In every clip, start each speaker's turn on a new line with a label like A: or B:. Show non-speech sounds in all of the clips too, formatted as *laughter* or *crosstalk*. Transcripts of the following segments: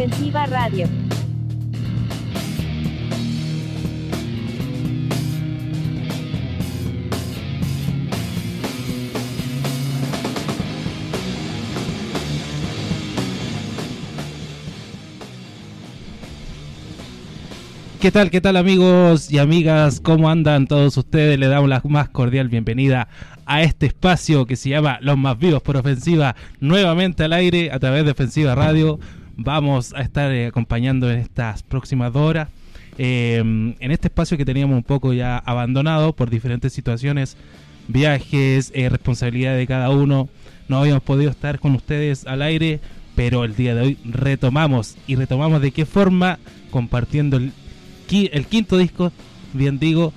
A: Ofensiva Radio.
B: ¿Qué tal, qué tal amigos y amigas? ¿Cómo andan todos ustedes? Le damos la más cordial bienvenida a este espacio que se llama Los Más Vivos por Ofensiva, nuevamente al aire a través de Ofensiva Radio. Vamos a estar eh, acompañando en estas próximas horas. eh, en este espacio que teníamos un poco ya abandonado por diferentes situaciones, viajes, eh, responsabilidad de cada uno. No habíamos podido estar con ustedes al aire, pero el día de hoy retomamos. ¿Y retomamos de qué forma? Compartiendo el el quinto disco, bien digo,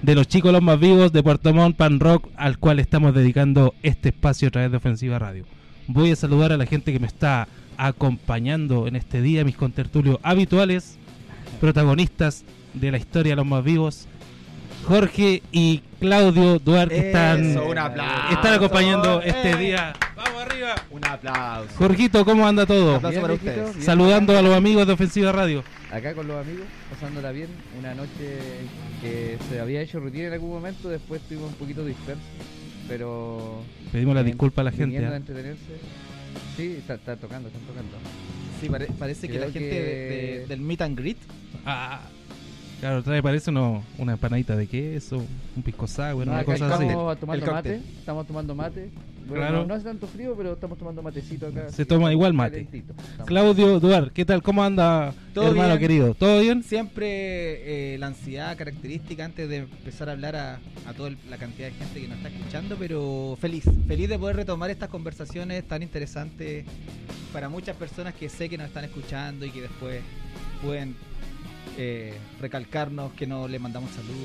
B: de los chicos los más vivos de Puerto Montt Pan Rock, al cual estamos dedicando este espacio a través de Ofensiva Radio. Voy a saludar a la gente que me está acompañando en este día, mis contertulios habituales, protagonistas de la historia de los más vivos, Jorge y Claudio Duarte, están,
C: un aplauso.
B: están acompañando este
C: ¡Eh!
B: día. ¡Vamos arriba!
C: Un aplauso.
B: Jorgito, ¿cómo anda todo?
C: Un aplauso
D: Bien,
C: para ustedes.
D: bien.
B: Saludando a los amigos de Ofensiva Radio.
D: Acá con los amigos, pasándola bien. Una noche que se había hecho rutina en algún momento, después estuvimos un poquito dispersos, pero.
B: Pedimos la disculpa a la gente.
D: viniendo a
B: ¿eh?
D: entretenerse. Sí, está, está tocando, están tocando.
C: Sí, pare- parece que la gente
D: que-
C: de- de- del meet and greet
B: Ah, claro, trae parece uno, una empanadita de queso, un pisco sour,
D: No,
B: una cosa así.
D: estamos tomando
C: El
D: mate, estamos tomando mate. Bueno,
B: Claro.
D: no, no hace tanto frío, pero estamos tomando matecito acá.
B: Se toma igual mate.
D: Estamos-
B: Claudio Duarte, ¿qué tal? ¿Cómo anda,
C: Todo
B: hermano
C: bien.
B: querido? ¿Todo bien?
C: siempre eh, la ansiedad característica antes de empezar a hablar a, a toda el- la cantidad de gente que nos está escuchando, pero feliz, feliz de poder retomar estas conversaciones tan interesantes para muchas personas que sé que nos están escuchando y que después pueden eh, recalcarnos que no le mandamos saludos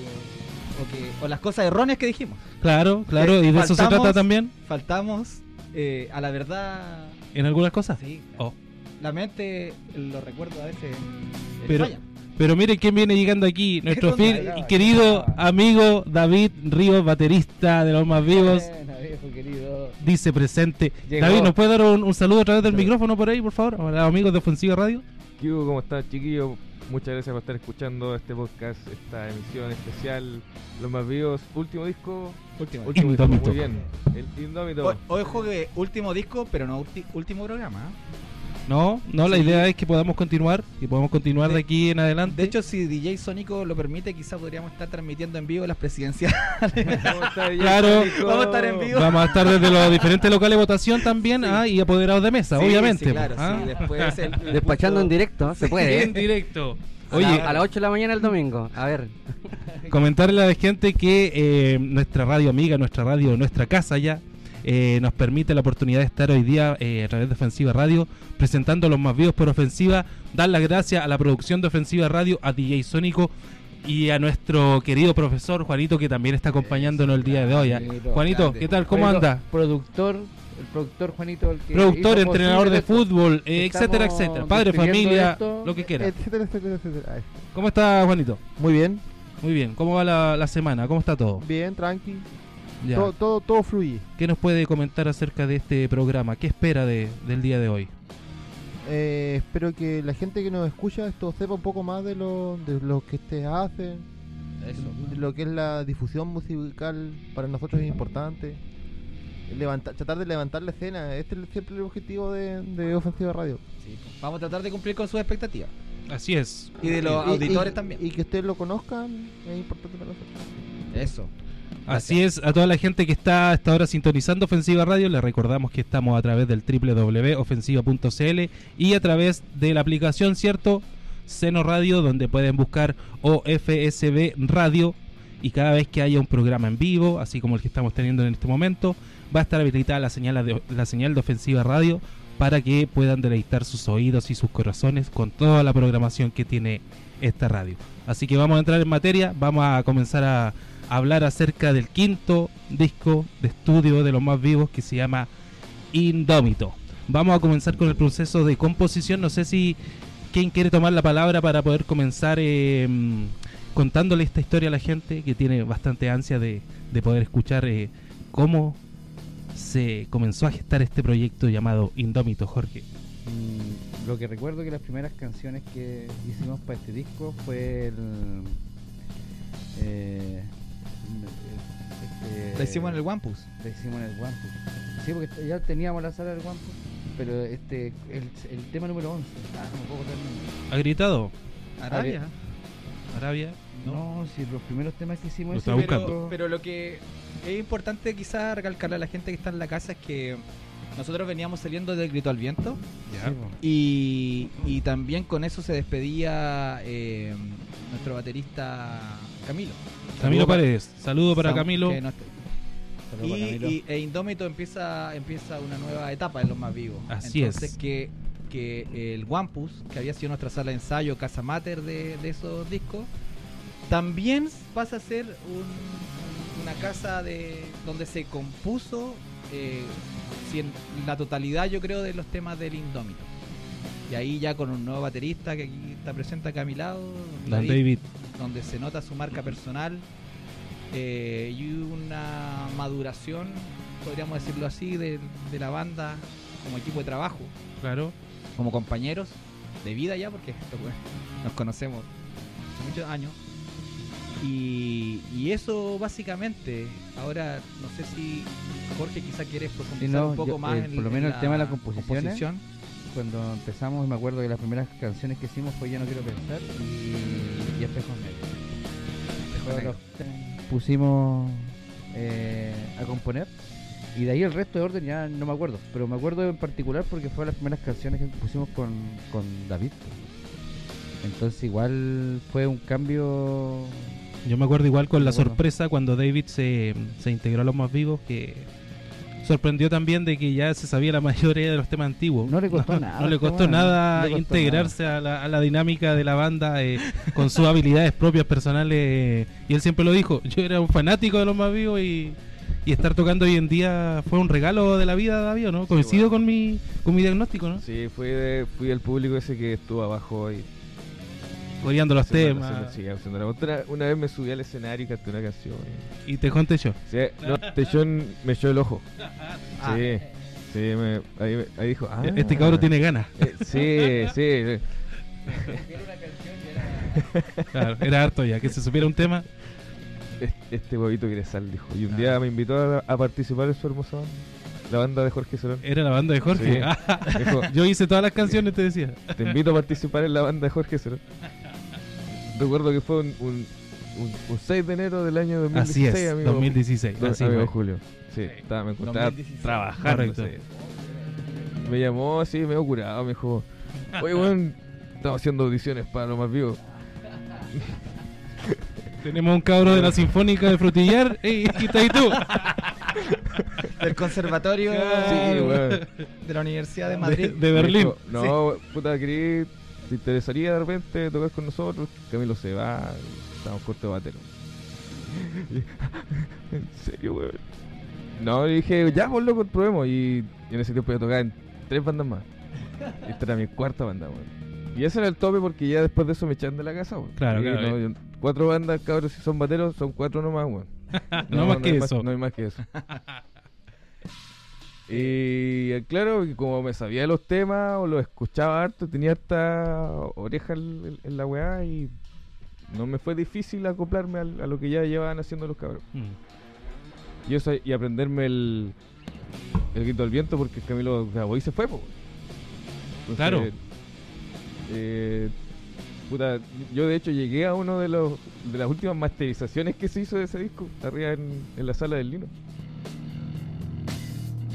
C: o que o las cosas erróneas que dijimos.
B: Claro, claro,
C: Eh,
B: y de eso se trata también,
C: Faltamos eh, a la verdad
B: en algunas cosas.
C: Sí.
B: Oh.
C: La mente, los recuerdos a veces eh,
B: Pero-
C: fallan.
B: Pero miren quién viene llegando aquí, *laughs* nuestro querido
D: acá.
B: amigo David Ríos, baterista de los más vivos,
D: querido.
B: dice presente.
D: Llegó.
B: David, ¿nos puede dar un, un saludo a través del
D: Sí.
B: micrófono por ahí, por favor? A los amigos de Ofensiva Radio.
E: ¿Qué hubo? ¿Cómo están, chiquillos? Muchas gracias por estar escuchando este podcast, esta emisión especial. Los más vivos, último disco.
C: Último.
E: Último disco, muy bien. El Indómito.
C: Hoy juegue último disco, pero no último programa.
B: No, no, la
C: Sí.
B: idea es que podamos continuar, que podamos continuar de
C: De-
B: aquí en adelante.
C: De hecho, si DJ Sónico lo permite, quizá podríamos estar transmitiendo en vivo las presidenciales.
E: ¿Cómo está, DJ
B: Claro.
C: Vamos a estar en vivo.
B: Vamos a estar desde los diferentes locales de votación también
C: Sí.
B: ah, y apoderados de mesa,
C: Sí,
B: obviamente.
C: sí, claro,
B: ah.
C: sí, después el- el *laughs*
F: Despachando
C: punto-
F: en directo, se puede.
B: En
F: ¿eh?
B: directo.
F: A
B: Oye,
F: la- a las 8 de la mañana el domingo. A ver.
B: comentarle a la gente que eh, nuestra radio amiga, nuestra radio, nuestra casa ya, eh, nos permite la oportunidad de estar hoy día eh, a través de Ofensiva Radio, presentando los más vivos por Ofensiva. Dar las gracias a la producción de Ofensiva Radio, a DJ Sónico y a nuestro querido profesor Juanito, que también está acompañándonos el día de hoy. ah.
D: Juanito.
B: ¿qué tal? ¿Cómo anda?
D: Productor, el productor Juanito, el que
B: Productor, entrenador de fútbol, eh, etcétera, etcétera. Padre, familia,
D: esto,
B: lo que quiera.
G: Etcétera, etcétera, etcétera. Ahí.
B: ¿Cómo está Juanito?
G: Muy bien,
B: Muy bien. ¿Cómo va la, la semana? ¿Cómo está todo?
G: bien, tranqui. Todo, todo, todo fluye.
B: ¿Qué nos puede comentar acerca de este programa? ¿Qué espera de, del día de hoy?
G: Eh, espero que la gente que nos escucha esto sepa un poco más de lo, de lo que ustedes hacen, de lo que es la difusión musical para nosotros es importante. Levantar, tratar de levantar la escena, este es siempre el objetivo de, de Ofensiva Radio.
C: Sí, pues, vamos a tratar de cumplir con sus expectativas.
B: Así es.
C: Y de los
G: Y-
C: auditores
G: y-
C: también.
G: Y que ustedes lo conozcan es importante para nosotros.
C: Eso.
B: Así es, a toda la gente que está hasta ahora sintonizando Ofensiva Radio, le recordamos que estamos a través del www.ofensiva.cl y a través de la aplicación, ¿cierto? Seno Radio, donde pueden buscar OFSB Radio y cada vez que haya un programa en vivo, así como el que estamos teniendo en este momento, va a estar habilitada la señal de, la señal de Ofensiva Radio para que puedan deleitar sus oídos y sus corazones con toda la programación que tiene esta radio. Así que vamos a entrar en materia, vamos a comenzar a hablar acerca del quinto disco de estudio de los más vivos que se llama Indómito. Vamos a comenzar con el proceso de composición. No sé si quién quiere tomar la palabra para poder comenzar eh, contándole esta historia a la gente que tiene bastante ansia de, de poder escuchar eh, cómo se comenzó a gestar este proyecto llamado Indómito, Jorge.
F: Mm,
D: lo que recuerdo que las primeras canciones que hicimos para este disco fue el. Eh, este-
C: Lo hicimos en el Wampus.
D: Lo hicimos en el Wampus. Sí, porque ya teníamos la sala del Wampus, pero este el, el tema número 11. Ah, no.
B: ¿Ha gritado?
C: Arabia.
B: Arabia.
D: No, si los primeros temas que hicimos
B: Lo
D: ese
B: está
D: disco-
B: buscando.
C: Pero lo que es importante quizás recalcarle a la gente que está en la casa es que nosotros veníamos saliendo del grito al viento
D: po.
C: y, y también con eso se despedía eh, nuestro baterista Camilo.
B: Camilo
C: Saludo
B: Paredes. Saludo para Camilo.
C: que no-
D: Saludos para
C: y,
D: Camilo.
C: y- e Indómito empieza empieza una nueva etapa en los más vivos.
B: Así
C: Entonces
B: es.
C: que que el Wampus, que había sido nuestra sala de ensayo, casa mater de, de esos discos, también pasa a ser un- una casa de donde se compuso eh, si en la totalidad, yo creo, de los temas del Indómito. Y ahí ya con un nuevo baterista que aquí está presente acá a mi lado,
B: Don David.
C: donde se nota su marca personal eh, y una maduración, podríamos decirlo así, de, de la banda como equipo de trabajo,
B: Claro.
C: como compañeros de vida ya, porque esto, pues, nos conocemos hace muchos años. Y, y eso básicamente, ahora no sé si Jorge quizá quieres profundizar
D: Sí, no,
C: un poco
D: yo,
C: más
D: eh,
C: en
D: por lo menos el tema de composiciones.
C: composición.
D: Cuando empezamos, me acuerdo que las primeras canciones que hicimos fue Ya no quiero pensar y, y Espejos Negros. Pusimos eh, a componer. Y de ahí el resto de orden ya no me acuerdo. Pero me acuerdo en particular porque fueron las primeras canciones que pusimos con, con David. Entonces igual fue un cambio...
B: Yo me acuerdo igual con la sorpresa cuando David se, se integró a los más vivos que sorprendió también de que ya se sabía la mayoría de los temas antiguos.
D: No le costó *laughs* nada,
B: No le
D: este
B: costó nada
D: no le costó
B: integrarse A, la, a la dinámica de la banda eh, con sus habilidades propias personales. eh, y él siempre lo dijo, yo era un fanático de los más vivos y, y estar tocando hoy en día fue un regalo de la vida, David, ¿o ¿no? Coincido
E: bueno.
B: con mi con mi diagnóstico, ¿no?
E: Sí, fui, de, fui el público ese que estuvo abajo y
B: Coreando los
E: haciendo-
B: temas
E: haciendo- sí, haciendo una vez me subí al escenario y canté una canción. y-
B: y te yo.
E: Sí, no, Techón me echó el ojo. *laughs*
C: Ah.
E: Sí, sí, me- ahí, ahí dijo. Ah,
B: Este cabro tiene ganas.
E: Eh, sí, sí. *laughs*
B: Claro, era harto ya, que se supiera un tema.
E: es- Este huevito quiere sal, dijo. Y un día me invitó a, a participar en su hermosa banda. La banda de Jorge Solón.
B: Era la banda de Jorge.
E: Sí.
B: Ah, *laughs*
E: Dijo,
B: yo hice todas las canciones, te decía.
E: te invito a participar en la banda de Jorge Solón. Recuerdo que fue un, un, un- un 6 de enero del año 2016,
B: Así es,
E: amigo.
B: 2016.
E: Do-
B: así
E: amigo
B: fue.
E: Julio. Sí, estaba, me encontraba
C: 2016.
E: trabajando. Me llamó así, medio curado, me dijo, oye, weón, estamos haciendo audiciones para lo más vivo. *laughs*
B: Tenemos un cabro de la Sinfónica de Frutillar. Ey, aquí está ahí tú. *laughs*
C: Del conservatorio
E: Sí, weón.
C: de la Universidad de Madrid.
B: de Berlín.
E: Me dijo, no, puta, querí, ¿te interesaría de repente tocar con nosotros? Camilo se va, estamos cortos de batero. *laughs* en serio, weón. No, dije, ya, por loco, probemos. Y, en ese tiempo yo tocaba en tres bandas más. Y esta era mi cuarta banda, weón. Y ese era el tope porque ya después de eso me echan de la casa, weón.
B: Claro,
E: Y
B: claro,
E: no, yo- cuatro bandas, cabros, si son bateros, son cuatro nomás, weón. *laughs*
B: No más que eso.
E: no hay más que eso. *laughs* y eh, claro, como me sabía los temas o los escuchaba harto, tenía harta oreja en, en la weá y no me fue difícil acoplarme a, lo que ya llevaban haciendo los cabros.
B: Mm.
E: Y, eso, y aprenderme el, el grito del viento porque Camilo grabó y se fue, po. Entonces,
B: Claro.
E: eh, puta, yo de hecho llegué a uno de los de las últimas masterizaciones que se hizo de ese disco, arriba en, en la sala del Lino.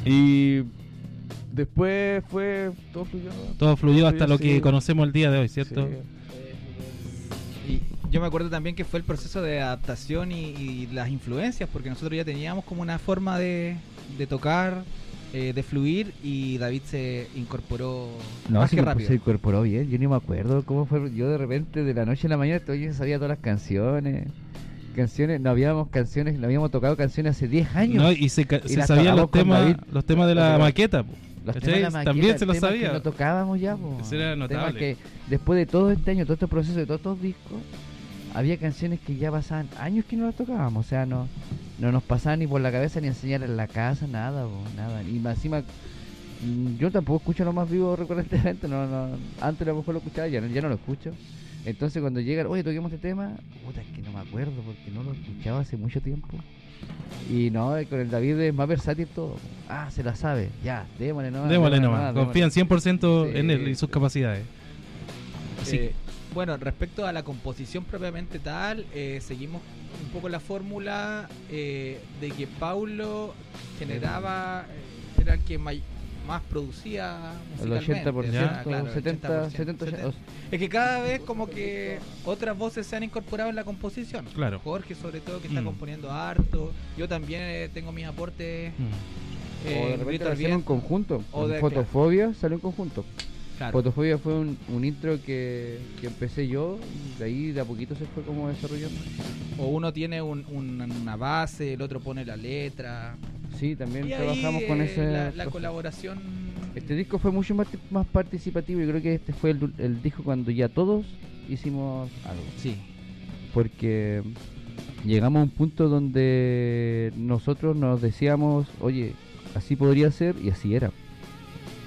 E: Y después fue todo fluyó.
B: Todo fluyó hasta lo
E: sí.
B: que conocemos el día de hoy, ¿cierto?
E: Sí.
C: Y yo me acuerdo también que fue el proceso de adaptación y, y las influencias, porque nosotros ya teníamos como una forma de, de tocar, eh, de fluir, y David se incorporó
D: No,
C: más
D: sí,
C: que rápido.
D: se incorporó bien. Yo ni me acuerdo cómo fue. Yo de repente, de la noche a la mañana, yo sabía todas las canciones. Canciones, no habíamos canciones, no habíamos tocado canciones hace 10 años.
B: No, y se,
D: Y
B: se sabían los temas,
D: David.
B: los temas de la maqueta. po.
D: Los
B: ¿cachai?
D: temas de la maqueta,
B: También se los
D: temas que
B: sabía.
D: no tocábamos ya, po.
B: Eso era
D: Temas
B: notable.
D: que después de todo este año, todo este proceso de todos estos discos, había canciones que ya pasaban años que no las tocábamos. O sea, no, no nos pasaban ni por la cabeza ni enseñar en la casa, nada, po, nada. Y encima, Mm, Yo tampoco escucho lo más vivo recurrentemente, no, no, antes a lo mejor lo escuchaba, ya no, ya no lo escucho. Entonces cuando llegan, oye, toquemos este tema, puta, es que no me acuerdo porque no lo escuchaba hace mucho tiempo. Y no, eh, con el David es más versátil todo. Ah, se la sabe, ya, démosle nomás.
B: Démosle nomás. Confían 100%
D: Sí.
B: en él y sus capacidades. Así
C: Eh, bueno, respecto a la composición propiamente tal, eh, seguimos un poco la fórmula eh, de que Paulo generaba, eh, era el que may- más producía
D: El
C: musicalmente.
D: 80%,
C: o sea, claro, el
D: 70,
C: 80%,
D: 70,
C: 70. Es que cada vez como que otras voces se han incorporado en la composición.
B: Claro.
C: Jorge sobre todo que está
B: Mm.
C: componiendo harto. Yo también eh, tengo mis aportes.
B: Mm.
C: eh,
D: o de repente en conjunto.
C: O de-
D: Fotofobia salió en conjunto.
C: Claro.
D: Fotofobia fue un, un intro que, que empecé yo, y de ahí de a poquito se fue como desarrollando.
C: O uno tiene un- un- una base, el otro pone la letra.
D: Sí, también
C: Y
D: trabajamos
C: ahí,
D: con
C: eh,
D: ese.
C: la, la colaboración.
D: Este disco fue mucho más, más participativo. Yo creo que este fue el, el disco cuando ya todos hicimos algo.
C: Sí.
D: Porque llegamos a un punto donde nosotros nos decíamos, oye, así podría ser y así era.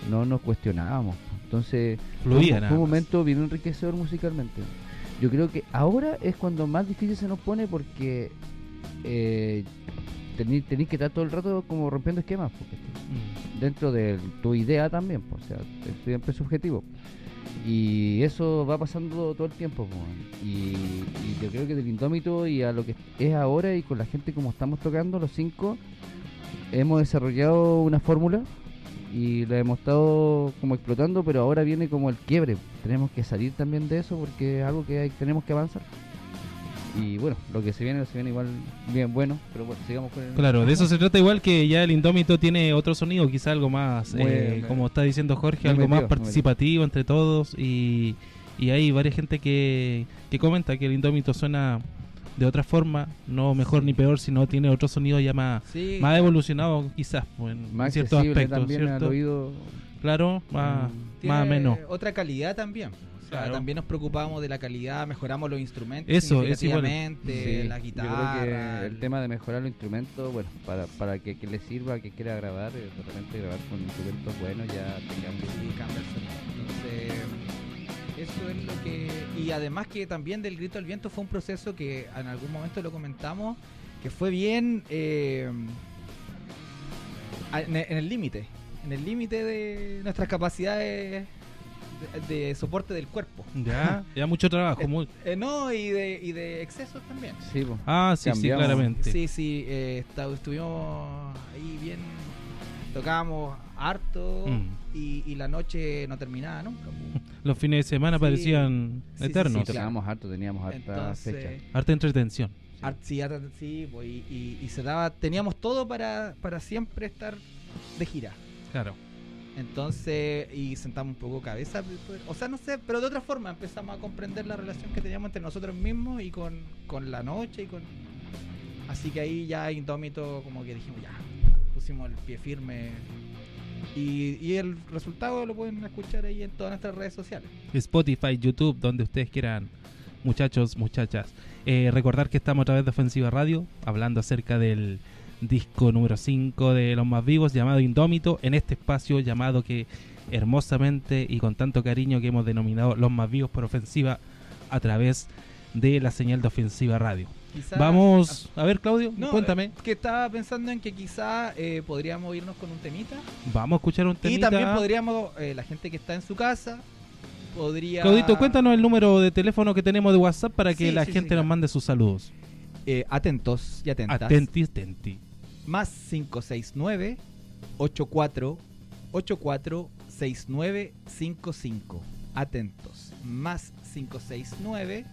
D: No nos cuestionábamos. Entonces,
B: Fluía
D: fue,
B: nada
D: fue un momento bien enriquecedor musicalmente. Yo creo que ahora es cuando más difícil se nos pone porque eh, tenéis que estar todo el rato como rompiendo esquemas. Porque
B: Mm.
D: dentro de tu idea también, pues, o sea, es siempre es subjetivo. Y eso va pasando todo el tiempo. pues, y, y yo creo que del Indómito y a lo que es ahora y con la gente como estamos tocando, los cinco, hemos desarrollado una fórmula y la hemos estado como explotando, pero ahora viene como el quiebre. Tenemos que salir también de eso porque es algo que hay- tenemos que avanzar. Y bueno, lo que se viene, se viene igual bien bueno, pero bueno, sigamos con el...
B: Claro, de eso se trata igual que ya el Indómito tiene otro sonido, quizá algo más, eh,
D: bien,
B: como está diciendo Jorge, algo
D: metido,
B: más participativo entre todos y, y hay varias gente que, que comenta que el Indómito suena de otra forma, no mejor ni peor, sino tiene otro sonido ya más,
C: Sí.
B: más evolucionado quizás pues, en
D: más
B: ciertos aspectos,
D: también al
B: ¿cierto?
D: oído.
B: Claro, más,
C: Tiene
B: más ameno.
C: Otra calidad también. O sea,
B: Claro.
C: también nos preocupamos de la calidad, mejoramos los instrumentos
B: Eso, eso igual.
D: Sí,
C: la
D: yo
C: guitarra.
D: creo que el tema de mejorar los instrumentos, bueno, para, para que, que le sirva, que quiera grabar, eh, de repente grabar con instrumentos buenos ya te cambia.
C: Sí, cambia el sonido. Entonces, eso es lo que. Y además, que también del grito al viento fue un proceso que en algún momento lo comentamos, que fue bien. eh, a- en el límite. En el límite de nuestras capacidades de, de soporte del cuerpo.
B: Ya, *laughs* ya mucho trabajo. muy-
C: Eh, no, y de, y de excesos también.
D: Sí.
B: Ah, sí, sí, claramente.
C: Sí, sí, eh, estuvimos ahí bien, tocábamos harto
B: Mm.
C: y, y la noche no terminaba nunca. po. *laughs*
B: Los fines de semana
C: Sí.
B: parecían
C: Sí, sí,
B: eternos.
C: sí,
D: Tocábamos harto, teníamos harta
C: Entonces,
D: fecha.
B: Harta entretención.
C: art- sí, art- sí, y, y- y se daba, teníamos todo para, para siempre estar de gira.
B: Claro.
C: Entonces, y sentamos un poco cabeza, pues, o sea, no sé, pero de otra forma empezamos a comprender la relación que teníamos entre nosotros mismos y con, con la noche y con... Así que ahí ya indómito como que dijimos, ya, pusimos el pie firme. Y, el resultado lo pueden escuchar ahí en todas nuestras redes sociales.
B: Spotify, YouTube, donde ustedes quieran, muchachos, muchachas. Eh, recordar que estamos a través de Ofensiva Radio, hablando acerca del disco número 5 de Los Más Vivos, llamado Indómito, en este espacio llamado que hermosamente y con tanto cariño que hemos denominado Los Más Vivos por Ofensiva a través de la señal de Ofensiva Radio.
C: Quizá-
B: Vamos, a ver Claudio,
C: No,
B: cuéntame.
C: Que estaba pensando en que quizá eh, podríamos irnos con un temita.
B: Vamos a escuchar un
C: Y
B: temita.
C: también podríamos, eh, la gente que está en su casa, podría...
B: Claudito, cuéntanos el número de teléfono que tenemos de WhatsApp para que
C: Sí,
B: la
C: sí,
B: gente
C: sí,
B: nos
C: claro.
B: mande sus saludos.
C: Eh, atentos y atentas.
B: Atenti, atenti.
C: Más 569 84 84 6955. Atentos. Más 569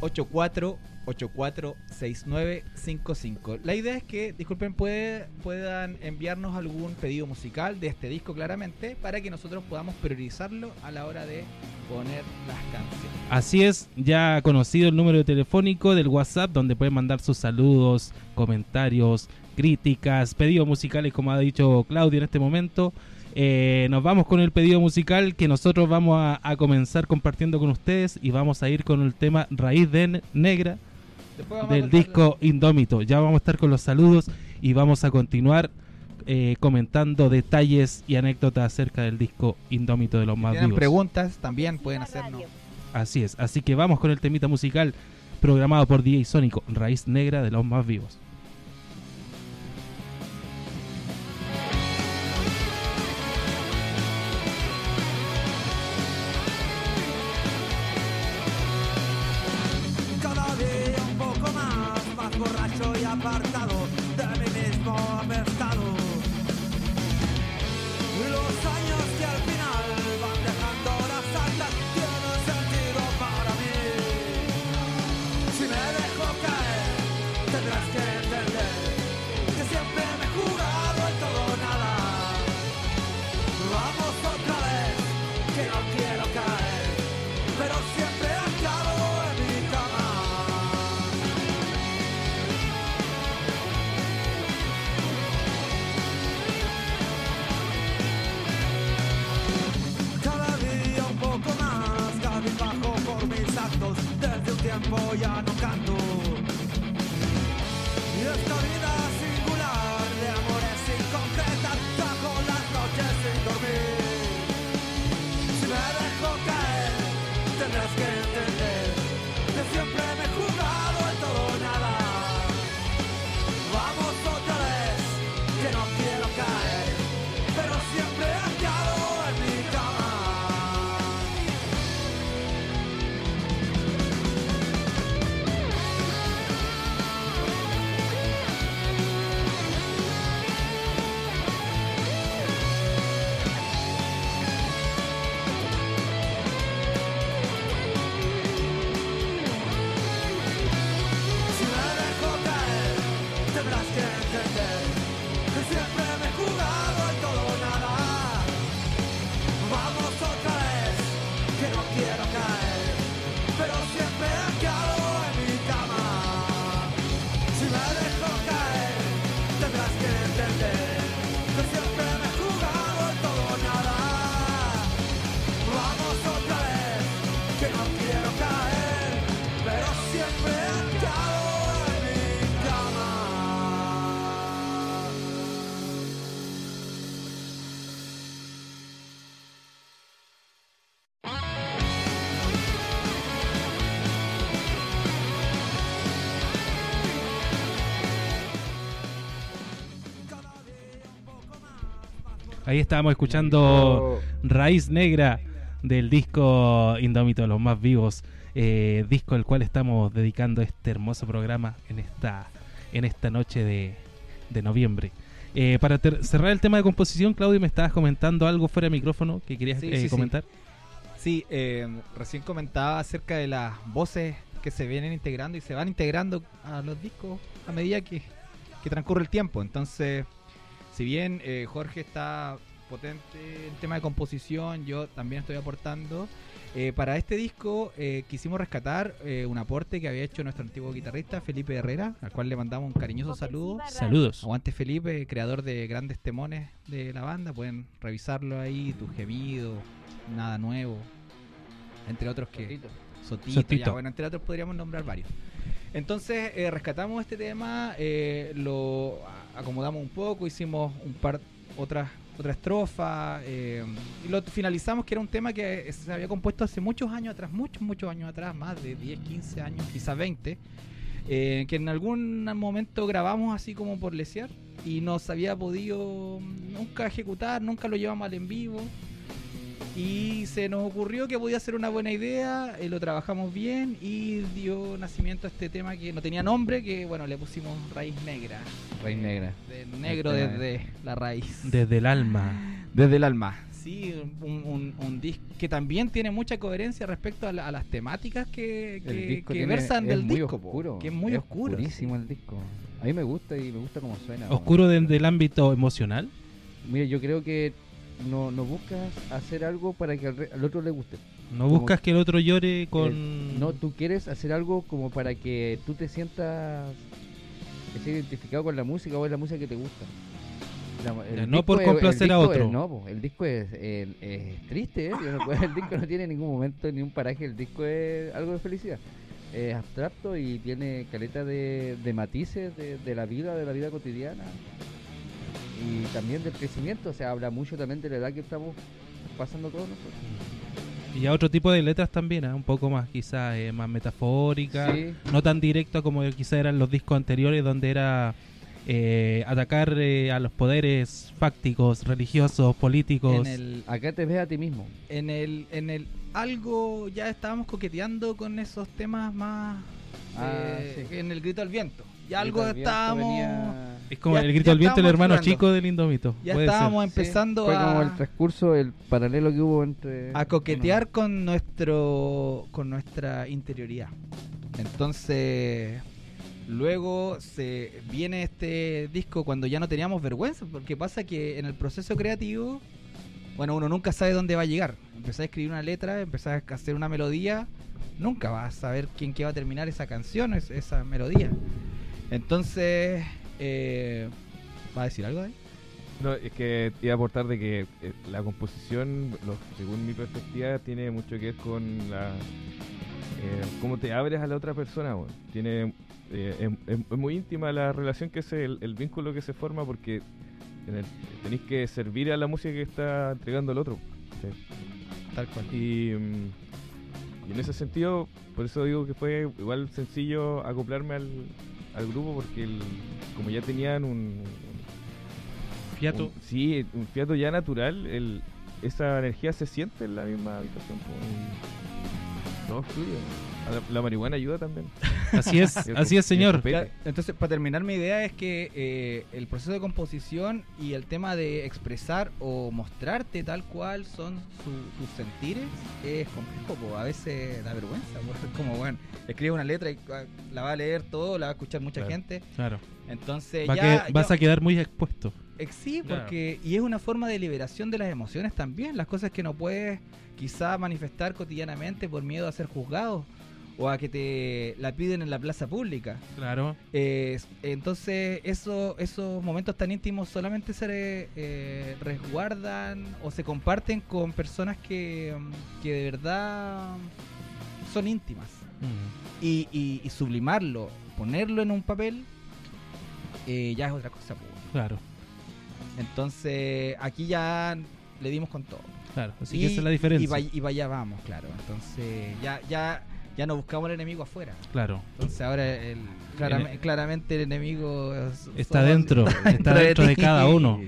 C: 84 84 6955. La idea es que, disculpen, puede, puedan enviarnos algún pedido musical de este disco claramente para que nosotros podamos priorizarlo a la hora de poner las canciones.
B: Así es, ya conocido el número telefónico del WhatsApp donde pueden mandar sus saludos, comentarios, críticas, pedidos musicales como ha dicho Claudio en este momento. Eh, nos vamos con el pedido musical que nosotros vamos a, comenzar compartiendo con ustedes y vamos a ir con el tema Raíz de Ne- Negra del disco Indómito. Ya vamos a estar con los saludos y vamos a continuar
A: eh, comentando detalles y anécdotas acerca del disco Indómito de los
C: Si
A: más
C: tienen
A: vivos.
C: preguntas, también pueden hacernos.
A: Así es, así que vamos con el temita musical programado por DJ Sónico, Raíz Negra de los más vivos. Ahí estábamos escuchando Raíz Negra del disco Indómito de los más vivos, eh, disco al cual estamos dedicando este hermoso programa en esta, en esta noche de, de noviembre. Eh, para cerrar el tema de composición, Claudio, me estabas comentando algo fuera de micrófono que querías
C: Sí,
A: eh,
C: sí, sí.
A: comentar.
C: Sí, eh, recién comentaba acerca de las voces que se vienen integrando y se van integrando a los discos a medida que, que transcurre el tiempo. Entonces, si bien eh, Jorge está potente en tema de composición, yo también estoy aportando. eh, para este disco eh, quisimos rescatar eh, un aporte que había hecho nuestro antiguo guitarrista Felipe Herrera, al cual le mandamos un cariñoso saludo.
A: Saludos.
C: Aguante Felipe, creador de grandes temones de la banda. Pueden revisarlo ahí, Tu Gemido, Nada Nuevo, entre otros que... Sotito,
A: Sotito.
C: ya, bueno, entre otros podríamos nombrar varios. Entonces eh, rescatamos este tema, eh, lo acomodamos un poco, hicimos un par otras otra estrofa eh, y lo finalizamos que era un tema que se había compuesto hace muchos años atrás, muchos, muchos años atrás, más de 10, 15 años, quizás 20, eh, que en algún momento grabamos así como por lesear y no se había podido nunca ejecutar, nunca lo llevamos al en vivo. Y se nos ocurrió que podía ser una buena idea, eh, lo trabajamos bien y dio nacimiento a este tema que no tenía nombre, que bueno, le pusimos Raíz Negra.
D: Raíz Negra.
C: De negro
D: Este-
C: desde la raíz.
A: Desde el alma. *laughs*
C: Desde el alma. Sí, un, un, un disco que también tiene mucha coherencia respecto a, la- a las temáticas que, que,
D: disco
C: que
D: tiene-
C: versan
D: es
C: del
D: muy
C: disco,
D: oscuro,
C: que es muy oscuro.
D: oscurísimo el disco. A mí me gusta y me gusta cómo suena.
A: Oscuro desde el ámbito emocional.
D: Mira, yo creo que no, no buscas hacer algo para que al, re- al otro le guste.
A: No
D: Como
A: buscas que el otro llore con...
D: No, tú quieres hacer algo como para que tú te sientas identificado con la música o es la música que te gusta. La-
A: no por complacer a otro.
D: es- no, el disco es, el- es triste, ¿eh? El disco no tiene ningún momento ni un paraje, el disco es algo de felicidad. Es abstracto y tiene caleta de, de matices de, de la vida, de la vida cotidiana. Y también del crecimiento, o sea, habla mucho también de la edad que estamos pasando todos nosotros.
B: Y a otro tipo de letras también, ¿ah? un poco más quizás eh, más metafórica,
D: Sí.
B: no tan directa como quizás eran los discos anteriores donde era eh, atacar eh, a los poderes fácticos, religiosos, políticos.
C: En el,
D: Acá te ves a ti mismo.
C: en el, en el algo ya estábamos coqueteando con esos temas más
D: Ah,
C: eh,
D: sí.
C: en el grito al viento. Ya algo estábamos
D: venía-
B: Es como
C: Ya-
B: el grito del viento, el hermano chico del Indomito.
C: ya
B: puede ser.
C: estábamos
D: Sí,
C: empezando
D: Fue
C: a
D: como el transcurso, el paralelo que hubo entre...
C: a coquetear con nuestro con nuestra interioridad. Entonces, luego se viene este disco cuando ya no teníamos vergüenza, porque pasa que en el proceso creativo, bueno, uno nunca sabe dónde va a llegar. Empezás a escribir una letra, empezás a hacer una melodía, nunca vas a saber quién que va a terminar esa canción, es- esa melodía. Entonces, eh, ¿va a decir algo ahí?
E: No, es que iba a aportar de que eh, la composición, según mi perspectiva, tiene mucho que ver con la eh, cómo te abres a la otra persona. weón. Tiene es, muy íntima la relación que se, el, el vínculo que se forma porque tenéis que servir a la música que está entregando el otro. ¿sí?
C: Tal cual.
E: Y, mm, y en ese sentido, por eso digo que fue igual sencillo acoplarme al, al grupo porque el- como ya tenían un,
B: Fiato.
E: un- sí, un fiato ya natural, el, esa energía se siente en la misma habitación. y todo fluye. La, la marihuana ayuda también. *laughs*
B: Así es, así es, señor.
C: Entonces, para terminar, mi idea es que eh, el proceso de composición y el tema de expresar o mostrarte tal cual son su- tus sentires es complejo, po. a veces da vergüenza. po. *laughs* Es como, bueno, escribe una letra y ah, la va a leer todo, la va a escuchar mucha
E: Claro.
C: gente.
B: Claro.
C: Entonces,
B: Va
C: ya,
B: que- vas
C: ya-
B: a quedar muy expuesto.
C: eh, sí,
B: Claro.
C: porque y es una forma de liberación de las emociones también, las cosas que no puedes quizá manifestar cotidianamente por miedo a ser juzgado o a que te la piden en la plaza pública.
B: Claro.
C: Eh, entonces, eso, esos momentos tan íntimos solamente se eh, resguardan o se comparten con personas que, que de verdad son íntimas.
B: Mm.
C: Y, y- y sublimarlo, ponerlo en un papel, eh, ya es otra cosa.
B: Claro,
C: Entonces, aquí ya le dimos con todo.
B: claro. Así que esa es la diferencia.
C: Y, vaya- y vaya vamos, claro. Entonces, ya, ya, ya no buscamos el enemigo afuera.
B: Claro.
C: Entonces ahora el, clarame-
B: El-
C: claramente el enemigo es-
B: Está dentro, *laughs* está dentro de cada uno.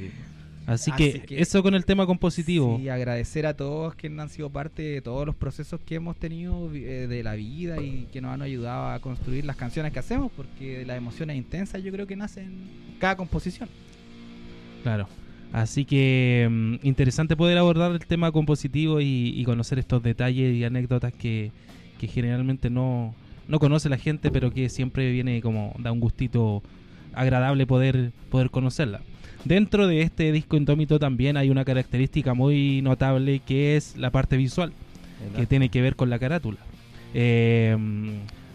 B: Así,
C: Así
B: que,
C: que-
B: eso con el tema compositivo.
C: Sí, agradecer a todos que han sido parte de todos los procesos que hemos tenido eh, de la vida y que nos han ayudado a construir las canciones que hacemos, porque las emociones intensas yo creo que nacen en cada composición.
B: Claro. Así que mm, interesante poder abordar el tema compositivo y, y conocer estos detalles y anécdotas que, que generalmente no, no conoce la gente, pero que siempre viene como da un gustito agradable poder, poder conocerla. Dentro de este disco Indómito también hay una característica muy notable que es la parte visual. que tiene que ver con la carátula. Eh,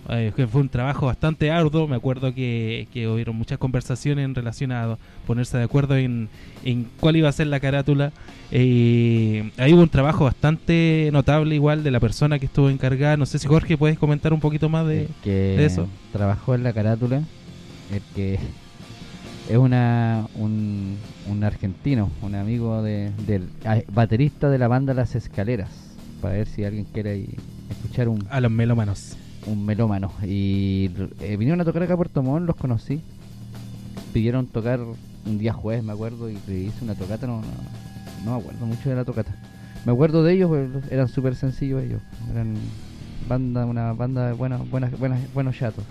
B: eh, fue un trabajo bastante arduo, me acuerdo que, que hubieron muchas conversaciones en relación a ponerse de acuerdo en, en cuál iba a ser la carátula. Eh, ahí hubo un trabajo bastante notable igual de la persona que estuvo encargada. No sé si Jorge puedes comentar un poquito más de...
D: que
B: de eso.
D: trabajó en la carátula, el que es una un, un argentino, un amigo de, del ah, baterista de la banda Las Escaleras, para ver si alguien quiere escuchar un,
B: A los melómanos.
D: Un melómano. Y eh, vinieron a tocar acá a Puerto Montt, los conocí. Pidieron tocar un día jueves, me acuerdo, y le hice una tocata, no, no, no me acuerdo mucho de la tocata. Me acuerdo de ellos, pues, eran súper sencillos ellos. Eran banda, una banda de buenos, buenas, buenas, buenos chatos.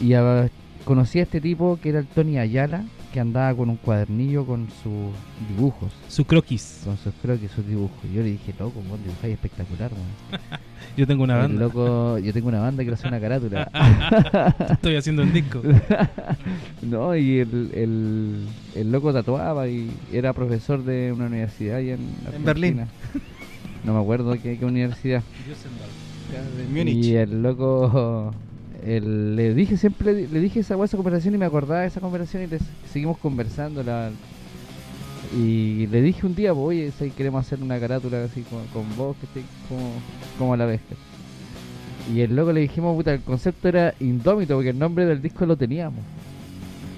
D: Y ah, conocí a este tipo que era el Tony Ayala, que andaba con un cuadernillo con sus dibujos.
B: Su croquis.
D: Con sus, creo que sus dibujos. Y yo le dije, loco, vos dibujáis espectacular, weón. *laughs*
B: Yo tengo una
D: El
B: banda.
D: loco, yo tengo una banda, quiero hacer una carátula. *laughs*
B: Estoy haciendo un disco. *laughs*
D: no, y el, el, el loco tatuaba y era profesor de una universidad ahí en,
C: En Berlín.
D: No me acuerdo qué, qué universidad. Y el loco, el- le dije siempre, le dije esa, esa conversación y me acordaba de esa conversación y les- seguimos conversando. La, y le dije un día, pues, oye, si queremos hacer una carátula así con, con vos, que esté como, como a la vez. Y el loco le dijimos, puta, el concepto era indómito porque el nombre del disco lo teníamos.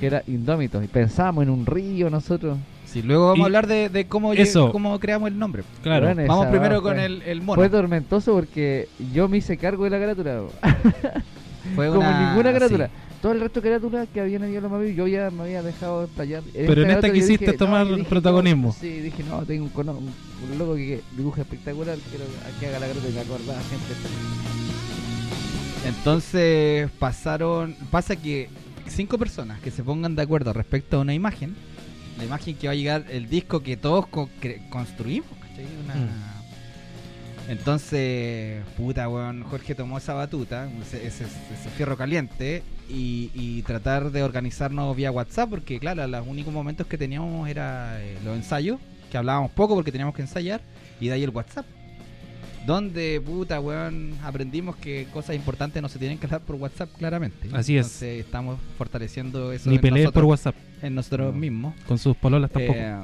D: que era Indómitos. Y pensábamos en un río nosotros.
C: Sí, luego vamos
B: Y-
C: a hablar de, de cómo,
B: Eso.
C: cómo creamos el nombre.
B: Claro.
D: Bueno,
C: Vamos
D: esa
C: primero
D: va,
C: con
D: fue-
C: el, el mono.
D: Fue tormentoso porque yo me hice cargo de la carátula. *laughs*
C: Fue
D: Como
C: una-
D: ninguna carátula.
C: sí.
D: Todo el resto de carátulas que habían ido los mamis, yo ya me había dejado explayar.
B: Pero en esta quisiste
D: dije,
B: tomar
D: dije,
B: protagonismo.
D: no, sí, dije, no, tengo un, cono- un, un loco que dibuja espectacular, quiero que haga la carátula y me acordaba siempre.
C: Entonces pasaron, pasa que cinco personas que se pongan de acuerdo respecto a una imagen, la imagen que va a llegar, el disco que todos co- cre- construimos, ¿cachai? Una-
B: Mm.
C: Entonces, puta, weón, Jorge tomó esa batuta, ese, ese- ese fierro caliente, y, y tratar de organizarnos vía WhatsApp, porque claro, los únicos momentos que teníamos era eh, los ensayos, que hablábamos poco porque teníamos que ensayar, y de ahí el WhatsApp. Donde, puta, weón, aprendimos que cosas importantes no se tienen que hablar por WhatsApp, claramente.
B: Así es.
C: Entonces estamos fortaleciendo eso
B: Ni pelees por WhatsApp.
C: en nosotros
D: No.
C: mismos.
B: Con sus pololas tampoco.
C: Eh,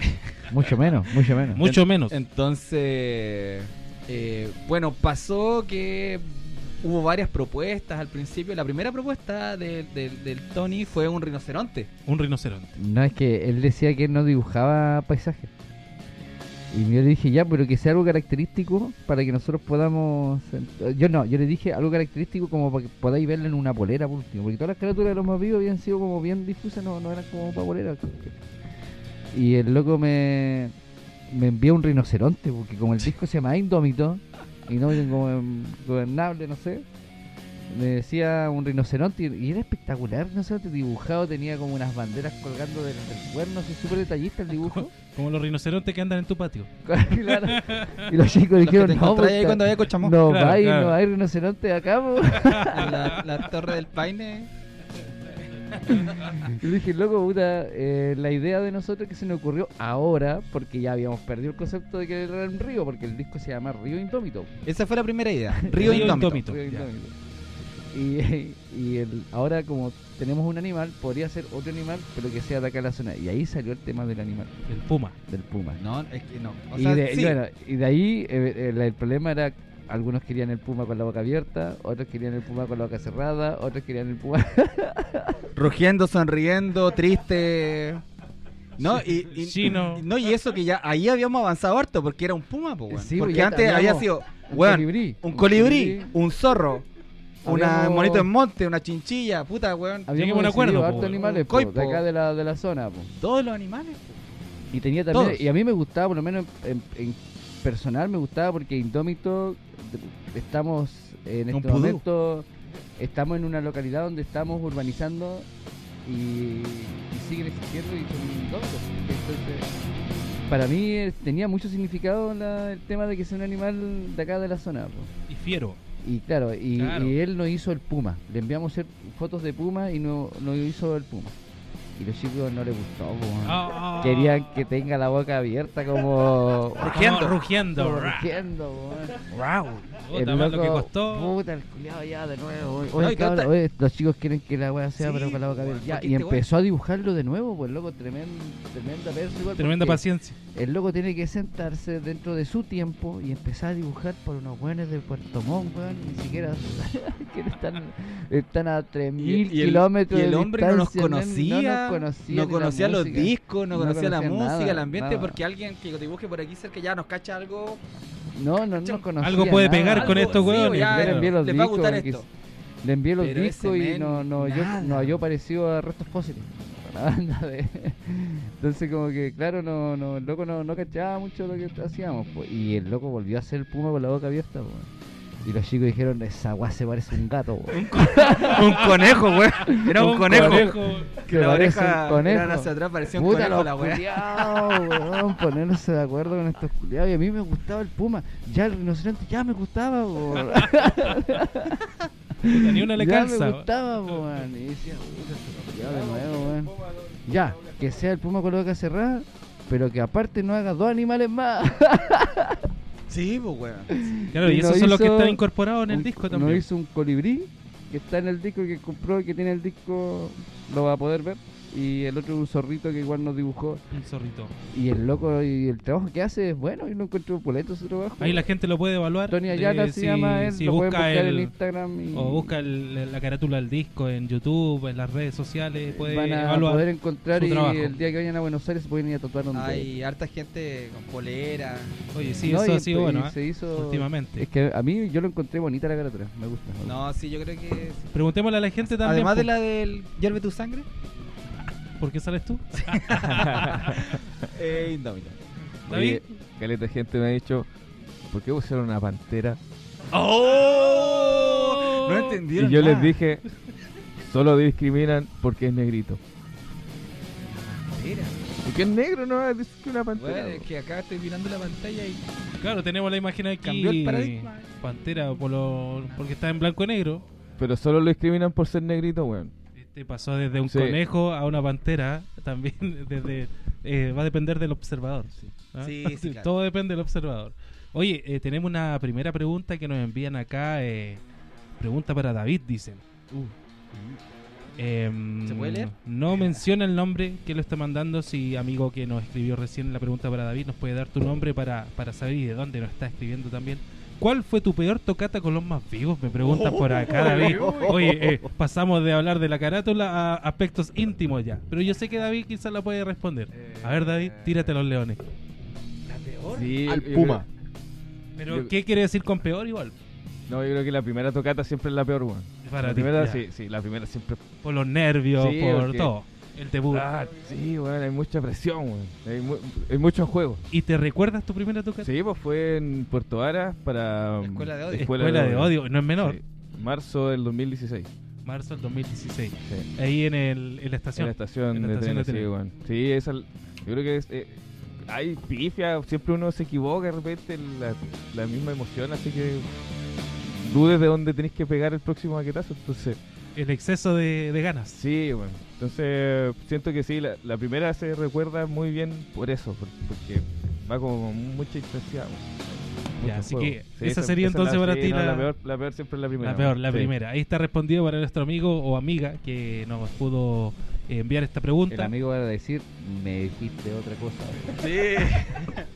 C: *laughs*
D: Mucho menos, mucho menos.
B: Mucho menos.
C: entonces, eh, bueno, pasó que hubo varias propuestas al principio. La primera propuesta del- del- del Tony fue un rinoceronte.
B: Un rinoceronte.
D: No, es que él decía que él no dibujaba paisajes. Y yo le dije, ya, pero que sea algo característico para que nosotros podamos... Yo no, yo le dije algo característico como para que podáis verlo en una polera, por último. Porque todas las carátulas de los más vivos habían sido como bien difusas, no, no eran como para polera. Y el loco me, me envió un rinoceronte, porque como el disco se llama Indómito, y no como gobernable, no sé, me decía un rinoceronte y, y era espectacular, el rinoceronte dibujado, tenía como unas banderas colgando del, del cuerno, así súper detallista el dibujo. *laughs*
B: Como los rinocerontes que andan en tu patio. *laughs*
D: Claro. Y los chicos
C: Los
D: dijeron, no,
C: ahí
D: puta,
C: cuando había Cochamó.
D: no,
B: Claro,
D: hay,
B: claro.
D: no hay rinoceronte acá, po".
C: En *laughs* la, la torre del Paine.
D: Y le dije, loco, puta, eh, la idea de nosotros que se nos ocurrió ahora, porque ya habíamos perdido el concepto de que era un río, porque el disco se llama Río Indómito.
C: Esa fue la primera idea. *laughs* Río,
B: Río
C: Indómito.
B: Indómito.
D: Río
B: ya.
D: Indómito. Y, *laughs* y el, ahora como tenemos un animal, podría ser otro animal, pero que sea de acá la zona. Y ahí salió el tema del animal,
B: El puma.
D: del puma.
C: No, es que no. O
D: y,
C: sea,
D: de,
C: sí.
D: bueno, y de ahí eh, el problema era, algunos querían el puma con la boca abierta, otros querían el puma con la boca cerrada, otros querían el puma... *laughs*
C: rugiendo, sonriendo, triste. ¿No? Y, y-
B: Chino.
C: y- no, y eso que ya ahí habíamos avanzado harto porque era un puma, po, weón.
D: Sí,
C: porque
D: ya
C: antes había sido
D: un
C: weón,
D: colibrí.
C: un colibrí, un zorro, una
D: Habíamos-
C: monito en monte, una chinchilla, puta, weón.
D: Habíamos
B: un acuerdo,
D: hartos
B: po,
D: animales
C: un
D: po, de acá de la, de la zona. po.
C: Todos los animales.
D: Y tenía también,
C: Todos.
D: y a mí me gustaba, por lo menos en, en personal me gustaba porque Indómito estamos en este
C: pudú.
D: momento estamos en una localidad donde estamos urbanizando y, y siguen existiendo y son indómitos. Entonces, para mí eh, tenía mucho significado la- el tema de que sea un animal de acá de la zona. po.
B: Y fiero.
D: Y claro, y,
B: Claro.
D: y él no hizo el puma. Le enviamos hacer fotos de puma y no, no hizo el puma. Y los chicos no les gustó. po, man.
B: Ah.
D: Querían que tenga la boca abierta como... *laughs*
B: Rugiendo. rugiendo.
D: rugiendo, weón.
B: Puta, más lo que costó.
D: Puta, el culiado ya de nuevo. Oye,
C: No,
D: cabrón, los chicos quieren que la weá sea,
C: Sí,
D: pero con la boca abierta. Ya, y
C: este
D: empezó a dibujarlo de nuevo, pues loco, tremendo, tremenda.
B: Tremenda paciencia.
D: El loco tiene que sentarse dentro de su tiempo y empezar a dibujar por unos buenos de Puerto Montt, weón. Ni siquiera *laughs* que están, están a 3.000
C: Y- y el-
D: kilómetros
C: y el
D: de
C: hombre no nos conocía,
D: no conocía,
C: no los
D: música.
C: discos, no
D: no
C: conocía la música,
D: nada,
C: el ambiente,
D: nada.
C: porque alguien que dibuje por aquí cerca ya nos cacha algo.
D: No, no, no conocía
B: Algo puede
D: nada.
B: pegar con estos
C: ya,
D: Le envié los
C: les va a
D: discos,
C: gustar esto.
D: Le envié los
C: Pero
D: discos y no, no, yo,
C: nada.
D: no yo parecido a restos fósiles. *laughs* De- Entonces como que claro, no, no, el loco no, no cachaba mucho lo que hacíamos. po. Y el loco volvió a hacer el puma con la boca abierta. po. Y los chicos dijeron, esa guá se parece a un gato. weón".
C: un *laughs* conejo, güey. Era un, conejo.
D: Que
C: Que la oreja
D: un conejo.
C: hacia atrás, parecía un
D: Puta
C: conejo la weá.
D: weón, ponerse de acuerdo con estos culiados. Y a mí me gustaba el puma. Ya el rinoceronte ya me gustaba, weón. *laughs*
B: Ni una le
D: ya
B: calza.
D: me gustaba, weón. Y decía, puta, de nuevo, weón. Ya, que sea el puma con la boca cerrada, pero que aparte no haga dos animales más. *laughs*
C: Sí, pues, weón.
B: Claro, y
D: Y
B: esos son los que están incorporados en el
D: Un-
B: disco
D: No
B: también.
D: hizo un colibrí que está en el disco que compró, que tiene el disco, lo va a poder ver. Y el otro un zorrito que igual nos dibujó.
B: Un zorrito.
D: Y el loco y el trabajo que hace es bueno, y no encuentro poleto su trabajo.
B: Ahí la gente lo puede evaluar.
D: Tony Ayala
B: eh,
D: se
B: si-
D: llama él,
B: si
D: lo
B: busca
D: buscar en
B: el-
D: Instagram y
B: O busca el- la carátula del disco en YouTube, en las redes sociales, puede
D: van a
B: evaluar.
D: poder encontrar
B: su
D: y
B: trabajo.
D: el día que vayan a Buenos Aires se pueden ir a tatuar donde
C: Hay harta gente con polera.
B: Oye, sí,
D: No,
B: eso
D: y-
B: ha sido bueno, ¿eh?
D: se hizo
B: últimamente.
D: Es que a mí yo lo encontré bonita la carátula, me gusta. me gusta.
C: No, sí, yo creo que.
B: Preguntémosle a la gente también.
C: Además de la del Hierve tu sangre,
B: ¿Por qué sales tú? *laughs*
C: eh, Indómita.
B: David.
E: Oye, caleta gente me ha dicho, ¿por qué pusieron una pantera?
B: ¡Oh!
C: No entendieron.
E: Y yo les dije, solo discriminan porque es negrito.
C: Mira.
E: Porque es negro, no es que una pantera.
C: Bueno, es que acá estoy mirando la pantalla y
B: Claro, tenemos la imagen aquí.
C: cambió el paradigma.
B: Pantera por lo- porque está en blanco y negro.
E: Pero solo lo discriminan por ser negrito, weón.
B: Este pasó desde un
E: Sí.
B: conejo a una pantera. *laughs* También desde eh, va a depender del observador. ¿ah?
C: Sí, *laughs* sí, claro.
B: Todo depende del observador. Oye, eh, tenemos una primera pregunta que nos envían acá. eh, pregunta para David, dicen. Em,
C: ¿Se puede leer?
B: No menciona el nombre que lo está mandando. Si amigo que nos escribió recién la pregunta para David, nos puede dar tu nombre para, para saber y de dónde nos está escribiendo también. ¿Cuál fue tu peor tocata con los más vivos? Me preguntan por acá, David. Oye, eh, pasamos de hablar de la carátula a aspectos íntimos ya. Pero yo sé que David quizás la puede responder. A ver, David, tírate los leones.
E: Sí,
G: Al Puma.
B: Pero,
E: Yo-
B: ¿qué quiere decir con peor igual?
E: no, yo creo que la primera tocata siempre es la peor, weón.
B: Para
E: la
B: ti,
E: primera,
B: ya.
E: sí, sí, la primera siempre.
B: Por los nervios,
E: Sí,
B: por
E: porque-
B: todo. El debut.
E: Ah, sí, weón, hay mucha presión, weón. Hay, mu- hay mucho en juego.
B: ¿Y te recuerdas tu primera tocata?
E: Sí, pues fue en Puerto Ara para. um,
C: Escuela de Odio.
B: Escuela, de odio, no es menor.
E: Sí, marzo del 2016.
B: Marzo del 2016.
E: Sí.
B: Ahí en, el, en la estación.
E: En la estación
B: En la
E: de
B: estación de
E: trenes, sí, weón. Sí, esa, yo creo que es, eh, hay pifia, siempre uno se equivoca de repente, la, la misma emoción, así que dudes de dónde tenés que pegar el próximo maquetazo, entonces,
B: El exceso de, de ganas.
E: sí, bueno, entonces siento que sí, la, la primera se recuerda muy bien por eso, por- porque va como con mucha intensidad.
B: Ya, así
E: juego.
B: que esa sería
E: es
B: entonces
E: la,
B: para
E: sí,
B: ti
E: no,
B: la-
E: la, peor, la peor siempre es la primera.
B: La peor, la
E: Sí.
B: primera. Ahí está respondido para nuestro amigo o amiga que nos pudo eh, enviar esta
D: El
B: pregunta.
D: amigo va a decir, me dijiste otra cosa. *laughs*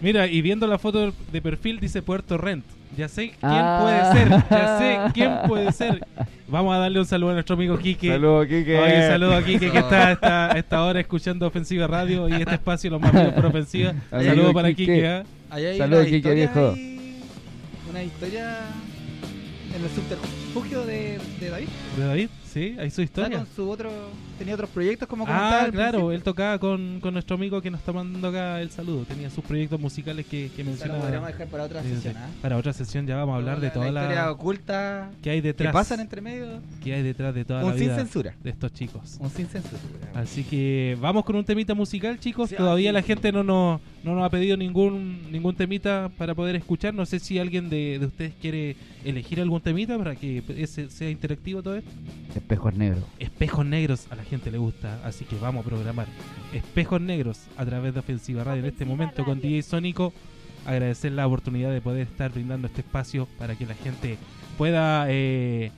B: Mira, y viendo la foto de perfil dice Puerto Rent. Ya sé quién
D: Ah.
B: puede ser, ya sé quién puede ser. Vamos a darle un saludo a nuestro amigo Quique.
E: Saludos, Kike.
B: Oye, saludo a Quique que está a esta, esta hora escuchando Ofensiva Radio y este espacio, los más *laughs* vivos por Ofensiva.
D: Amigo
B: Saludo para
D: Quique.
B: Quique. ¿ah?
C: Ahí hay
D: Saludos,
C: una
D: Quique,
C: historia
D: viejo.
C: Una historia en el subterfugio de, de David.
B: ¿De David? Sí, hay su
C: Está
B: historia.
C: con su otro, tenía otros proyectos como
B: Ah, claro,
C: principio.
B: él tocaba con, con nuestro amigo que nos está mandando acá el saludo. Tenía sus proyectos musicales que, que
C: la
B: mencionaba.
C: podríamos dejar para otra sesión.
B: sí.
C: ¿ah?
B: Para otra sesión ya vamos a hablar de toda
C: la historia
B: la
C: oculta
B: que hay
C: que
B: detrás.
C: pasan entre medio.
B: que hay detrás de toda
C: Un
B: la
C: sin
B: vida
C: censura.
B: de estos chicos.
C: Un sin censura.
B: Así que vamos con un temita musical, chicos.
C: Sí,
B: Todavía
C: sí.
B: la gente no nos, no nos ha pedido ningún ningún temita para poder escuchar. No sé si alguien de, de ustedes quiere elegir algún temita para que ese sea interactivo todo esto.
D: Espejos negros.
B: Espejos negros a la gente le gusta, así que vamos a programar Espejos negros a través de Ofensiva Radio en este momento con DJ Sónico. Agradecer la oportunidad de poder estar brindando este espacio para que la gente pueda eh,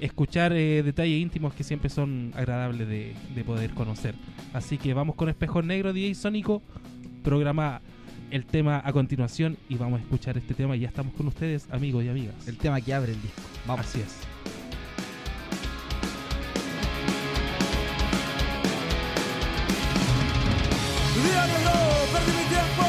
B: escuchar eh, detalles íntimos que siempre son agradables de, de poder conocer. Así que vamos con Espejos negros, DJ Sónico. Programa el tema a continuación y vamos a escuchar este tema y ya estamos con ustedes, amigos y amigas.
C: El tema que abre el disco. Vamos.
B: Así es.
A: Perdí mi tiempo,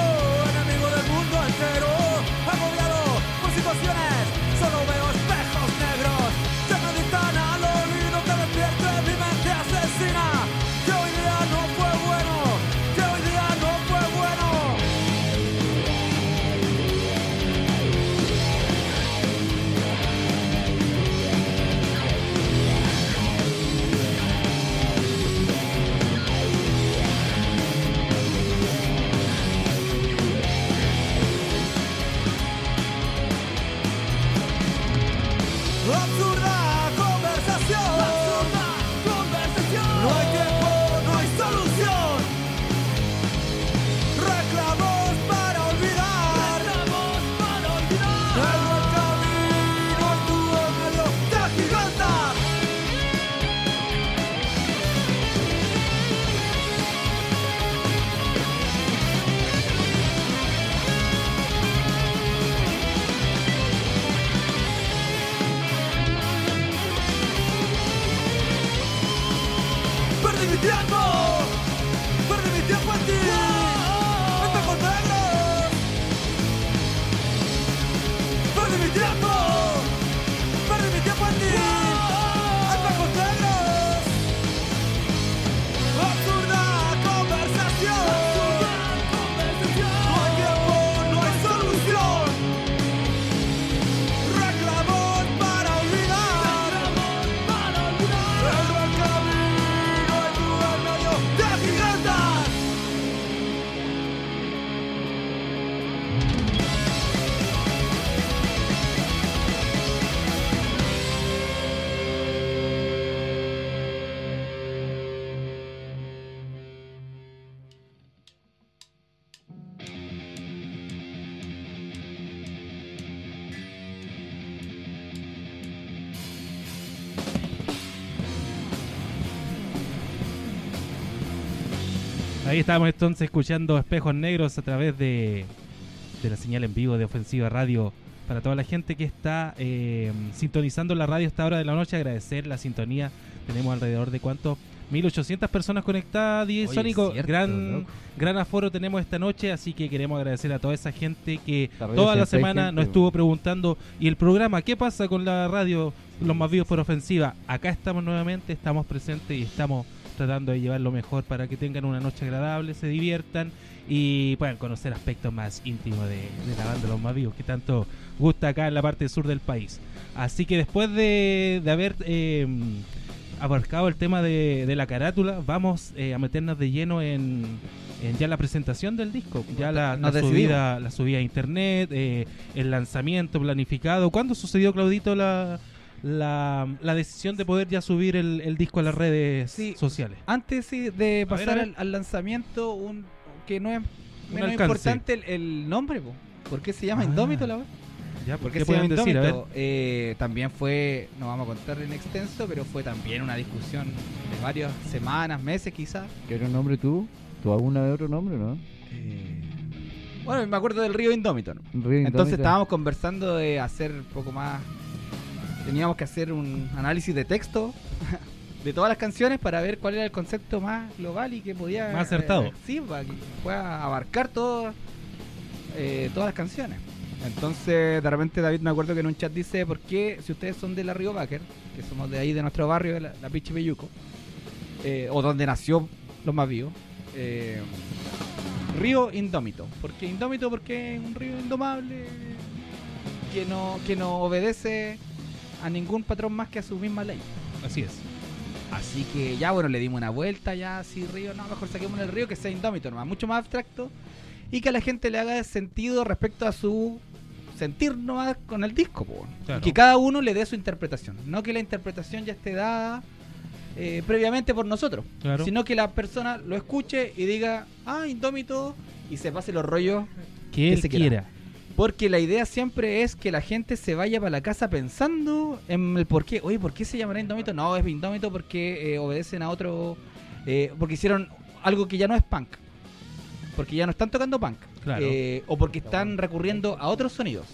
B: Ahí estábamos entonces escuchando Espejos Negros a través de, de la señal en vivo de Ofensiva Radio. Para toda la gente que está eh, sintonizando la radio a esta hora de la noche, agradecer la sintonía. Tenemos alrededor de cuánto? 1800 personas conectadas, DJ Sónico. gran,
C: loco.
B: gran aforo tenemos esta noche, así que queremos agradecer a toda esa gente que toda la semana nos estuvo preguntando. ¿Y el programa? ¿Qué pasa con la radio? Los más vivos por ofensiva. Acá estamos nuevamente, estamos presentes y estamos tratando de llevar lo mejor para que tengan una noche agradable, se diviertan y puedan conocer aspectos más íntimos de, de la banda Los Más Vivos, que tanto gusta acá en la parte sur del país. Así que después de, de haber eh, abarcado el tema de, de la carátula, vamos eh, a meternos de lleno en, en ya la presentación del disco, ya la, la subida, la subida a internet, eh, el lanzamiento planificado. ¿Cuándo sucedió, Claudito, la, la, la decisión de poder ya subir el, el disco a las redes
C: Sí.
B: sociales?
C: Antes sí, de
B: A ver,
C: pasar
B: a ver.
C: Al, al lanzamiento, un que no es menos
B: alcance.
C: importante el, el nombre, po. ¿por qué se llama
B: Ah.
C: Indómito la wea?
B: ¿Ya?
C: ¿Por
B: ¿Qué
C: qué se llama
B: pueden decir? A ver.
C: Indómito? Eh, también fue, no vamos a contar en extenso, pero fue también una discusión de varias semanas, meses quizás.
D: ¿Qué otro nombre tú? ¿Tú alguna vez otro nombre, no?
C: Bueno, me acuerdo del río Indómito.
D: río
C: Entonces
D: indómito.
C: estábamos conversando de hacer un poco más. Teníamos que hacer un análisis de texto *laughs* de todas las canciones para ver cuál era el concepto más global y que podía.
B: Más acertado.
C: eh, sí, para que pueda abarcar todo, eh, todas las canciones. Entonces, de repente David me acuerdo que en un chat dice, ¿por qué si ustedes son de la Río Baker, que somos de ahí, de nuestro barrio, de la, la Pichi Peyuco, eh, o donde nació los más vivos, eh, Río Indómito? ¿Por qué Indómito? Porque es un río indomable que no, que no obedece a ningún patrón más que a su misma ley.
B: Así es.
C: Así que ya, bueno, le dimos una vuelta, ya así río, no, mejor saquemos el río que sea indómito nomás, mucho más abstracto y que a la gente le haga sentido respecto a su sentir nomás con el disco.
B: Claro.
C: Y que cada uno le dé su interpretación, no que la interpretación ya esté dada eh, previamente por nosotros,
B: Claro.
C: sino que la persona lo escuche y diga, ah, indómito, y se pase los rollos
B: Que él
C: se quiera.
B: quiera.
C: Porque la idea siempre es que la gente se vaya para la casa pensando en el por qué. Oye, ¿por qué se llamará Indómito? No, es Indómito porque eh, obedecen a otro. eh, porque hicieron algo que ya no es punk. Porque ya no están tocando punk.
B: Claro.
C: Eh, o porque están recurriendo a otros sonidos.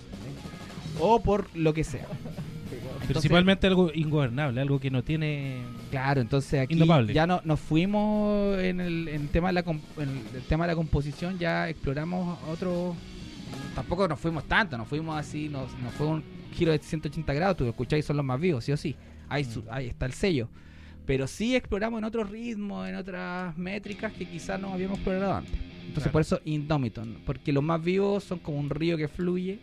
C: O por lo que sea. Entonces,
B: Principalmente algo ingobernable, algo que no tiene.
C: Claro, entonces aquí
B: Indomable.
C: ya no, nos fuimos en el, en tema de la en el tema de la composición, ya exploramos otro. Tampoco nos fuimos tanto, nos fuimos así, nos, nos fue un giro de 180 grados. Tú lo escucháis, son los más vivos, sí o sí. Ahí, su- ahí está el sello. Pero sí exploramos en otros ritmos, en otras métricas que quizás no habíamos explorado antes. Entonces
B: Claro.
C: por eso Indomiton, porque los más vivos son como un río que fluye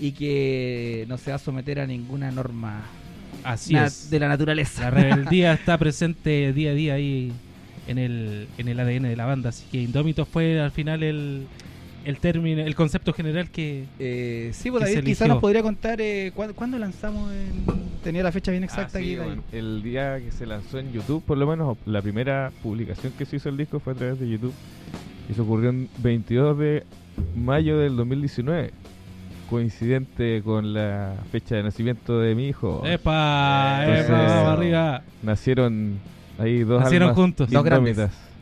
C: y que no se va a someter a ninguna norma
B: Así
C: na-
B: es.
C: de la naturaleza.
B: La rebeldía *laughs* está presente día a día ahí en el, en el ADN de la banda. Así que Indómito fue al final el, el término, el concepto general que.
C: Eh, sí, pues David quizás nos podría contar eh, ¿cuándo, cuándo lanzamos. en- Tenía la fecha bien exacta
E: Ah, sí,
C: aquí.
E: Bueno, el día que se lanzó en YouTube, por lo menos la primera publicación que se hizo el disco fue a través de YouTube. Y se ocurrió el 22 de mayo del 2019, coincidente con la fecha de nacimiento de mi hijo.
B: ¡Epa!
E: Entonces-
B: ¡Epa! Arriba!
E: Nacieron ahí dos
B: Nacieron
E: almas
B: juntos.
C: Dos grandes.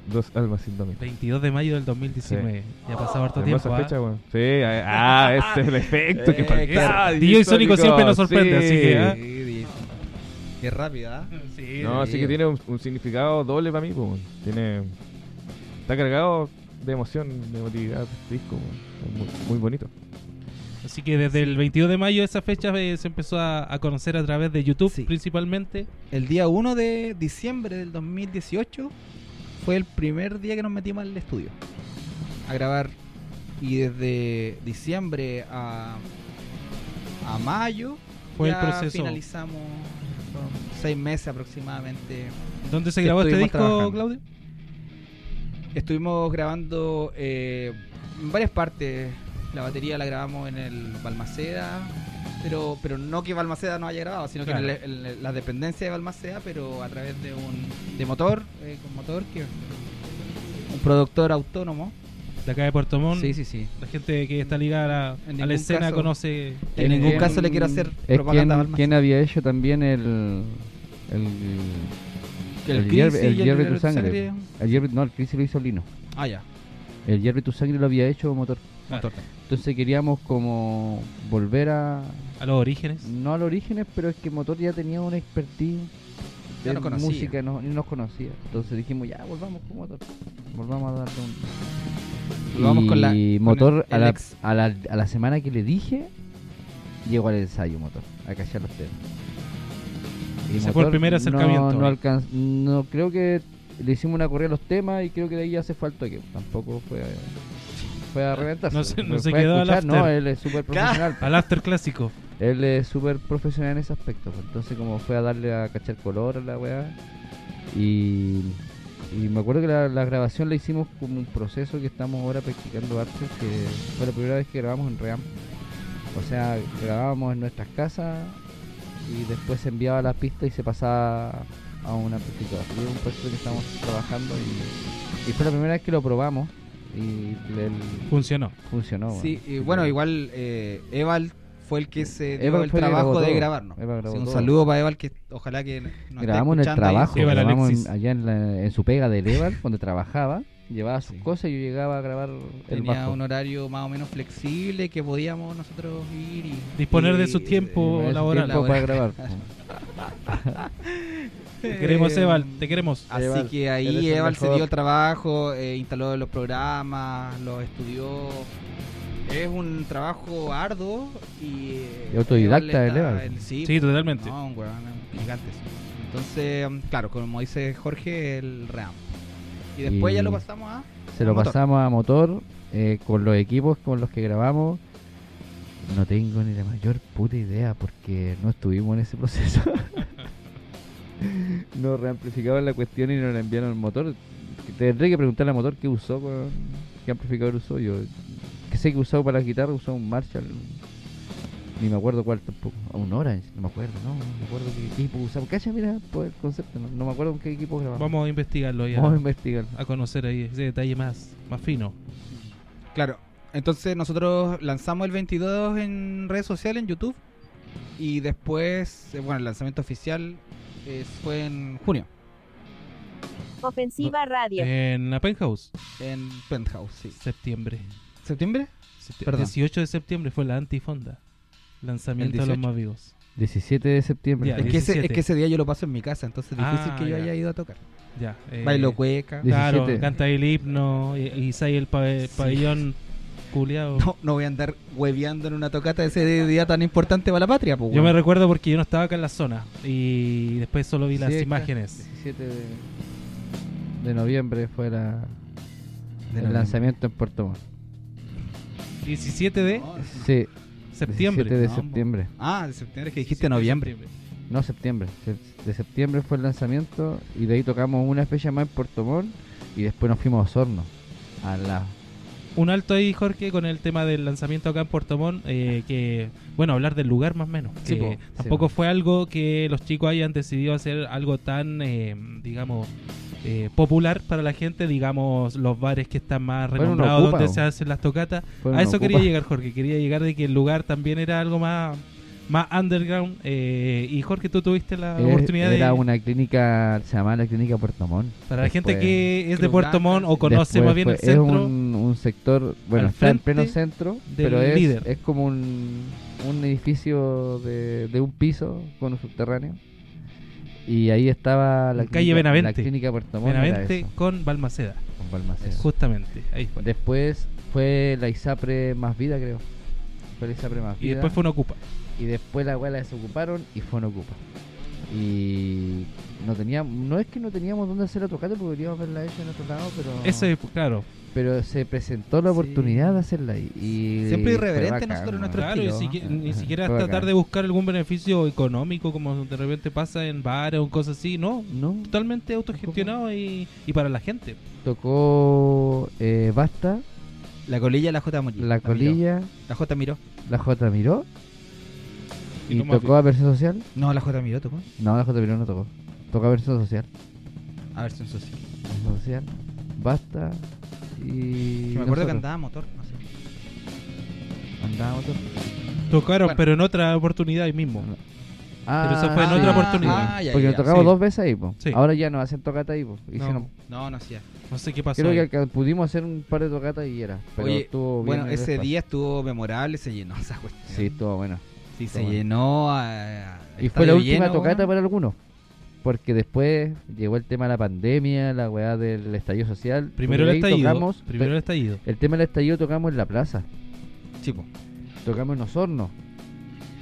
E: Dos almas indómitas.
B: 22 de mayo del 2019. Ya ha pasado harto tiempo. ¿ah?
E: fecha, weón. Sí, ah, ah, *laughs* ese es el efecto que
C: Eh,
E: faltaba.
C: claro.
B: DJ Sónico siempre nos sorprende, así que, ¿ah?
C: Sí, Qué rápida. ¿ah?
B: Sí,
E: No, así que tiene un, un significado doble para mí, pues. Tiene. Está cargado de emoción, de emotividad este disco, muy, muy bonito.
B: Así que desde el 22 de mayo esa fecha eh, se empezó a, a conocer a través de YouTube
C: Sí.
B: principalmente.
C: El día 1 de diciembre del 2018 fue el primer día que nos metimos al estudio a grabar. Y desde diciembre a, a mayo
B: Fue el
C: ya
B: proceso.
C: finalizamos seis meses aproximadamente.
B: ¿Dónde se grabó este disco,
C: trabajando.
B: Claudio?
C: Estuvimos grabando eh, en varias partes. La batería la grabamos en el Balmaceda, pero pero no que Balmaceda no haya grabado, sino
B: Claro.
C: que en el- en la dependencia de Balmaceda, pero a través de un de motor, eh, con motor, que un productor autónomo.
B: De acá de Puerto Montt.
C: Sí, sí, sí.
B: La gente que está ligada a la, a escena
C: caso-
B: conoce.
C: En ningún caso le quiero hacer
D: Es
C: propaganda
D: quien, quien había hecho también el. El, el,
C: Chris
D: hierve,
C: y
D: el hierve tu
C: Sangre-
D: sangre. El no, el Chris lo hizo Lino.
C: Ah, ya.
D: El hierve tu sangre lo había hecho motor.
C: Motor.
D: Entonces queríamos como volver a.
B: A los orígenes.
D: No a los orígenes, pero es que motor ya tenía una expertise
C: Ya
D: de música, no, ni nos conocía. Entonces dijimos, ya, volvamos con motor. Volvamos a darle un.
C: Volvamos
D: y
C: con la- con
D: motor
C: el-
D: a,
C: el
D: la,
C: ex.
D: a, la, a la semana que le dije, llegó al ensayo motor, a cachar los temas. Y
B: Ese fue el primer acercamiento.
D: No, no, alcanz- no creo que le hicimos una corrida a los temas y creo que de ahí ya se fue al toque. Tampoco fue a, fue a reventarse.
B: No se- no se quedó al
D: escuchar, No,
B: after.
D: él es súper profesional.
B: Al after clásico.
D: Él es súper profesional en ese aspecto. pues. Entonces, como fue a darle a cachar color a la weá. Y, y me acuerdo que la, la grabación la hicimos como un proceso que estamos ahora practicando arte. Que fue la primera vez que grabamos en Ream. O sea, grabábamos en nuestras casas y después se enviaba la pista y se pasaba a un amplificador. Y es un proceso que estamos trabajando y, y fue la primera vez que lo probamos y le-
B: Funcionó.
D: funcionó.
C: Sí,
D: weón.
C: y bueno, igual eh, Eval fue el que se dio
D: Eval
C: el
D: el
C: trabajo
D: grabó
C: de
D: todo.
C: grabarnos.
D: Eval grabó
C: Sí, un
D: todo.
C: saludo para Eval que ojalá que nos esté
D: grabamos en el trabajo,
B: Eval
D: grabamos en- allá en, la- en su pega de Leval, donde trabajaba, llevaba sus
C: Sí.
D: cosas y yo llegaba a grabar el
C: Tenía
D: bajo.
C: un horario más o menos flexible que podíamos nosotros ir y
B: Disponer de su tiempo laboral.
D: tiempo para grabar. *laughs*
B: Te queremos,
C: Eh,
B: Eval, te queremos.
C: Así
D: Eval,
C: que ahí Eval se dio el trabajo, eh, instaló los programas, los estudió. Es un trabajo arduo y. eh,
D: Y autodidacta
C: Eval
D: Eval.
C: el- sí,
B: Sí, totalmente.
C: No, un weón gigante. sí. Entonces, claro, como dice Jorge, el RAM. Y después
D: Y
C: ya lo pasamos a.
D: Se lo
C: motor.
D: pasamos a motor eh, con los equipos con los que grabamos. No tengo ni la mayor puta idea porque no estuvimos en ese proceso. *laughs* nos reamplificaban la cuestión y nos la enviaron al motor. Tendré que preguntarle al motor qué usó, qué amplificador usó. Yo que sé que usó para la guitarra, usó un Marshall. Ni me acuerdo cuál tampoco. A un Orange, no me acuerdo, no, no me acuerdo qué equipo usaba. Cacha, mira, por el concepto, no, no me acuerdo con qué equipo grabamos.
B: Vamos a investigarlo ya.
D: Vamos a investigar.
B: A conocer ahí ese detalle más, más fino.
C: Claro. Entonces nosotros lanzamos el 22 en redes sociales, en YouTube. Y después, eh, bueno, el lanzamiento oficial eh, fue en junio,
H: Ofensiva Radio.
B: En la Penthouse,
C: en Penthouse, sí.
B: septiembre.
C: ¿Septiembre?
B: Septi-
C: Perdón.
B: 18 de septiembre fue la antifonda. Lanzamiento
C: ¿El
B: de los
C: 18?
B: más vivos.
D: 17 de septiembre.
B: Ya,
C: Es que, ese, es
B: 17.
C: que ese día yo lo paso en mi casa, entonces es difícil
B: Ah,
C: que yo
B: ya.
C: haya ido a tocar.
B: Ya. eh,
C: Bailo cueca.
D: Di-
B: Claro,
D: 17.
B: canta el himno, y, y sale el pa-
C: Sí.
B: pabellón culiado.
C: No, no voy a andar hueveando en una tocata ese día tan importante para la patria, pues.
B: Yo me recuerdo porque yo no estaba acá en la zona y después solo vi las
D: Sí,
B: imágenes.
D: 17 de, de noviembre fue la,
C: De
D: el
C: noviembre.
D: lanzamiento en Puerto Montt.
B: 17 de
D: Sí,
B: septiembre.
D: 17 de
C: No,
D: septiembre.
C: Ah, de septiembre, que
B: 17
C: dijiste noviembre.
B: septiembre.
D: No, septiembre. Se- De septiembre fue el lanzamiento y de ahí tocamos una fecha más en Puerto Montt y después nos fuimos a Osorno. A la,
B: Un alto ahí, Jorge, con el tema del lanzamiento acá en Puerto Montt, eh, que, bueno, hablar del lugar más o menos.
C: Sí,
B: que
C: po.
B: tampoco
D: Sí,
B: fue algo que los chicos hayan decidido hacer algo tan, eh, digamos, eh, popular para la gente, digamos, los bares que están más renombrados
D: ocupa,
B: donde se hacen las tocatas.
D: Bueno,
B: a eso quería llegar, Jorge. Quería llegar de que el lugar también era algo más, más underground. eh, y Jorge, tú tuviste la
D: Eh,
B: oportunidad
D: era
B: de...
D: una clínica, se llamaba la clínica Puerto Montt.
B: Para la gente que es de Puerto Montt o conoce
D: Después
B: más bien el centro,
D: Es un, un sector, bueno, está en pleno centro, pero es,
B: líder.
D: es como un, un edificio de, de un piso con un subterráneo. Y ahí estaba la,
B: En calle
D: clínica,
B: Benavente.
D: la clínica Puerto Montt.
B: Benavente
D: eso,
B: con Balmaceda.
D: con Balmaceda.
B: Justamente, ahí fue.
D: Después fue la ISAPRE Más Vida, creo. Fue la ISAPRE más
B: Y
D: vida,
B: después fue una ocupa.
D: y después la weá la desocuparon y fue una ocupa. Y no teníamos, no es que no teníamos dónde hacer la tocata porque queríamos haberla hecho en otro lado, pero
B: Ese, claro.
D: Pero se presentó la
C: Sí.
D: oportunidad de hacerla ahí. Y
C: Siempre irreverente
D: bacán,
C: nosotros en nuestro
B: Claro, y
C: estilo,
B: ni siquiera tratar
D: bacán.
B: de buscar algún beneficio económico como de repente pasa en bares o cosas así, no.
D: No,
B: Totalmente autogestionado y, y para la gente.
D: tocó eh, Basta,
C: La colilla la J Morí.
D: La. Colilla,
C: La J miró.
D: la J Miró
B: Y
D: tocó a Versión Social.
C: No, la J miró, tocó.
D: No, la J Miró no tocó. Tocó a Versión Social.
C: A ver, son social.
D: Versión Social, Basta y.
C: Que me acuerdo que andaba motor, no sé.
D: Andaba otro.
B: Tocaron,
C: Bueno.
B: pero en otra oportunidad ahí mismo.
D: Ah,
B: Pero eso fue en
D: sí.
B: otra oportunidad.
C: Ah, ya,
D: Porque nos tocamos
B: sí.
D: dos veces ahí, po.
B: Sí.
D: Ahora ya no hacen tocata ahí, po.
B: No.
D: Hicieron-
C: No, no hacía.
B: No sé qué pasó.
D: Creo
B: ahí.
D: que pudimos hacer un par de tocatas y era. Pero
C: Oye,
D: estuvo bien
C: bueno, ese día estuvo memorable, se llenó *laughs* esa cuestión.
D: Sí, estuvo bueno.
C: Sí, se
D: estuvo bueno.
C: llenó. a-
D: Y fue la última
C: lleno,
D: tocata para algunos. Porque después llegó el tema de la pandemia, la weá del estallido social.
B: Primero el estallido.
D: Tocamos,
B: primero el estallido.
D: El tema del estallido tocamos en la plaza.
C: Po.
D: Tocamos en Osorno.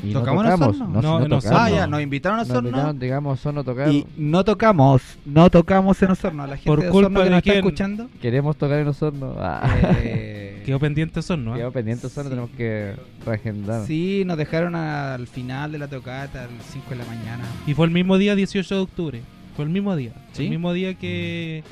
D: Y
C: ¿Tocamos en
D: no tocamos.
C: Osorno?
B: No, en
D: tocamos.
B: Osorno.
C: Ah, ya, nos invitaron a
D: Nos
C: Osorno.
D: invitaron, digamos, Osorno tocar.
C: Y no tocamos, no tocamos en Osorno. A la gente
B: Por
C: de
B: culpa
C: Osorno que
B: de
C: nos está
B: quién.
C: escuchando.
D: Queremos tocar en Osorno. Ah.
C: eh,
B: Quedó pendiente son, ¿no?
D: Quedó pendiente Osorno,
C: Sí.
D: tenemos que reagendar.
C: Sí, nos dejaron al final de la tocata, a las 5 de la mañana.
B: Y fue el mismo día, 18 de octubre. Fue el mismo día.
C: ¿Sí?
B: El mismo día que,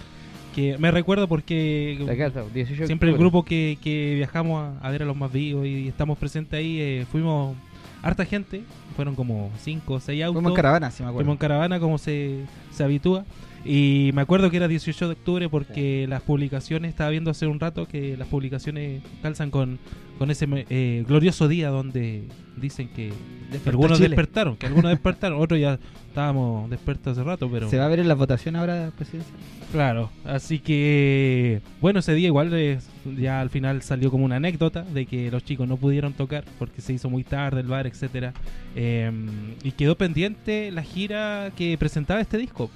B: que me recuerdo porque
D: casa, 18 de
B: siempre el grupo que, que viajamos a, a ver a los más vivos y estamos presentes ahí, eh, fuimos harta gente, fueron como 5 o 6 autos.
C: Fuimos en caravana, sí me acuerdo.
B: Fuimos en caravana como se, se habitúa. Y me acuerdo que era 18 de octubre porque las publicaciones, estaba viendo hace un rato que las publicaciones calzan con, con ese eh, glorioso día donde dicen que, algunos
C: Chile.
B: despertaron, que algunos *laughs* despertaron, otros ya estábamos despiertos hace rato, pero
C: ¿Se va a ver en la votación ahora, presidencia?
B: claro, así que bueno, ese día igual es- ya al final salió como una anécdota de que los chicos no pudieron tocar porque se hizo muy tarde el bar, etcétera eh, y quedó pendiente la gira que presentaba este disco.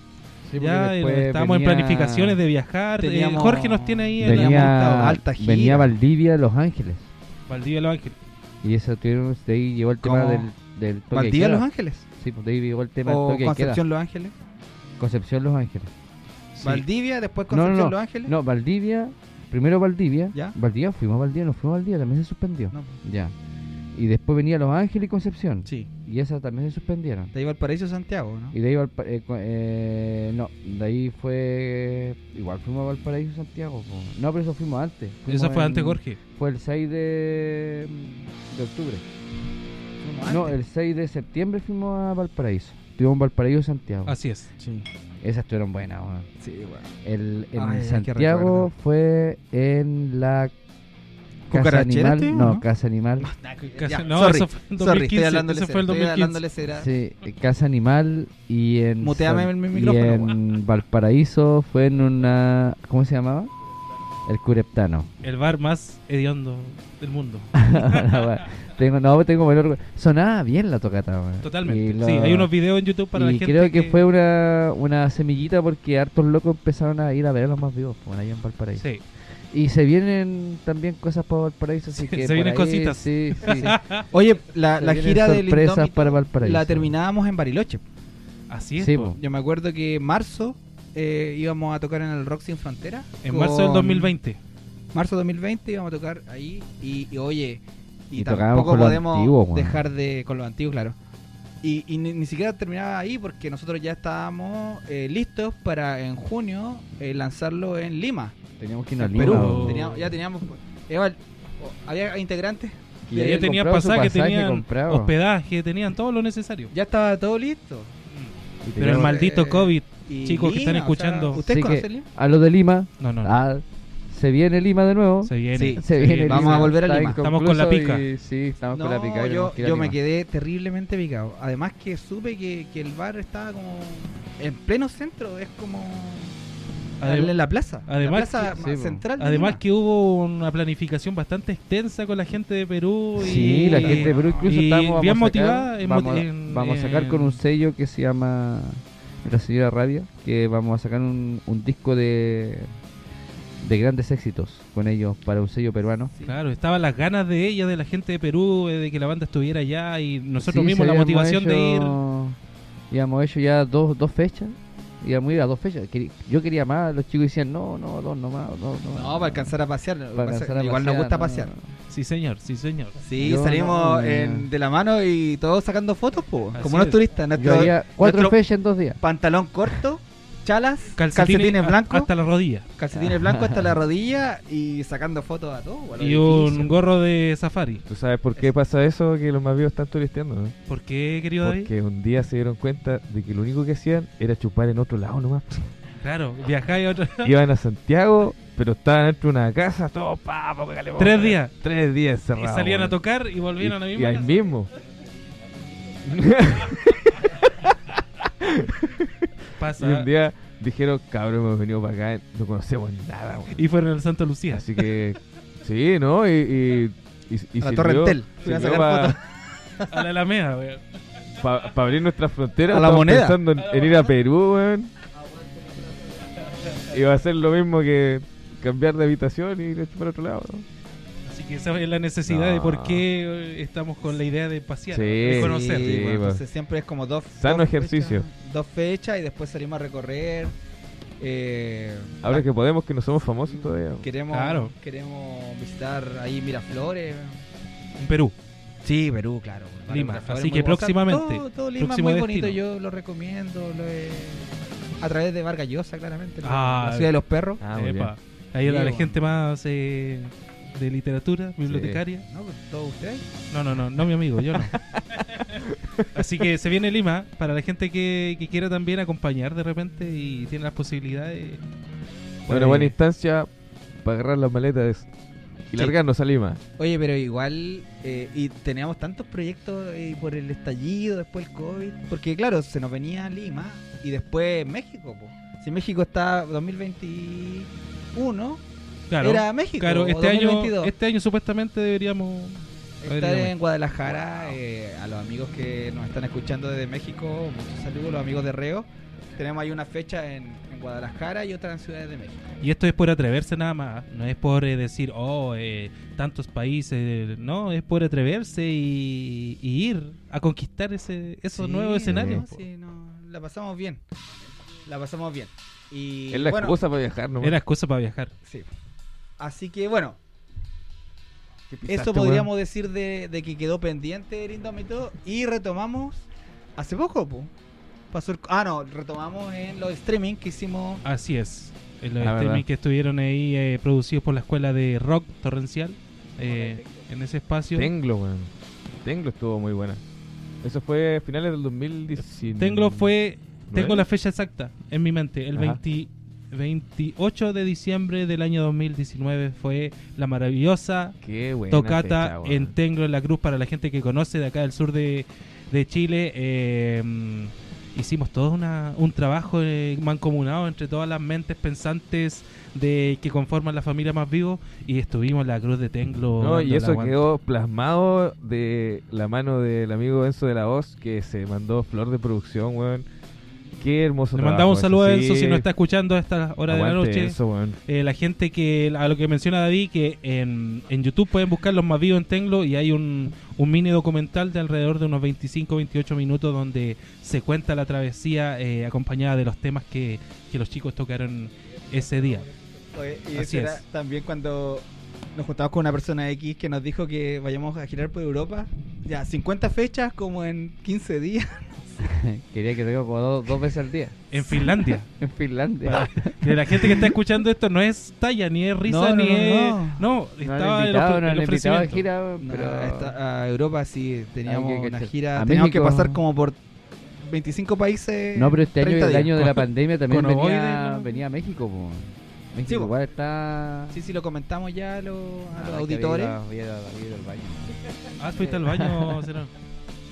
D: Sí,
B: ya estábamos
D: venía-
B: en planificaciones de viajar. eh,
C: Teníamos-
B: Jorge nos tiene ahí en la
C: Teníamos
D: venía,
C: alta gira.
D: venía Valdivia, Los Ángeles.
B: Valdivia Los Ángeles.
D: Y eso tuvieron, de ahí llegó el tema del, del toque de
C: ¿Valdivia. Los Ángeles?
D: Sí, pues de ahí llegó el tema del
C: ¿O
D: toque de
C: Concepción. Los Ángeles?
D: Concepción Los Ángeles.
B: Sí.
C: ¿Valdivia, después
D: No, no,
C: Concepción
D: no.
C: Los Ángeles?
D: No, Valdivia, primero Valdivia.
C: ¿Ya?
D: Valdivia, fuimos a Valdivia, nos fuimos a Valdivia, también se suspendió.
C: No.
D: Ya. Y después venía Los Ángeles y Concepción.
C: Sí.
D: Y esas también se suspendieron.
C: De ahí Valparaíso Santiago, ¿no?
D: Y de ahí, Valpa- eh, eh, no, de ahí fue, igual fuimos a Valparaíso, Santiago. po. No, pero eso fuimos antes. Fuimos
B: Eso fue
D: en-
B: antes, Jorge.
D: Fue el 6 de, de octubre. No, el 6 de septiembre fuimos a Valparaíso. Estuvimos en Valparaíso, Santiago.
B: Así es.
C: Sí.
D: Esas estuvieron buenas.
C: Sí, bueno.
D: El, en
C: Ay,
D: Santiago fue en la Casa
C: ¿Cucarachera
D: Animal. No,
C: no?
D: Casa Animal.
C: Ya,
B: no,
C: sorry,
B: eso fue en
C: sorry,
B: 2015.
C: estoy hablándole
B: Eso fue el
C: cera, estoy
B: 2015.
C: hablándole cera.
D: Sí, Casa Animal y en
C: Muteame el
D: y
C: micrófono,
D: en Valparaíso fue en una ¿cómo se llamaba? El Cureptano.
B: El bar más hediondo del mundo. *laughs*
D: tengo no, tengo menor sonaba bien la tocata, weón.
B: Totalmente.
D: Y lo-
B: Sí, hay unos videos en YouTube para
D: y
B: la gente.
D: creo que, fue una, una semillita porque hartos locos empezaron a ir a ver a los más vivos, pues, allá en Valparaíso.
B: Sí.
D: Y se vienen también cosas para Valparaíso, así
B: Sí, *laughs*
D: que
B: se
D: por
B: vienen
D: ahí,
B: cositas.
D: Sí, sí. *laughs*
C: Oye, la, la gira del
D: sorpresas para Valparaíso.
C: la terminábamos en Bariloche.
B: Así es.
D: Sí,
B: po.
D: po.
C: Yo me acuerdo que en marzo eh, íbamos a tocar en el Rock Sin Frontera.
B: En marzo del
C: con-
B: 2020.
C: Marzo 2020 íbamos a tocar ahí y, y, oye, y, tampoco podemos dejar de con los antiguos, claro. Y, y ni, ni siquiera terminaba ahí porque nosotros ya estábamos eh, listos para en junio eh, lanzarlo en Lima,
D: Teníamos que ir a Lima.
C: Perú. Teníamos- ya teníamos, Eval, oh, había integrantes,
D: Que
B: Ya
D: habían
B: tenían pasaje,
D: pasaje
B: tenían
D: comprado.
B: hospedaje, tenían todo lo necesario.
C: ya estaba todo listo.
B: Pero el maldito
C: eh,
B: COVID.
C: Y
B: Chicos que están
C: Lima, o sea,
B: escuchando.
C: ¿Ustedes conocen Lima?
D: A lo de Lima,
B: No, no, no.
D: ah, se viene Lima de nuevo.
B: se viene.
C: Sí,
D: se viene
C: vamos
D: Lima.
C: a volver a Lima.
B: Estamos con la pica.
D: y- sí, estamos con la pica.
C: yo, me quedé terriblemente picado. Además que supe que, que el bar estaba como en pleno centro, es como
B: Adem-
C: en la plaza,
B: además
C: la plaza
D: que- sí,
C: central. de
B: Además que hubo una planificación bastante extensa con la gente de Perú. y-
D: Sí, la gente de Perú incluso estamos,
B: bien
D: a
B: motivada
D: sacar,
B: en
D: vamos,
B: en-
D: vamos a sacar con un sello que se llama La Señora Rabia, que vamos a sacar un, un disco de de grandes éxitos con ellos para un sello peruano.
B: Claro, estaban las ganas de ella, de la gente de Perú, eh, de que la banda estuviera allá y nosotros
D: Sí,
B: mismos la motivación de ir.
D: Habíamos hecho ya dos, dos fechas. Íbamos a ir a dos fechas. Yo quería más, los chicos decían, no, no, dos nomás, dos nomás.
C: No, para alcanzar a pasear.
D: Para alcanzar a
C: igual nos gusta
D: no.
C: pasear.
B: Sí, señor, sí, señor.
C: Sí,
D: Yo
C: salimos
D: no,
C: en- de la mano y todos sacando fotos, po, como unos turistas.
D: Yo
C: Nuestro
D: haría cuatro
C: nuestro-
D: fechas en dos días.
C: pantalón corto, chalas, calcetines, blancos,
B: Hasta la rodilla.
C: calcetines blancos hasta la *laughs* rodilla y sacando fotos a los
B: Y un gorro de safari.
E: ¿Tú sabes por qué pasa eso? Que los más vivos están turisteando, ¿no?
B: ¿Por qué, querido David?
E: Porque un día se dieron cuenta de que lo único que hacían era chupar en otro lado nomás.
B: Claro, viajáis a otro
E: Iban a Santiago, pero estaban dentro de una casa, todos pa, pa, pa,
B: Tres días.
E: Tres días
B: y
E: encerrados.
B: salían a tocar y volvieron a la
E: Y, y
B: misma
E: ahí
B: casa.
E: mismo. *laughs* *laughs*
B: Pasa.
E: Y un día dijeron, cabrón, hemos venido para acá, no conocemos nada, weón".
B: Y fueron al Santa Lucía.
E: Así que, sí, ¿no? Y, y, y, y
C: A la Torre Entel. A
E: sirvió
C: sacar
E: pa-
B: A la Alameda, weón.
E: Para abrir nuestras fronteras.
C: A la
E: estamos
C: moneda.
E: pensando en, en ir a Perú, weón. Y va a ser lo mismo que cambiar de habitación y ir a chupar a otro lado, ¿no?
B: Así que esa es la necesidad de por qué eh, estamos con la idea de pasear,
E: Sí,
B: de conocer.
E: sí,
C: bueno, entonces siempre es como dos,
E: Sano
C: dos
E: ejercicio.
C: fechas, dos fechas y después salimos a recorrer. Eh,
E: Ahora
C: ah,
E: que podemos, que no somos famosos todavía.
C: queremos,
B: Claro.
C: queremos visitar ahí Miraflores.
B: En Perú.
C: Sí, Perú, claro.
B: Lima,
C: Miraflores
B: así que
C: bueno. O sea,
B: próximamente,
C: todo, todo Lima
B: próximo
C: muy bonito, yo lo recomiendo. Lo he- a través de Vargas Llosa, claramente.
B: Ah,
C: la ciudad de los perros.
E: Ah,
B: Epa. Ahí la
C: Bien,
B: gente más eh, de literatura, bibliotecaria.
C: ¿No? Pues, ¿Todos ustedes?
B: No, no, no, no mi amigo, yo no. *laughs* Así que se viene Lima para la gente que, que quiera también acompañar de repente y tiene las posibilidades.
E: Una
B: puede-
E: buena instancia para agarrar las maletas y
C: Sí.
E: largarnos a Lima.
C: Oye, pero igual, eh, y teníamos tantos proyectos eh, por el estallido, después el COVID, porque claro, se nos venía Lima y después México. po. Si México está 2021,
B: Claro,
C: era México.
B: claro este, año,
C: 2022.
B: este año supuestamente deberíamos...
C: Estar en Guadalajara, eh, a los amigos que nos están escuchando desde México, muchos saludos, los amigos de Reo. Tenemos ahí una fecha en, en Guadalajara y otra en Ciudad de México.
B: Y esto es por atreverse nada más, no es por eh, decir, oh, eh, tantos países, no, es por atreverse y, y ir a conquistar ese, esos
C: Sí,
B: nuevos escenarios.
C: no, sí, no, la pasamos bien. La pasamos bien. Y
E: Es la
C: bueno,
E: excusa para viajar, ¿no?
B: Era excusa para viajar.
C: Sí. Así que bueno,
E: ¿Qué pisaste,
C: eso
E: weón?
C: podríamos decir de, de que quedó pendiente el Indómito y retomamos hace poco, po. Pasó el- ah, no, retomamos en los streaming que hicimos.
B: Así es. En los
E: Ah,
B: streaming
E: verdad.
B: que estuvieron ahí eh, producidos por la escuela de rock torrencial eh, en ese espacio.
E: Tenglo, weón. Tenglo estuvo muy buena. Eso fue finales del 2019.
B: Tenglo fue, tengo la fecha exacta en mi mente, el
E: Ajá.
B: 20 28 de diciembre del año 2019 fue la maravillosa tocata
E: fecha,
B: en Tenglo en la Cruz para la gente que conoce de acá del sur de, de Chile. eh, hicimos todo una, un trabajo eh, mancomunado entre todas las mentes pensantes de que conforman la familia más vivo y estuvimos en la Cruz de Tenglo.
E: No, y eso quedó plasmado de la mano del amigo Enzo de la Voz que se mandó flor de producción, weón. Qué hermoso
B: Le
E: trabajo
B: mandamos un saludo a
E: sí.
B: Enzo si no está escuchando a esta hora de la noche. Eh, la gente que, a lo que menciona David, que en, en YouTube pueden buscar los más vivos en Tenglo y hay un, un mini documental de alrededor de unos 25-28 minutos donde se cuenta la travesía eh, acompañada de los temas que, que los chicos tocaron ese día.
C: Oye, y
B: Así
C: eso era
B: es.
C: también cuando nos juntamos con una persona X que nos dijo que vayamos a girar por Europa. Ya, 50 fechas como en 15 días. *laughs* *laughs*
D: Quería que diga como dos, dos veces al día.
B: En Finlandia. *laughs*
D: En Finlandia.
B: Para- de la gente que está escuchando esto no es talla, ni es risa,
C: No, no,
B: ni
C: no,
B: es...
C: no.
B: Estaba el,
D: invitado,
B: el ofrecimiento.
D: gira,
C: No,
D: pero...
C: esta- a Europa sí, teníamos
D: que
C: una gira.
D: A
C: teníamos que pasar como por 25 países.
D: No, pero este año,
C: 30
D: el año de la pandemia también venía,
B: ¿no?
D: venía a México. po. México
C: Sí,
D: igual está...
C: Sí, sí, lo comentamos ya a los, a
D: Ah,
C: los auditores.
D: había había había al baño.
B: Ah, fuiste al baño, *laughs* Serán?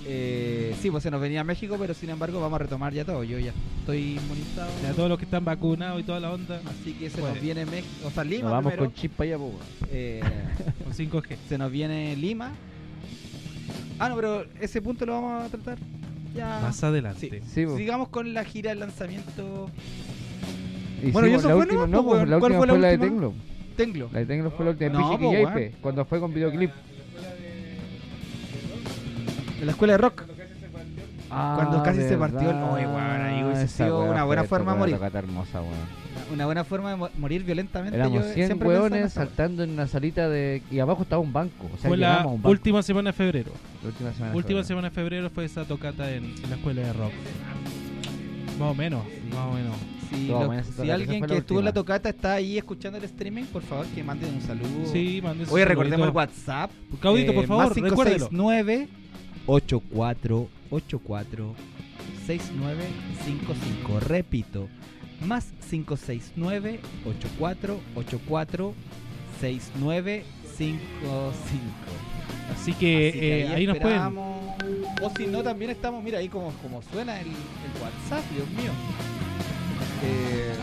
C: Eh, sí, pues se nos venía a México, pero sin embargo vamos a retomar ya todo. Yo ya estoy inmunizado.
B: A todos los que están vacunados y toda la onda,
C: Así que se
B: Puede.
C: nos viene México. O sea, Lima
D: Nos vamos
C: primero.
D: con chip para allá, po.
C: Eh, *laughs*
B: con 5G.
C: se nos viene Lima. Ah, no, pero ese punto lo vamos a tratar ya.
B: Más adelante.
C: Sí.
D: Sí, po.
C: Sigamos con la gira de lanzamiento Bueno, ¿y eso
D: la
C: fue
D: última, no, pues, la
C: ¿Cuál
D: última
C: fue la
D: fue la de
C: última?
D: Teclo.
C: Tenglo.
D: La de Teclo fue la última.
C: No, po, weón.
D: cuando fue con videoclip.
C: En la escuela de rock.
D: Ah,
C: Cuando casi se partió el-. Oye, weón, ahí hubiese sido
D: weá
C: una buena forma de morir.
D: hermosa.
C: Una buena forma de mo- morir violentamente.
D: Éramos
C: yo
D: 100
C: siempre pensaba en
D: hueones
C: esa weá.
D: saltando en una salita de... Y abajo estaba un banco. O sea,
B: fue la
D: un banco.
B: última semana de febrero.
D: La última semana. de
B: Última
D: febrero.
B: semana de febrero fue esa tocata en, en la escuela de rock. Más o menos, más o menos.
C: Si, lo- alguien que estuvo en la tocata está ahí escuchando el streaming, por favor que manden un saludo.
B: Sí, mande su
C: Oye, recordemos el. WhatsApp.
B: Claudito, por
C: Eh,
B: favor,
C: más
B: recuérdelo.
C: 569 8484 6955. Repito, más 569 8484 6955.
B: Así que,
C: Así que
B: eh, ahí nos pueden.
C: O si no, también estamos, mira ahí como, como suena el, el WhatsApp, Dios mío. Eh,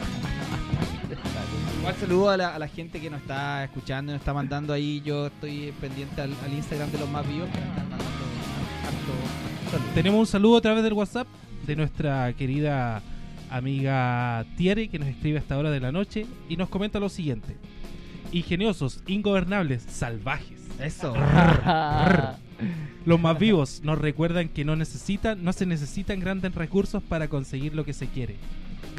C: igual saludo a la, a la gente que nos está escuchando, nos está mandando ahí. Yo estoy pendiente al, al Instagram de los más vivos que nos están mandando.
B: Tenemos un saludo a través del WhatsApp de nuestra querida amiga Tiere que nos escribe a esta hora de la noche y nos comenta lo siguiente. Ingeniosos, ingobernables, salvajes.
C: Eso.
B: Los más vivos nos recuerdan que no necesitan, no se necesitan grandes recursos para conseguir lo que se quiere.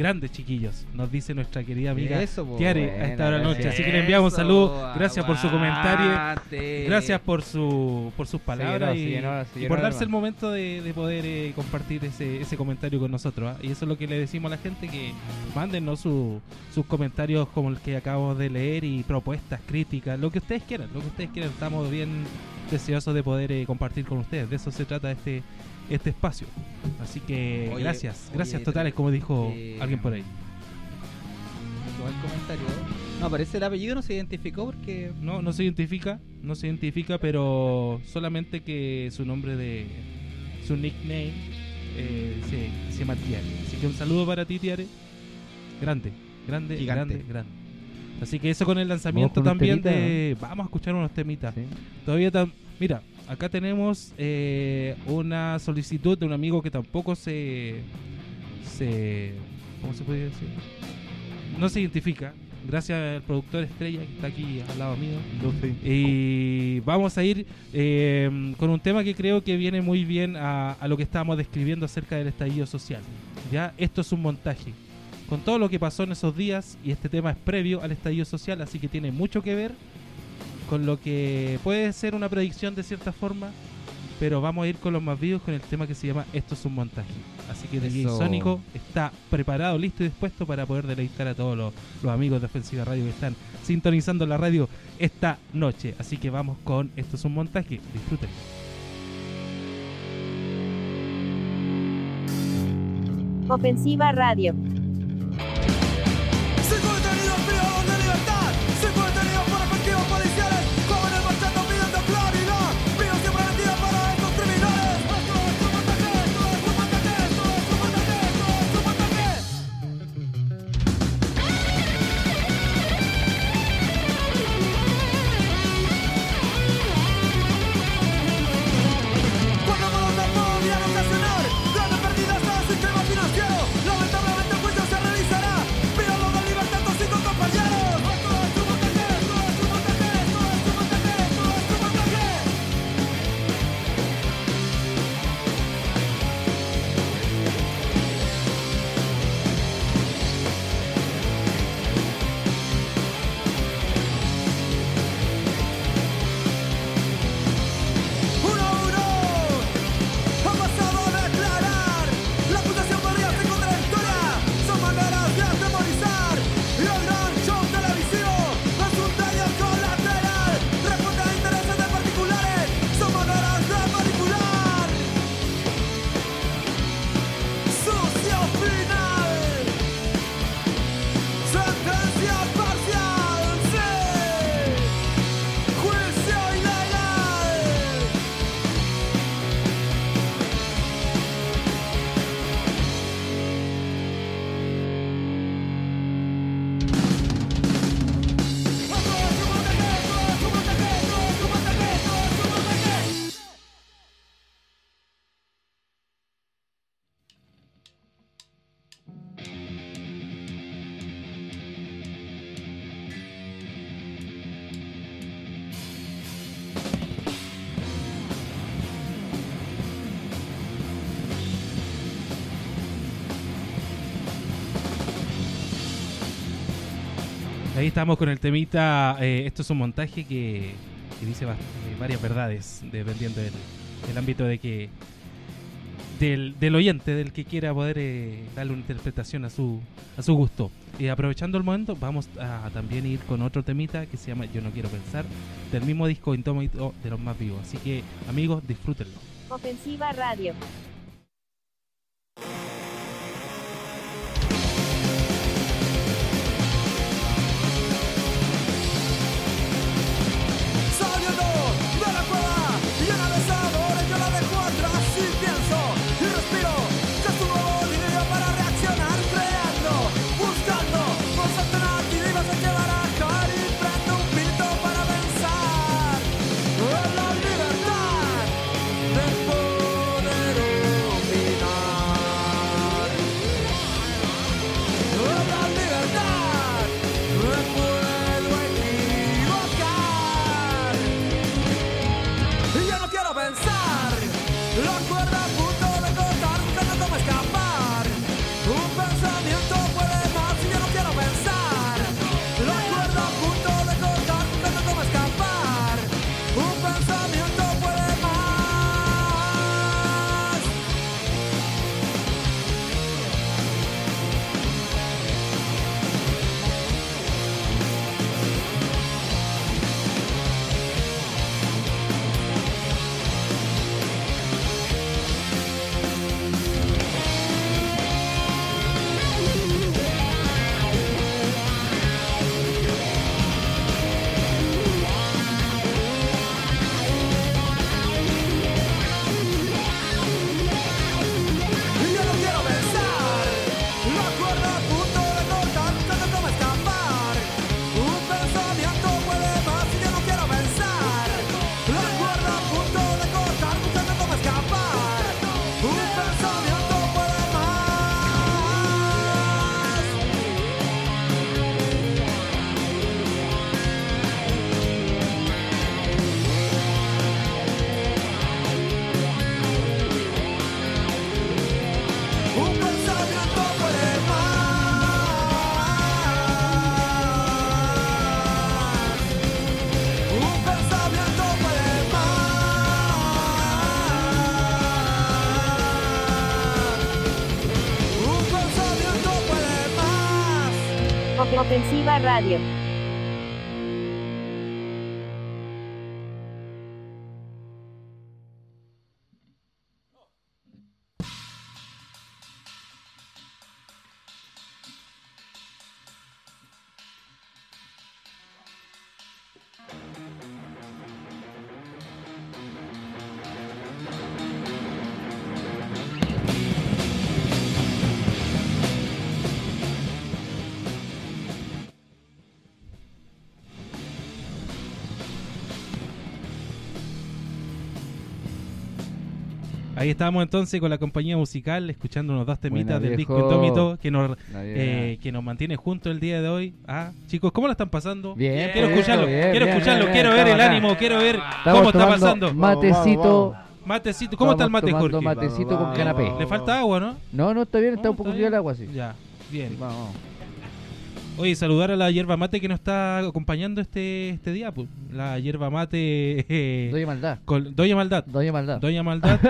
B: Grandes chiquillos, nos dice nuestra querida amiga
C: Eso, po.
B: Tiare a esta hora noche.
D: Buena,
B: Así que le enviamos un saludo. Gracias por su comentario. Gracias por su por sus palabras y, por darse el momento de, de poder eh, compartir ese, ese comentario con nosotros. ¿ah? Y eso es lo que le decimos a la gente, que mándennos su- sus comentarios como el que acabamos de leer y propuestas, críticas, lo que ustedes quieran, lo que ustedes quieran. Estamos bien deseosos de poder eh, compartir con ustedes. De eso se trata este este espacio. Así que
C: Oye,
B: gracias,
C: oye,
B: gracias totales, como dijo
C: eh,
B: alguien por ahí.
C: Comentario. No, aparece el apellido, no se identificó porque.
B: No, no se identifica, no se identifica, pero solamente que su nombre de su nickname eh, se, se llama Tiare. Así que un saludo para ti, Tiare. Grande, grande,
C: Gigante.
B: grande, grande. Así que eso con el lanzamiento también
D: temita,
B: de. Vamos a escuchar unos temitas.
D: Sí.
B: Todavía tam- Mira, acá tenemos eh, una solicitud de un amigo que tampoco se. se ¿Cómo se puede decir? No se identifica. Gracias al productor Estrella que está aquí al lado mío.
G: No sé.
B: Y vamos a ir eh, con un tema que creo que viene muy bien a, a lo que estábamos describiendo acerca del estallido social. Ya, esto es un montaje. Con todo lo que pasó en esos días, y este tema es previo al estallido social, así que tiene mucho que ver con lo que puede ser una predicción de cierta forma, pero vamos a ir con los más vivos con el tema que se llama Esto es un montaje. Así que DJ. Sónico está preparado, listo y dispuesto para poder deleitar a todos los, los amigos de Ofensiva Radio que están sintonizando la radio esta noche. Así que vamos con Esto es un montaje. Disfruten.
H: Ofensiva Radio.
B: Ahí estamos con el temita. eh, esto es un montaje que, dice eh, varias verdades, dependiendo del, del ámbito de que. Del, del oyente, del que quiera poder eh, darle una interpretación a su, a su gusto. Y aprovechando el momento, vamos a también ir con otro temita que se llama Yo no quiero pensar, del mismo disco Intómito de los más vivos. Así que, amigos, disfrútenlo.
A: Ofensiva Radio. Radio.
B: Ahí estábamos entonces con la compañía musical, escuchando unos dos temitas
D: Buena,
B: del disco
D: viejo.
B: Indómito que nos, eh, que nos mantiene juntos el día de hoy. Ah, chicos, ¿cómo la están pasando?
D: Bien,
B: quiero escucharlo,
D: bien,
B: quiero
D: bien,
B: escucharlo,
D: bien,
B: quiero ver el ánimo, quiero ver
D: Estamos
B: cómo está pasando.
D: Matecito.
B: Matecito, ¿cómo está el mate,
D: tomando
B: Jorge?
D: Matecito con canapé.
B: Le falta agua, ¿no?
D: No, no, está bien, está
B: No,
D: un poco frío el agua, sí.
B: Ya, bien.
D: Vamos.
B: Oye, saludar a la hierba mate que nos está acompañando este, este día. Pues. La hierba mate. *laughs* eh,
D: Doña Maldad.
B: Doña Maldad.
D: Doña Maldad.
B: Doña *laughs* Maldad,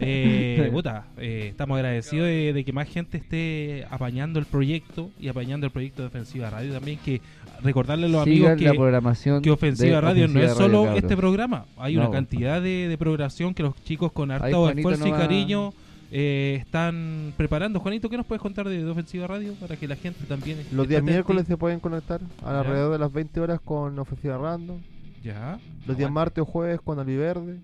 B: eh, puta, eh, estamos agradecidos de, de que más gente esté apañando el proyecto y apañando el proyecto de Ofensiva Radio también. Que recordarle a los
D: Sigan
B: amigos
D: la
B: que,
D: programación
B: que Ofensiva Radio no es solo
D: Radio,
B: este programa. Hay
D: No,
B: una cantidad de, de programación que los chicos con harto esfuerzo y cariño eh, están preparando. Juanito, ¿qué nos puedes contar de, de Ofensiva Radio para que la gente también
G: Los días miércoles se pueden conectar a
B: Ya.
G: alrededor de las 20 horas con Ofensiva Random.
B: Ya.
G: Los días martes o jueves con Aliverde.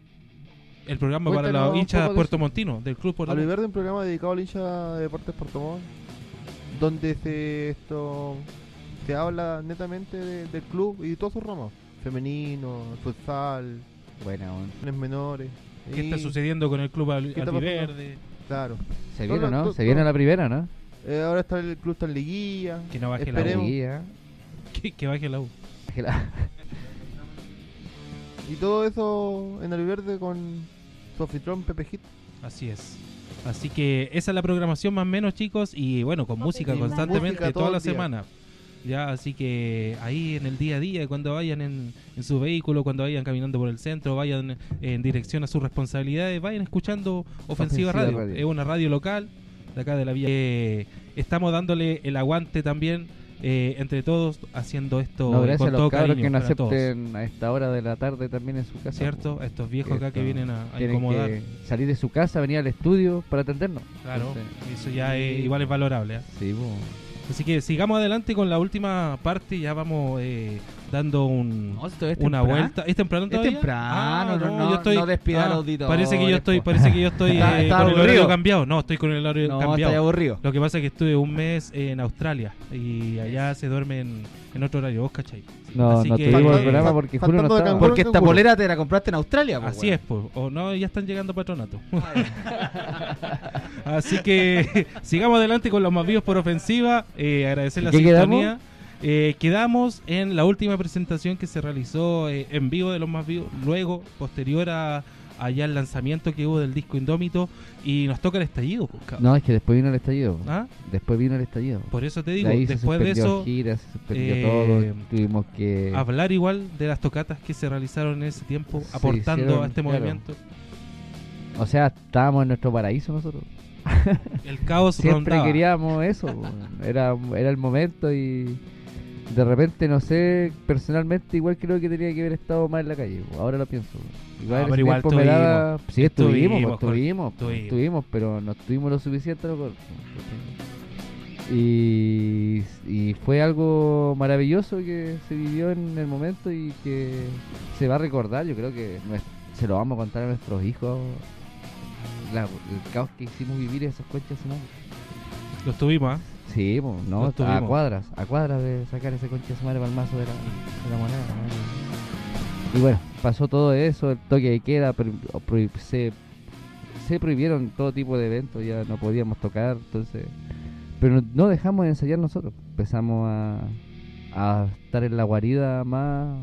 B: El programa para
G: Cuéntanos
B: hinchas
G: poco de
B: Puerto. Montino, del Club Puerto
G: Aliverde es un programa dedicado al hincha de Deportes Puerto Montt, donde se esto se habla netamente de- del club y de todos sus ramos. Femenino, futsal,
D: bueno.
G: jóvenes menores.
B: ¿Qué
G: y-
B: está sucediendo con el Club Al-.
G: Claro.
D: Se viene, ¿no? Se viene la primera, ¿no?
G: Eh, ahora está el club está en liguilla.
B: Que no baje
G: Esperemos.
B: la U.
D: Guía.
B: Que, que baje la U.
D: Que la- *laughs*
G: Y todo eso en Aliverde con Sofitrón Pepe Hit.
B: Así es. Así que esa es la programación más o menos, chicos. Y bueno, con música constantemente
G: música
B: toda la
G: el día.
B: semana. Ya, así que ahí en el día a día, cuando vayan en, en su vehículo, cuando vayan caminando por el centro, vayan en dirección a sus responsabilidades, vayan escuchando Ofensiva,
D: Ofensiva
B: radio.
D: Radio.
B: Es una radio local de acá de la vía. Eh, estamos dándole el aguante también eh, entre todos, haciendo esto
D: No, gracias
B: con
D: a
B: todo
D: los
B: cariño
D: que
B: todos.
D: acepten a esta hora de la tarde también en su casa.
B: ¿Cierto? A estos viejos acá que vienen a, a incomodar.
D: que salir de su casa, venir al estudio para atendernos.
B: Claro,
D: Entonces,
B: eso ya es, igual es valorable. ¿eh?
D: sí, po.
B: Así que sigamos adelante con la última parte. Ya vamos eh, dando un,
C: No, es
B: una
C: temprano.
B: vuelta. ¿Es temprano
C: Es
B: todavía?
C: temprano,
B: Ah,
C: no, no,
B: yo estoy,
C: no despida al
B: ah,
C: auditor,
B: Parece que yo estoy, parece que yo estoy *laughs*
C: Está-
B: eh,
C: está
B: con el horario cambiado. No, estoy con el horario
C: No,
B: cambiado.
C: aburrido.
B: Lo que pasa es que estuve un mes en Australia y allá se duerme en, en otro horario. ¿Vos cachai?
D: No,
B: Así
D: no
B: que-
D: tuvimos el
B: eh,
D: programa porque Julio no estaba.
C: Porque esta polera te la compraste en Australia, po,
B: Así
C: weón.
B: es, pues. O no, ya están llegando patronato. *laughs* Así que *laughs* sigamos adelante con los más vivos por ofensiva. Eh, agradecer la
D: ¿Qué
B: sintonía. Eh, quedamos en la última presentación que se realizó eh, en vivo de los más vivos, luego, posterior a allá el lanzamiento que hubo del disco Indómito, y nos toca el estallido. pues.
D: No, es que después vino el estallido.
B: ¿Ah?
D: Después vino el estallido.
B: Por eso te digo, después de eso,
D: se
B: eh,
D: todo. Tuvimos que.
B: hablar igual de las tocatas que se realizaron en ese tiempo,
D: Se
B: aportando
D: hicieron,
B: a este
D: claro.
B: movimiento.
D: O sea, estábamos en nuestro paraíso nosotros.
B: El caos *laughs*
D: Siempre
B: rondaba.
D: queríamos eso. *laughs* era, era el momento y. De repente, no sé, personalmente igual creo que tenía que haber estado más en la calle. Ahora lo pienso. Igual
B: No,
D: en
B: pero igual estuvimos.
D: Sí, estuvimos,
B: Estuvimos,
D: pues, estuvimos, pues,
B: estuvimos.
D: estuvimos, pero no estuvimos lo suficiente. loco. Y, y fue algo maravilloso que se vivió en el momento y que se va a recordar. Yo creo que se lo vamos a contar a nuestros hijos. la- el caos que hicimos vivir esas conchas madre.
B: Los tuvimos, ¿ah?
D: Sí, po, no, a cuadras, a cuadras de sacar ese concha de su madre palmazo de la, de la moneda. ¿no? Y bueno, pasó todo eso, el toque de queda, pro- pro- se, se prohibieron todo tipo de eventos, ya no podíamos tocar, entonces... Pero no, no dejamos de ensayar nosotros, empezamos a, a estar en la guarida más,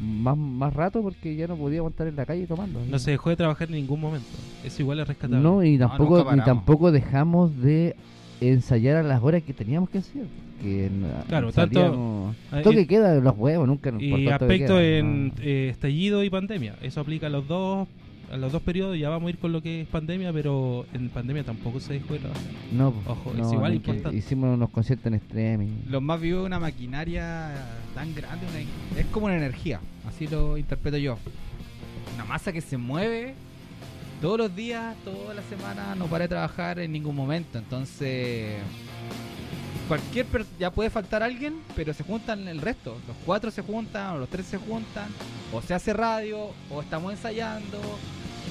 D: más, más rato porque ya no podíamos estar en la calle tomando.
B: No se dejó de trabajar en ningún momento. Eso igual es rescatable.
D: No, y
C: No,
D: tampoco, ni
C: paramos.
D: tampoco dejamos de ensayar a las horas que teníamos que ensayar. Que
B: Claro, tanto-
D: salíamos- Toque
B: y-
D: queda de los huevos, nunca nos
B: y aspecto
D: queda,
B: en
D: no.
B: eh, estallido y pandemia. Eso aplica a los dos a los dos periodos. Ya vamos a ir con lo que es pandemia, pero en pandemia tampoco se dejó de trabajar.
D: No,
B: Ojo, es
D: no,
B: igual
D: nunca-
B: importante.
D: Hicimos unos conciertos en extremi.
C: Los más vivos es una maquinaria tan grande, una- es como una energía, así lo interpreto yo. Una masa que se mueve todos los días, toda la semana, no para de trabajar en ningún momento. Entonces, cualquier per- ya puede faltar alguien, pero se juntan el resto. Los cuatro se juntan, o los tres se juntan, o se hace radio, o estamos ensayando,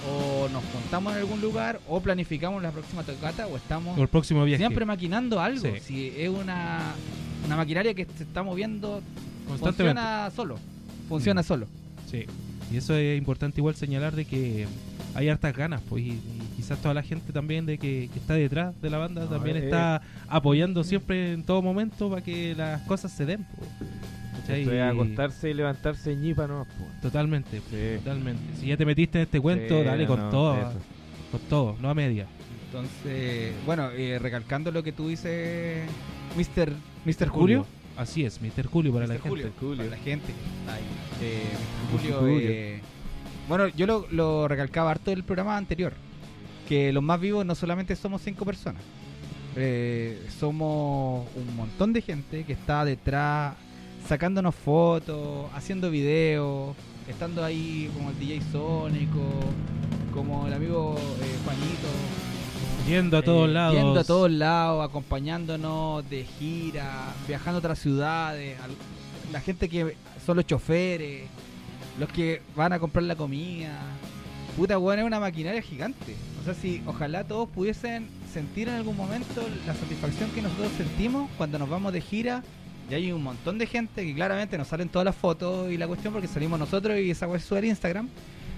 C: o nos juntamos en algún lugar, o planificamos la próxima tocata, o estamos
B: O el próximo viaje.
C: siempre maquinando algo.
B: Sí.
C: Si es una, una maquinaria que se está moviendo,
B: constantemente.
C: funciona solo. Funciona
B: Mm.
C: solo.
B: Sí. Y eso es importante igual señalar de que hay hartas ganas, pues, y, y quizás toda la gente también de que, que está detrás de la banda
E: No,
B: también
E: eh,
B: está apoyando siempre en todo momento para que las cosas se den. pues. ¿Cachai?
E: Esto es acostarse y levantarse ñipa nomás, po.
B: Totalmente,
E: Sí.
B: totalmente. Si ya te metiste en este cuento,
E: Sí,
B: dale con
E: no,
B: todo,
E: eso.
B: con todo, no a media.
C: Entonces, bueno, eh, recalcando lo que tú dices, Mr. Mr. Julio.
B: Así es, Mr. Julio para la
C: Mr.
B: gente.
C: Julio, para la gente. Eh, Mr. Julio,
E: Julio.
C: eh, bueno, yo lo, lo recalcaba harto del programa anterior, que los más vivos no solamente somos cinco personas, eh, somos un montón de gente que está detrás sacándonos fotos, haciendo videos, estando ahí como el DJ Sónico, como el amigo eh, Juanito,
B: Yendo a todos
C: eh,
B: lados.
C: Yendo a todos lados, acompañándonos de gira, viajando a otras ciudades. la gente que son los choferes, los que van a comprar la comida. Puta, weón, es una maquinaria gigante. O sea, si ojalá todos pudiesen sentir en algún momento la satisfacción que nosotros sentimos cuando nos vamos de gira. Y hay un montón de gente que claramente nos salen todas las fotos y la cuestión porque salimos nosotros y esa weá se sube al Instagram.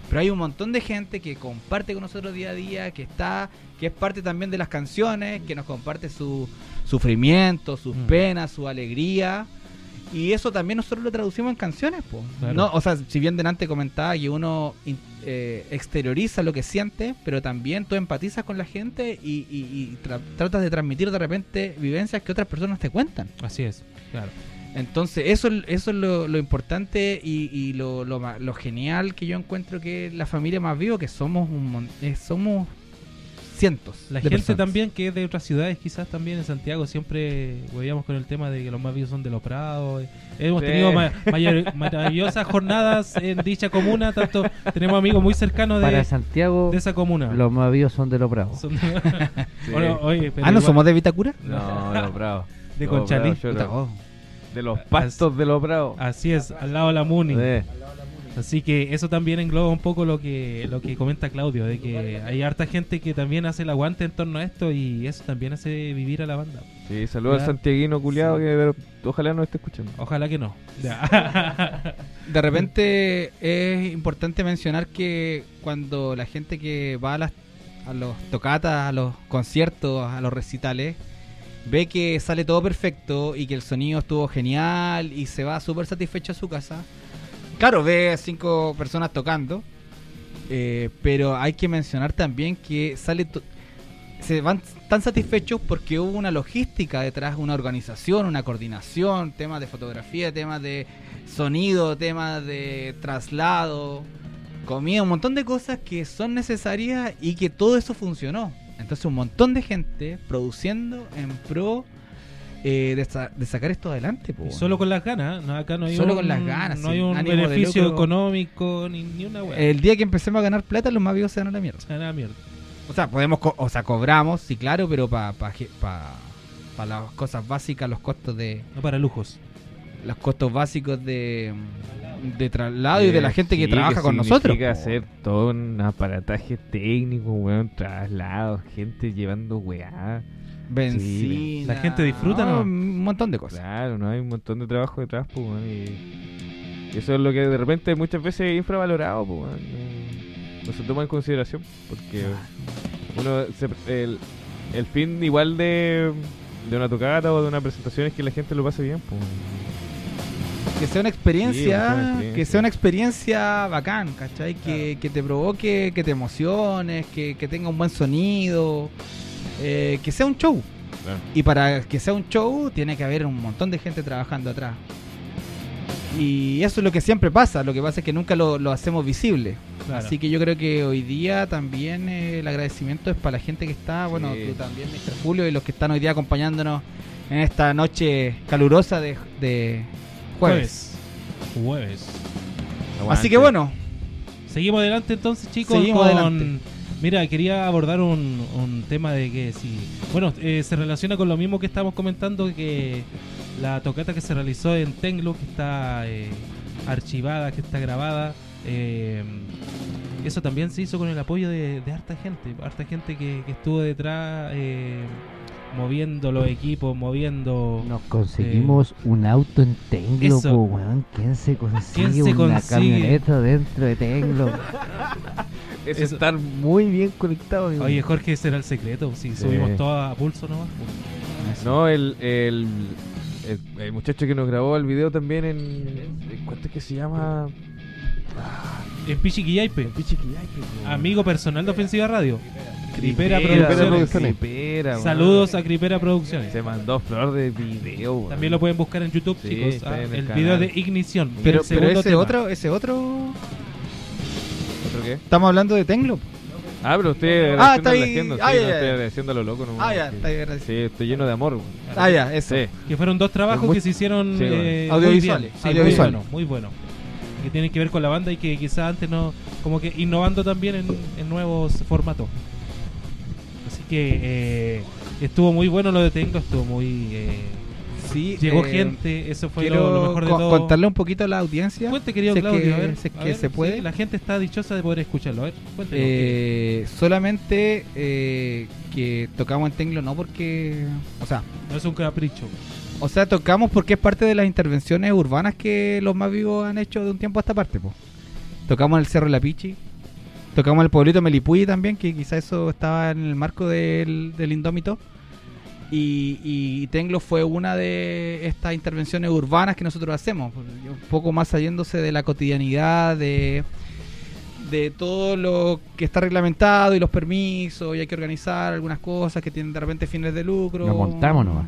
C: Pero hay un montón de gente que comparte con nosotros día a día, que está, que es parte también de las canciones, que nos comparte su sufrimiento, sus
B: Mm.
C: penas, su alegría. Y eso también nosotros lo traducimos en canciones.
B: Claro.
C: No, o sea, si bien delante comentaba que uno eh, exterioriza lo que siente, pero también tú empatizas con la gente y, y- y tra- tratas de transmitir de repente vivencias que otras personas te cuentan.
B: Así es, claro.
C: Entonces, eso, eso es lo, lo importante y, y lo, lo, lo genial que yo encuentro que la familia más viva, que somos un mon- eh, somos cientos.
B: La
C: de
B: gente
C: personas.
B: también que es de otras ciudades, quizás también en Santiago, siempre huevíamos con el tema de que los más vivos son de los prados. eh. Hemos
E: Sí.
B: tenido ma- *laughs* mayor- maravillosas jornadas en dicha comuna, tanto tenemos amigos muy cercanos
F: Para
B: de,
F: Santiago,
B: de esa comuna.
F: los más vivos son de los.
B: Son de- *laughs*
E: Sí.
B: Bueno, oye, pero
C: Ah, ¿no
B: igual-
C: somos de Vitacura?
E: No, los.
B: De
E: Los *laughs*
B: Conchalí.
E: bravos, yo
C: Puta,
E: no.
C: oh.
E: De los pastos de los bravos.
B: Así es, al lado de la Muni.
E: Sí.
B: Así que eso también engloba un poco lo que lo que comenta Claudio, de que hay harta gente que también hace el aguante en torno a esto y eso también hace vivir a la banda.
E: Sí, saludos al santiaguino culiado
B: Sí.
E: que ojalá nos esté escuchando.
B: Ojalá que no. Ya. *laughs*
C: De repente es importante mencionar que cuando la gente que va a las a los tocatas, a los conciertos, a los recitales, ve que sale todo perfecto y que el sonido estuvo genial y se va súper satisfecho a su casa. Claro, ve a cinco personas tocando, eh, pero hay que mencionar también que sale se van tan satisfechos porque hubo una logística detrás, una organización, una coordinación, temas de fotografía, temas de sonido, temas de traslado, comida, un montón de cosas que son necesarias y que todo eso funcionó. Entonces un montón de gente produciendo en pro eh, de, sa- de sacar esto adelante. po,
B: Y
C: weón.
B: solo con las ganas, no, acá no hay
C: Solo
B: un,
C: con las ganas,
B: no hay un beneficio económico ni, ni una wea.
C: El día que empecemos a ganar plata, los más vivos se dan a la mierda.
B: Ah, nada, mierda.
C: O sea, podemos, co- o sea, cobramos, sí, claro, pero para pa, pa, pa las cosas básicas, los costos de
B: No para lujos.
C: los costos básicos de, de traslado y de la gente que trabaja con nosotros.
E: significa hacer todo un aparataje técnico, weón, traslados, gente llevando weá.
C: Benzina.
B: La gente disfruta, ¿no?
C: Un montón de cosas.
E: Claro, no hay un montón de trabajo detrás, pues. Y eso es lo que de repente muchas veces es infravalorado, pues. No, no se toma en consideración, porque uno se- el, el fin igual de, de una tocata o de una presentación es que la gente lo pase bien, pues.
C: Que sea una experiencia,
E: Sí, una experiencia.
C: que sea una experiencia bacán, ¿cachai? Que, que te provoque, que te emociones, que, que tenga un buen sonido, eh, que sea un show.
E: Claro.
C: Y para que sea un show tiene que haber un montón de gente trabajando atrás. Y eso es lo que siempre pasa, lo que pasa es que nunca lo, lo hacemos visible.
B: Claro.
C: Así que yo creo que hoy día también eh, el agradecimiento es para la gente que está, bueno,
E: Sí.
C: tú también, Mr. Julio, y los que están hoy día acompañándonos en esta noche calurosa de, de jueves.
B: Jueves.
C: Así que bueno,
B: Seguimos adelante entonces, chicos.
C: Seguimos
B: con-
C: adelante.
B: Mira, quería abordar un, un tema de que si. Bueno, eh, se relaciona con lo mismo que estábamos comentando, que la tocata que se realizó en Tenglo, que está eh, archivada, que está grabada. eh, eso también se hizo con el apoyo de, de harta gente, harta gente que, que estuvo detrás eh, moviendo los equipos, moviendo...
F: Nos conseguimos un auto en Tenglo, po, weón. ¿Quién se consigue
B: ¿Quién se
F: una
B: consigue?
F: camioneta dentro de Tenglo? *laughs*
E: es
B: eso-
E: estar muy bien conectado. amigo.
B: Oye, Jorge, ese era el secreto, si
E: Sí.
B: subimos todo a pulso nomás.
E: No, el, el, el, el muchacho que nos grabó el video también en. en- ¿Cuánto es que se llama?
B: En Pichiquillaipe.
E: Pichiquillaipe, po.
B: Amigo personal de Ofensiva Radio. Cripera
E: Cripera
B: Producciones.
E: Cripera.
B: Saludos a Cripera Producciones.
E: Se mandó flor de video.
B: También lo pueden buscar en YouTube,
E: Sí,
B: chicos. ah,
E: en
B: el
E: el
B: video de Ignición.
C: pero,
B: el
C: pero
B: segundo
C: ese
B: tema.
C: otro, ese otro, Estamos hablando de Tenglo.
E: Ah, pero estoy
C: Ah,
E: agradeciendo
C: está ahí.
E: sí,
C: Ah, ya,
E: no
C: ya,
E: estoy
C: ya.
E: agradeciendo a lo loco nomás.
C: Ah, ya, está agradecido.
E: Sí, estoy lleno de amor, weón.
C: Ah, ya, eso.
E: Sí.
B: Que fueron dos trabajos
E: Muy-
B: que se hicieron
E: Sí, bueno.
B: eh,
C: Audiovisuales,
B: muy bien. Sí,
C: audiovisuales.
B: Muy bueno, muy bueno. Que tienen que ver con la banda y que quizás antes no. Como que innovando también en, en nuevos formatos. Así que eh, estuvo muy bueno lo de Tengo, estuvo muy. eh,
C: Sí,
B: llegó
C: eh,
B: gente, eso fue lo, lo mejor de todo.
C: contarle un poquito a la audiencia.
B: Cuente, querido
C: si es
B: Claudio,
C: que-
B: a ver,
C: si es
B: a
C: que
B: ver,
C: se puede.
B: sí, la gente está dichosa de poder escucharlo. A ver.
C: Eh, solamente eh, que tocamos en Tenglo no porque, o sea,
B: no es un capricho.
C: o sea, tocamos porque es parte de las intervenciones urbanas que los más vivos han hecho de un tiempo a esta parte, po. Tocamos en el Cerro de la Pichi, tocamos en el pueblito Melipuy también, que quizá eso estaba en el marco del, del Indómito. Y, y Tenglo fue una de estas intervenciones urbanas que nosotros hacemos, un poco más saliéndose de la cotidianidad, de, de todo lo que está reglamentado y los permisos, y hay que organizar algunas cosas que tienen de repente fines de lucro.
F: Nos montamos nomás.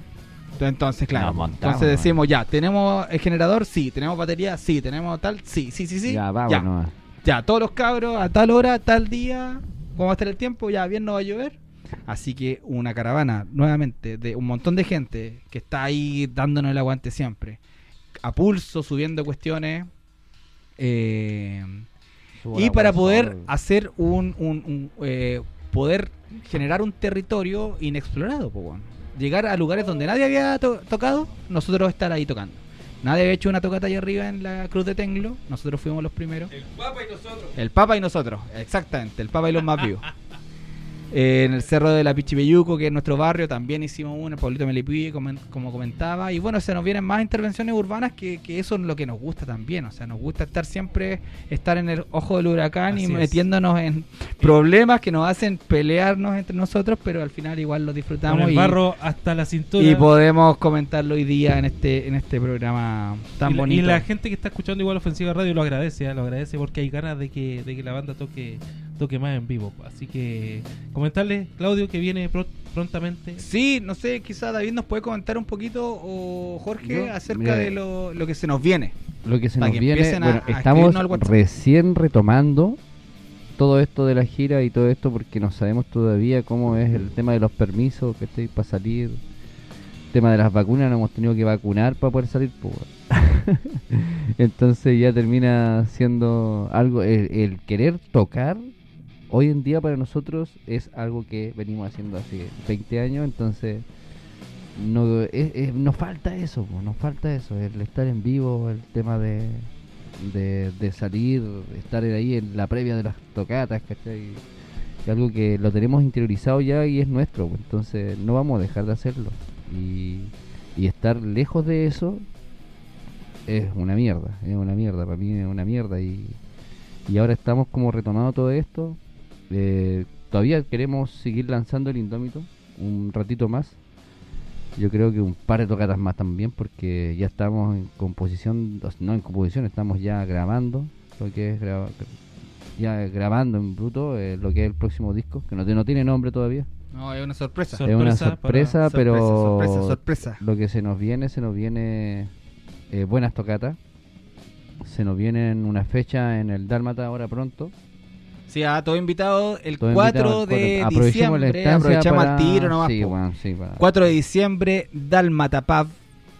C: Entonces, claro.
D: Montamos,
C: entonces decimos, ya, ¿tenemos el generador? Sí. ¿Tenemos batería? Sí. ¿Tenemos tal? Sí, sí, sí, sí.
D: Ya, vamos
C: ya.
D: nomás.
C: Ya, todos los cabros, a tal hora, tal día, ¿cómo va a estar el tiempo? Ya, bien no va a llover. Así que una caravana, nuevamente, de un montón de gente que está ahí dándonos el aguante siempre. A pulso, subiendo cuestiones. eh, y para poder hacer un, un- un, eh, poder generar un territorio inexplorado, po, llegar a lugares donde nadie había to- tocado, nosotros estar ahí tocando. Nadie había hecho una tocata allá arriba en la Cruz de Tenglo, nosotros fuimos los primeros.
B: El Papa y nosotros.
C: El Papa y nosotros, exactamente, el Papa y los más vivos. *laughs* Eh, en el Cerro de la Pichipeyuco, que es nuestro barrio, también hicimos una, el Pablito Melipí, como, como comentaba. Y bueno, se nos vienen más intervenciones urbanas que, que eso es lo que nos gusta también. O sea, nos gusta estar siempre, estar en el ojo del huracán y
B: es.
C: metiéndonos en problemas que nos hacen pelearnos entre nosotros, pero al final igual lo disfrutamos.
B: Con el
C: y,
B: barro hasta la cintura.
C: y podemos comentarlo hoy día en este, en este programa tan
B: Y la-
C: bonito.
B: Y la gente que está escuchando igual Ofensiva Radio lo agradece, ¿eh? lo agradece porque hay ganas de que, de que la banda toque toque más en vivo. Así que comentarle, Claudio, que viene pro- prontamente.
C: Sí, no sé, quizá David nos puede comentar un poquito o Jorge
D: Yo,
C: acerca
D: mira,
C: de lo, lo que se nos viene.
D: Lo que se
C: para
D: nos
C: que
D: viene,
C: a-
D: bueno,
C: a
D: estamos recién retomando todo esto de la gira y todo esto porque no sabemos todavía cómo es el tema de los permisos que estoy para salir. El tema de las vacunas, nos hemos tenido que vacunar para poder salir. pues. *laughs* Entonces ya termina siendo algo, el, el querer tocar hoy en día para nosotros es algo que venimos haciendo hace 20 años, entonces no es- nos falta eso, nos falta eso, el estar en vivo, el tema de, de, salir, estar ahí en la previa de las tocatas, ¿cachai? Es algo que lo tenemos interiorizado ya y es nuestro, entonces no vamos a dejar de hacerlo. Y, y estar lejos de eso es una mierda, es una mierda, para mí es una mierda y, y ahora estamos como retomando todo esto. Eh, todavía queremos seguir lanzando el Indómito un ratito más. Yo creo que un par de tocatas más también porque ya estamos en composición, no en composición, estamos ya grabando lo que es graba- ya grabando en bruto eh, lo que es el próximo disco, que no, tiene nombre todavía.
C: No, es una sorpresa.
B: Sor-
D: es una
B: Sorpresa
D: sorpresa, pero
C: sorpresa, sorpresa.
D: lo que se nos viene, se nos viene eh, buenas tocatas. Se nos vienen una fecha en el Dálmata ahora pronto.
C: Sí, a todo invitado el
D: Todo
C: 4
D: invitado,
C: de
D: cuatro. Aprovechemos la
C: diciembre. Aprovechamos
D: para-
C: al tiro nomás.
D: Sí, weón, sí, para-
C: 4 de diciembre, Dalmata Pub,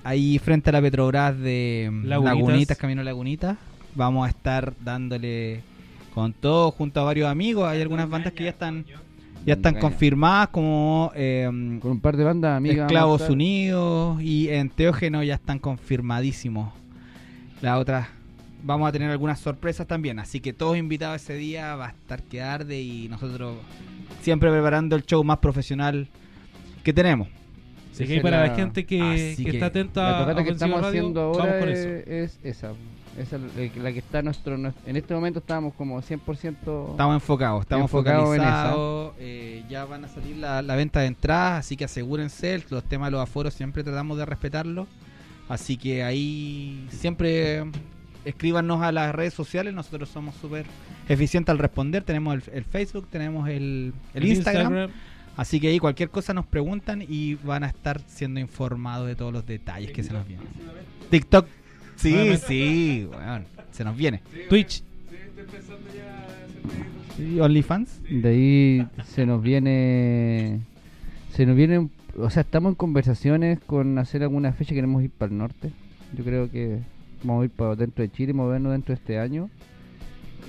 C: ahí frente a la Petrobras de mm,
B: Lagunitas.
C: Lagunitas, Camino Lagunitas. Vamos a estar dándole con todo junto a varios amigos. Hay algunas bandas que ya están ya están
D: Engaña.
C: confirmadas como eh,
D: Con un par de bandas amigas.
C: Esclavos. Unidos y Enteógeno ya están confirmadísimos. La otra, vamos a tener algunas sorpresas también, así que todos invitados ese día, va a estar que arde y nosotros siempre preparando el show más profesional que tenemos.
B: Así que para la,
D: la-
B: gente que,
C: Así
B: que
C: que
B: está atenta
D: La
B: a
D: que estamos
B: Radio,
D: haciendo ahora
B: con
D: es, es esa. Esa es la- que está nuestro, nues- En este momento estamos como 100%.
C: Estamos enfocados, estamos
D: Enfocados en
C: eh, ya van a salir la, la venta de entradas, así que asegúrense. Los temas de los aforos siempre tratamos de respetarlos. Así que ahí siempre escríbanos a las redes sociales. Nosotros somos súper eficientes al responder. Tenemos el, el Facebook, tenemos el, el Instagram. Así que ahí cualquier cosa nos preguntan y van a estar siendo informados de todos los detalles que se nos vienen. TikTok, sí,
B: Nuevamente.
C: sí, weón, se nos viene.
B: Twitch.
C: Sí, OnlyFans.
D: De ahí se nos viene. Se nos viene. O sea, estamos en conversaciones con hacer alguna fecha. Queremos ir para el norte. Yo creo que vamos ir para dentro de Chile, movernos dentro de este año.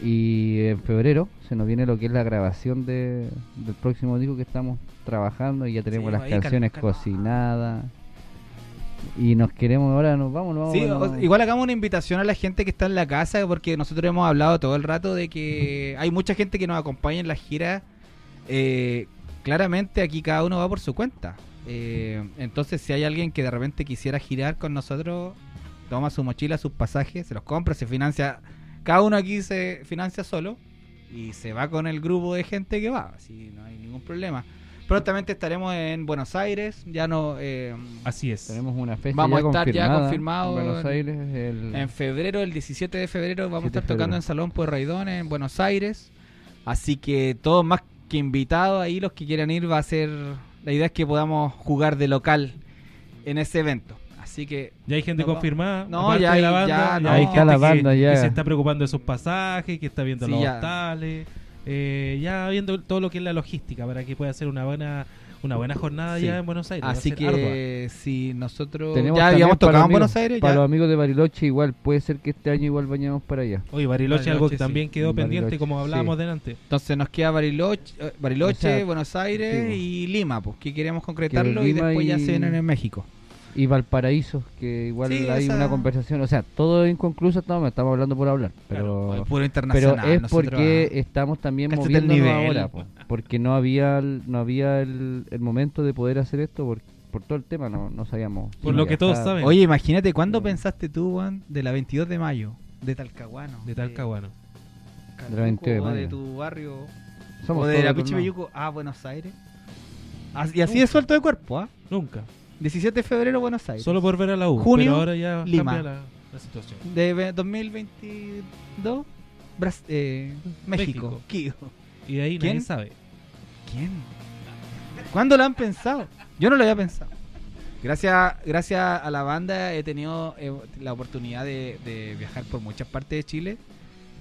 D: Y en febrero se nos viene lo que es la grabación de, del próximo disco que estamos trabajando. Y ya tenemos
C: Sí,
D: las canciones
C: cal- cal-
D: cocinadas. Y nos queremos ahora, nos vamos, nos vamos.
C: Sí, o- igual hagamos una invitación a la gente que está en la casa, porque nosotros hemos hablado todo el rato de que hay mucha gente que nos acompaña en la gira. Eh, claramente aquí cada uno va por su cuenta. Eh, entonces, si hay alguien que de repente quisiera girar con nosotros, toma su mochila, sus pasajes, se los compra, se financia. Cada uno aquí se financia solo y se va con el grupo de gente que va. Así no hay ningún problema. Prontamente estaremos en Buenos Aires. Ya no. eh,
B: Así es.
D: Tenemos una fecha
C: Vamos
D: ya
C: a estar ya
D: confirmada
C: confirmado
D: en Buenos
C: en-
D: Aires. El...
C: En febrero, el 17 de febrero, vamos a
D: 17
C: estar tocando en Salón Pueyrredón en Buenos Aires. Así que todos más que invitados ahí, los que quieran ir, va a ser. La idea es que podamos jugar de local en ese evento. Así que
B: Ya hay gente
C: No,
B: confirmada.
C: no, ya
B: de
C: hay-
B: la banda,
C: ya, no.
B: hay gente que-
D: banda, ya.
B: que se está preocupando de sus pasajes, que está viendo
C: Sí,
B: los
C: ya.
B: hostales, eh, ya viendo todo lo que es la logística para que pueda ser una buena una buena jornada
C: Sí.
B: ya en Buenos Aires.
C: Así que
B: ardua.
C: si nosotros
D: Tenemos
C: ya habíamos tocado en Buenos Aires,
D: Para
C: ya.
D: los amigos de Bariloche, igual puede ser que este año igual vayamos para allá.
B: Oye, Bariloche,
C: Bariloche,
B: algo que
C: sí.
B: también quedó pendiente, como hablábamos
D: sí.
B: delante.
C: entonces nos queda Bariloche, eh, Bariloche
D: O sea,
C: Buenos Aires y Lima, pues que queremos concretarlo y
D: Lima
C: después ya se vienen en México.
D: Y Valparaíso, que igual
C: Sí,
D: hay
C: esa-
D: una conversación. O sea, todo inconcluso estamos, estamos hablando por hablar. Pero,
C: Puro
D: pero
C: internacional.
D: es
C: nosotros,
D: porque
C: ah.
D: estamos también
C: Cáchate el
D: moviéndonos
C: nivel.
D: ahora. po, porque no había, el- no había el, el momento de poder hacer esto por, por todo el tema. No, no sabíamos.
B: Por lo que todos saben.
C: Oye, imagínate, ¿cuándo
D: Sí.
C: pensaste tú, Juan, de la 22 de mayo? De Talcahuano.
B: de Talcahuano.
D: De la 22 de
C: de tu barrio.
D: Somos
C: o de la
D: otros
C: Pichi
D: lados.
C: Belluco a Buenos Aires. Así- Y así de suelto de cuerpo, ¿ah?
B: Nunca.
C: 17 de febrero, Buenos Aires.
B: Solo por ver a la U.
C: Junio,
B: pero ahora ya
C: Lima.
B: cambia la, la situación.
C: De ve- 2022, Bras- eh, México. Kido.
B: Y de ahí
C: ¿Quién?
B: nadie sabe.
C: ¿Quién? ¿Cuándo lo han pensado? Yo no lo había pensado. Gracias, gracias a la banda he tenido eh, la oportunidad de, de viajar por muchas partes de Chile.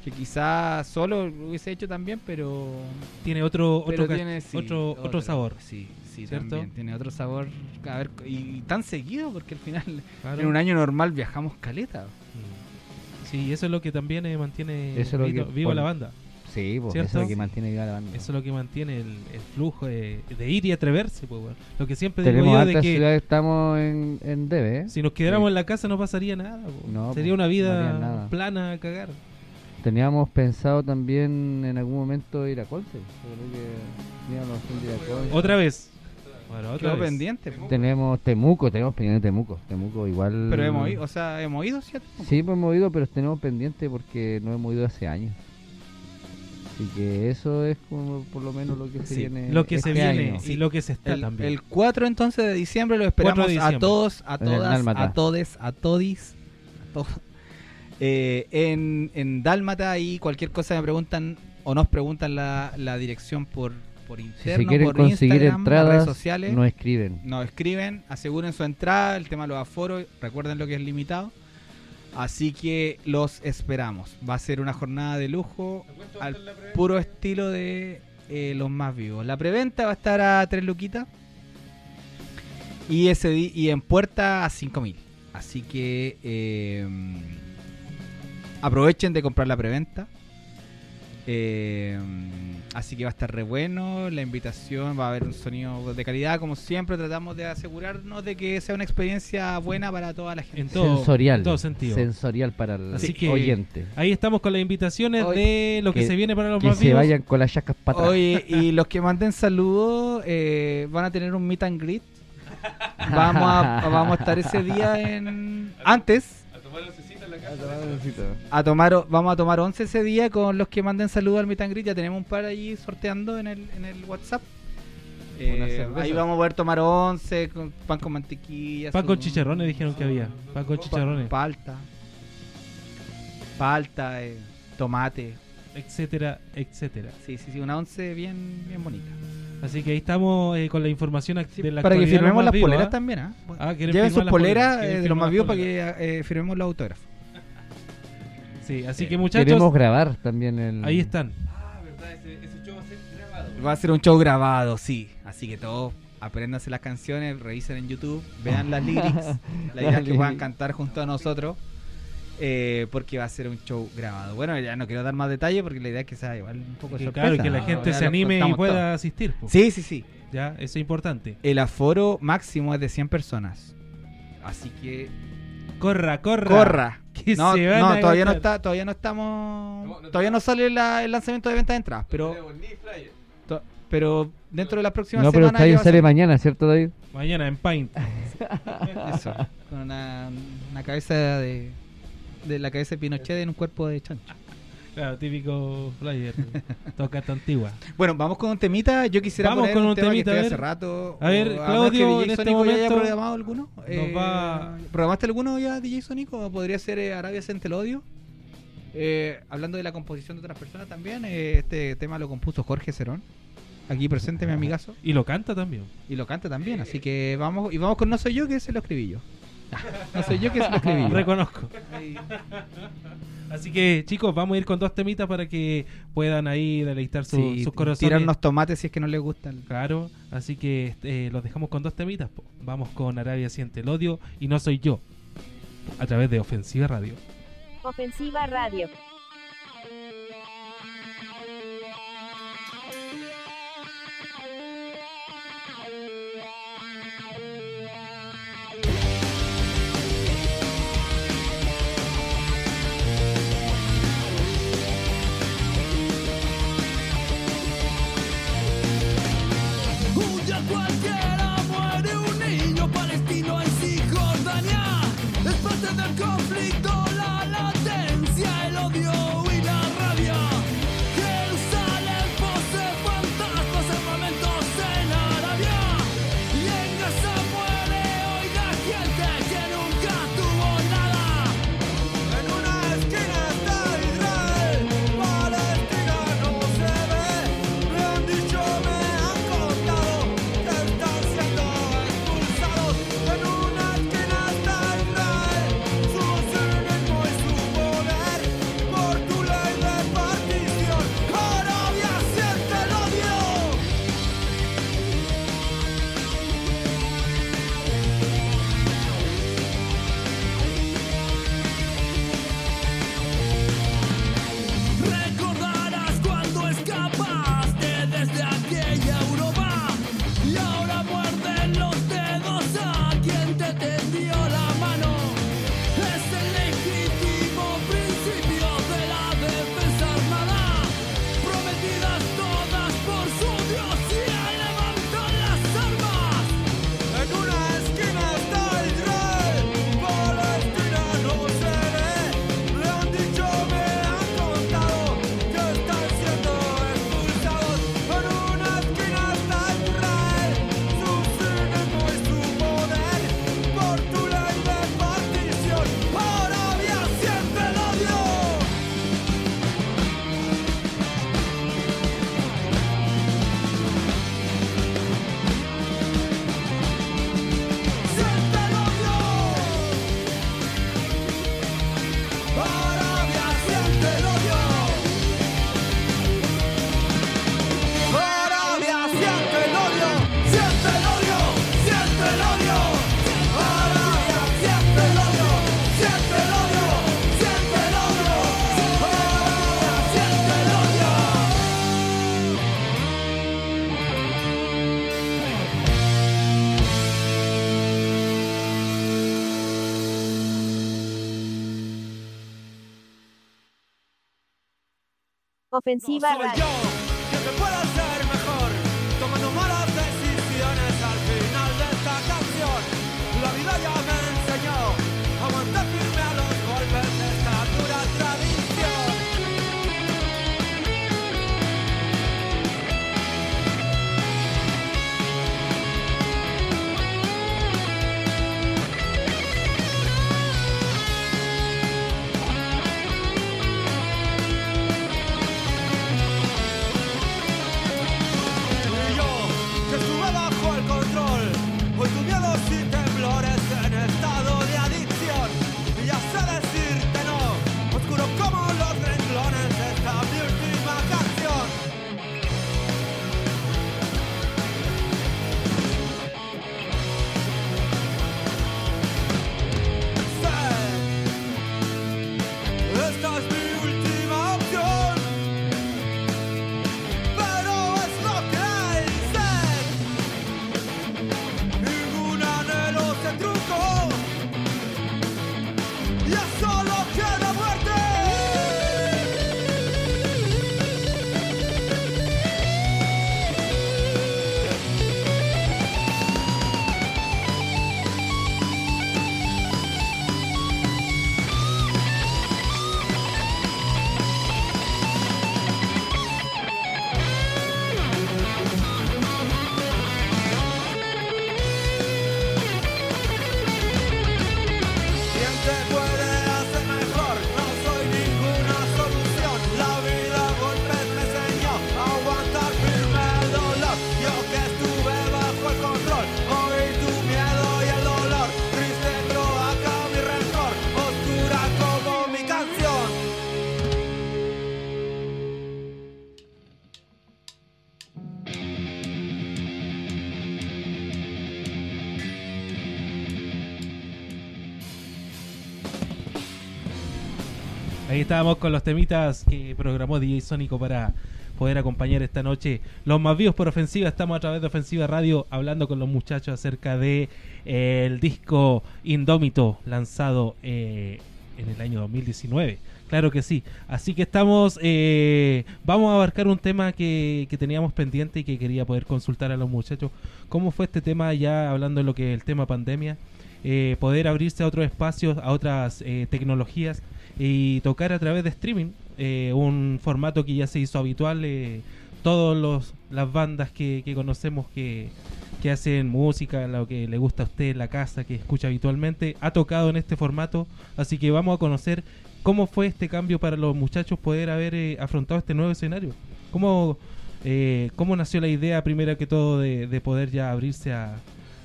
C: Que quizás solo lo hubiese hecho también, pero.
B: Tiene otro
C: pero
B: otro, ca-
C: tiene, sí,
B: otro, otro sabor.
C: Sí, sí,
B: ¿Cierto?
C: también. Tiene otro sabor. A ver, y tan seguido, porque al final,
B: Claro.
C: en un año normal viajamos caleta.
B: Mm. Sí, eso es lo que también eh, mantiene
D: Eso es lo
B: vivo,
D: que
B: vivo la banda.
D: Sí, pues, eso es lo que mantiene viva la banda.
B: Eso es lo que mantiene el, el flujo de, de ir y atreverse. Pues. Lo que siempre digo
D: Tenemos
B: yo de que
D: estamos en, en debe, ¿eh?
B: si nos quedáramos
D: Sí.
B: en la casa no pasaría nada.
D: No,
B: Sería una vida plana a cagar.
D: Teníamos pensado también en algún momento ir a Conce.
B: Otra vez. Bueno,
C: Quedó pendiente. po.
D: Tenemos Temuco, tenemos pendiente Temuco. Temuco igual.
C: Pero hemos ido, o sea, hemos ido, ¿cierto?
D: Sí, pues hemos ido, pero tenemos pendiente porque no hemos ido hace años. Así que eso es como por lo menos lo que se
C: Sí,
D: viene.
B: Lo que
D: este
B: se viene
D: año.
B: y lo que se está
C: El,
B: también.
C: el 4 entonces de diciembre lo
B: 4
C: esperamos a todos, a todas, a todes, a todis, a todos. *laughs* Eh, en, en Dálmata y cualquier cosa me preguntan o nos preguntan la, la dirección por, por
D: Si
C: interno,
D: se quieren
C: por
D: conseguir
C: Instagram, las redes
D: entradas,
C: sociales.
D: no escriben.
C: Nos escriben, aseguren su entrada, el tema de los aforos, recuerden lo que es limitado. Así que los esperamos. Va a ser una jornada de lujo al puro estilo de eh, los más vivos. La preventa va a estar a 3 luquitas y, ese di- y en puerta a 5 mil. Así que eh, aprovechen de comprar la preventa. Eh, así que va a estar re bueno la invitación, va a haber un sonido de calidad, como siempre tratamos de asegurarnos de que sea una experiencia buena para toda la gente.
B: En todo,
D: sensorial.
B: en todo sentido.
D: Sensorial para el
B: Así que-
D: oyente.
B: Ahí estamos con las invitaciones
C: Hoy-
B: de lo que,
D: que-
B: se viene para los
D: Que
B: más
D: se vayan con las chacas para atrás.
C: Oye, y los que manden saludos eh, van a tener un meet and greet. *laughs* Vamos a, vamos a estar ese día en antes a tomar o- vamos a tomar 11 ese día con los que manden saludos al greet. Ya tenemos un par ahí sorteando en el, en el WhatsApp. Eh, ahí vamos a poder tomar 11 con pan con mantequilla.
B: Pan
C: su-
B: con chicharrones dijeron que había. Pan con chicharrones,
C: Palta. Palta, eh, tomate.
B: etcétera, etcétera.
C: Sí, sí, sí, una 11 bien, bien bonita.
B: Así que ahí estamos eh, con la información
C: Sí,
B: de la
C: para que
B: actualidad de los
C: firmemos
B: más
C: las poleras
B: ¿ah?
C: también, ¿ah?
B: Ah, ¿quieren
C: Lleven sus poleras
B: ¿Quieren
C: eh, de los más vivos para
B: poleras?
C: que eh, firmemos los autógrafos.
B: Sí, así
C: Eh,
B: que muchachos,
D: Queremos grabar también el.
B: ahí están.
C: Va a ser un show grabado, sí. Así que todos apréndanse las canciones, revisen en YouTube, vean las lyrics, *laughs* la idea es que puedan cantar junto a nosotros. eh, porque va a ser un show grabado. Bueno, ya no quiero dar más detalle porque la idea es que sea igual un poco sorpresa.
B: claro, que la
C: ¿no?
B: gente se anime y pueda
C: todo.
B: asistir. po.
C: Sí, sí, sí.
B: Ya, eso es importante.
C: El aforo máximo es de 100 personas. Así que
B: Corra, corra.
C: corra.
B: Que
C: No,
B: se van
C: no,
B: a
C: todavía no está, todavía no estamos, todavía no sale la- el lanzamiento de venta de entradas, pero, to- pero dentro de las próximas
D: No, pero el
C: semanas ya
D: flyer
C: va a
D: sale mañana, ¿cierto, David?
B: Mañana en Paint. *laughs*
C: Eso, con una, una cabeza de, de la cabeza de Pinochet en un cuerpo de chancho.
B: Claro, típico flyer. *laughs* Tocata antigua.
C: Bueno, vamos con un temita. Yo quisiera
B: vamos
C: poner
B: con
C: un,
B: temita,
C: que
B: a ver,
C: hace rato.
B: A ver, Claudio, este
C: programado alguno? Eh,
B: va...
C: ¿Programaste alguno ya, DJ Sonico? ¿Podría ser eh, Arabia Sente el Odio? Eh, hablando de la composición de otras personas también, eh, este tema lo compuso Jorge Cerón. Aquí presente mi ah, amigazo.
B: Y lo canta también.
C: Y lo canta también, así que vamos y vamos con No Soy Yo, que se lo escribí yo. *laughs* no soy yo que se lo escribí yo.
B: Reconozco. Así que, chicos, vamos a ir con dos temitas para que puedan ahí deleitar su, sus corazones.
C: Tirar unos tomates si es que no les gustan.
B: Claro, así que eh, los dejamos con dos temitas. Vamos con Arabia Siente el Odio y No Soy Yo, a través de Ofensiva Radio.
H: Ofensiva Radio.
A: conflicto.
H: ofensiva.
B: Estábamos con los temitas que programó DJ Sónico para poder acompañar esta noche. Los más vivos por ofensiva, estamos a través de Ofensiva Radio hablando con los muchachos acerca de eh, el disco Indómito lanzado eh, en el año 2019. Claro que sí. Así que estamos, eh, vamos a abarcar un tema que, que teníamos pendiente y que quería poder consultar a los muchachos. ¿Cómo fue este tema ya hablando de lo que es el tema pandemia? Eh, poder abrirse a otros espacios, a otras eh, tecnologías y tocar a través de streaming, eh, un formato que ya se hizo habitual. Eh, todos los las bandas que, que conocemos que, que hacen música, lo que le gusta a usted en la casa, que escucha habitualmente, ha tocado en este formato. Así que vamos a conocer cómo fue este cambio para los muchachos poder haber eh, afrontado este nuevo escenario. ¿Cómo, eh, ¿Cómo nació la idea, primero que todo, de, de poder ya abrirse a,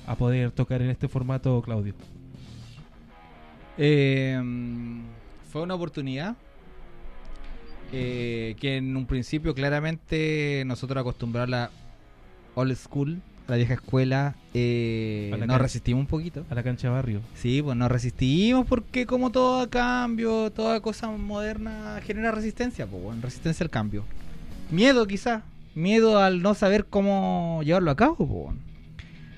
B: a poder tocar en este formato, Claudio?
C: Eh, fue una oportunidad eh, que en un principio claramente nosotros acostumbrados a la old school, a la vieja escuela, eh, nos resistimos un poquito.
B: A la cancha barrio.
C: Sí, pues nos resistimos porque como todo cambio, toda cosa moderna genera resistencia, pues bueno, resistencia al cambio. Miedo quizás, miedo al no saber cómo llevarlo a cabo, pues bueno.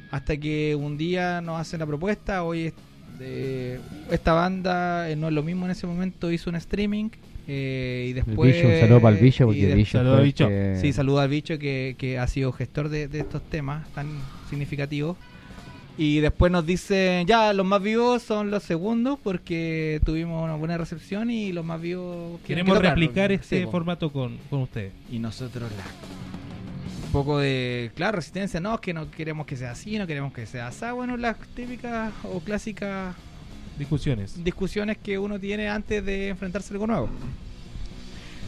C: Hasta que un día nos hacen la propuesta, hoy es de esta banda eh, no es lo mismo en ese momento, hizo un streaming eh, y
D: El
C: después...
D: bicho, un saludo para el bicho, porque el
C: de-
D: bicho
B: Saludo, bicho.
D: que-
C: Sí, saludo al bicho que, que ha sido gestor de, de estos temas tan significativos. Y después nos dicen, ya, los más vivos son los segundos porque tuvimos una buena recepción y los más vivos...
B: Queremos replicar este
C: Sí,
B: formato con, con ustedes.
C: Y nosotros la... Un poco de, claro, resistencia, no, es que no queremos que sea así, no queremos que sea así. Bueno, las típicas o clásicas
B: Discusiones.
C: discusiones que uno tiene antes de enfrentarse a algo nuevo.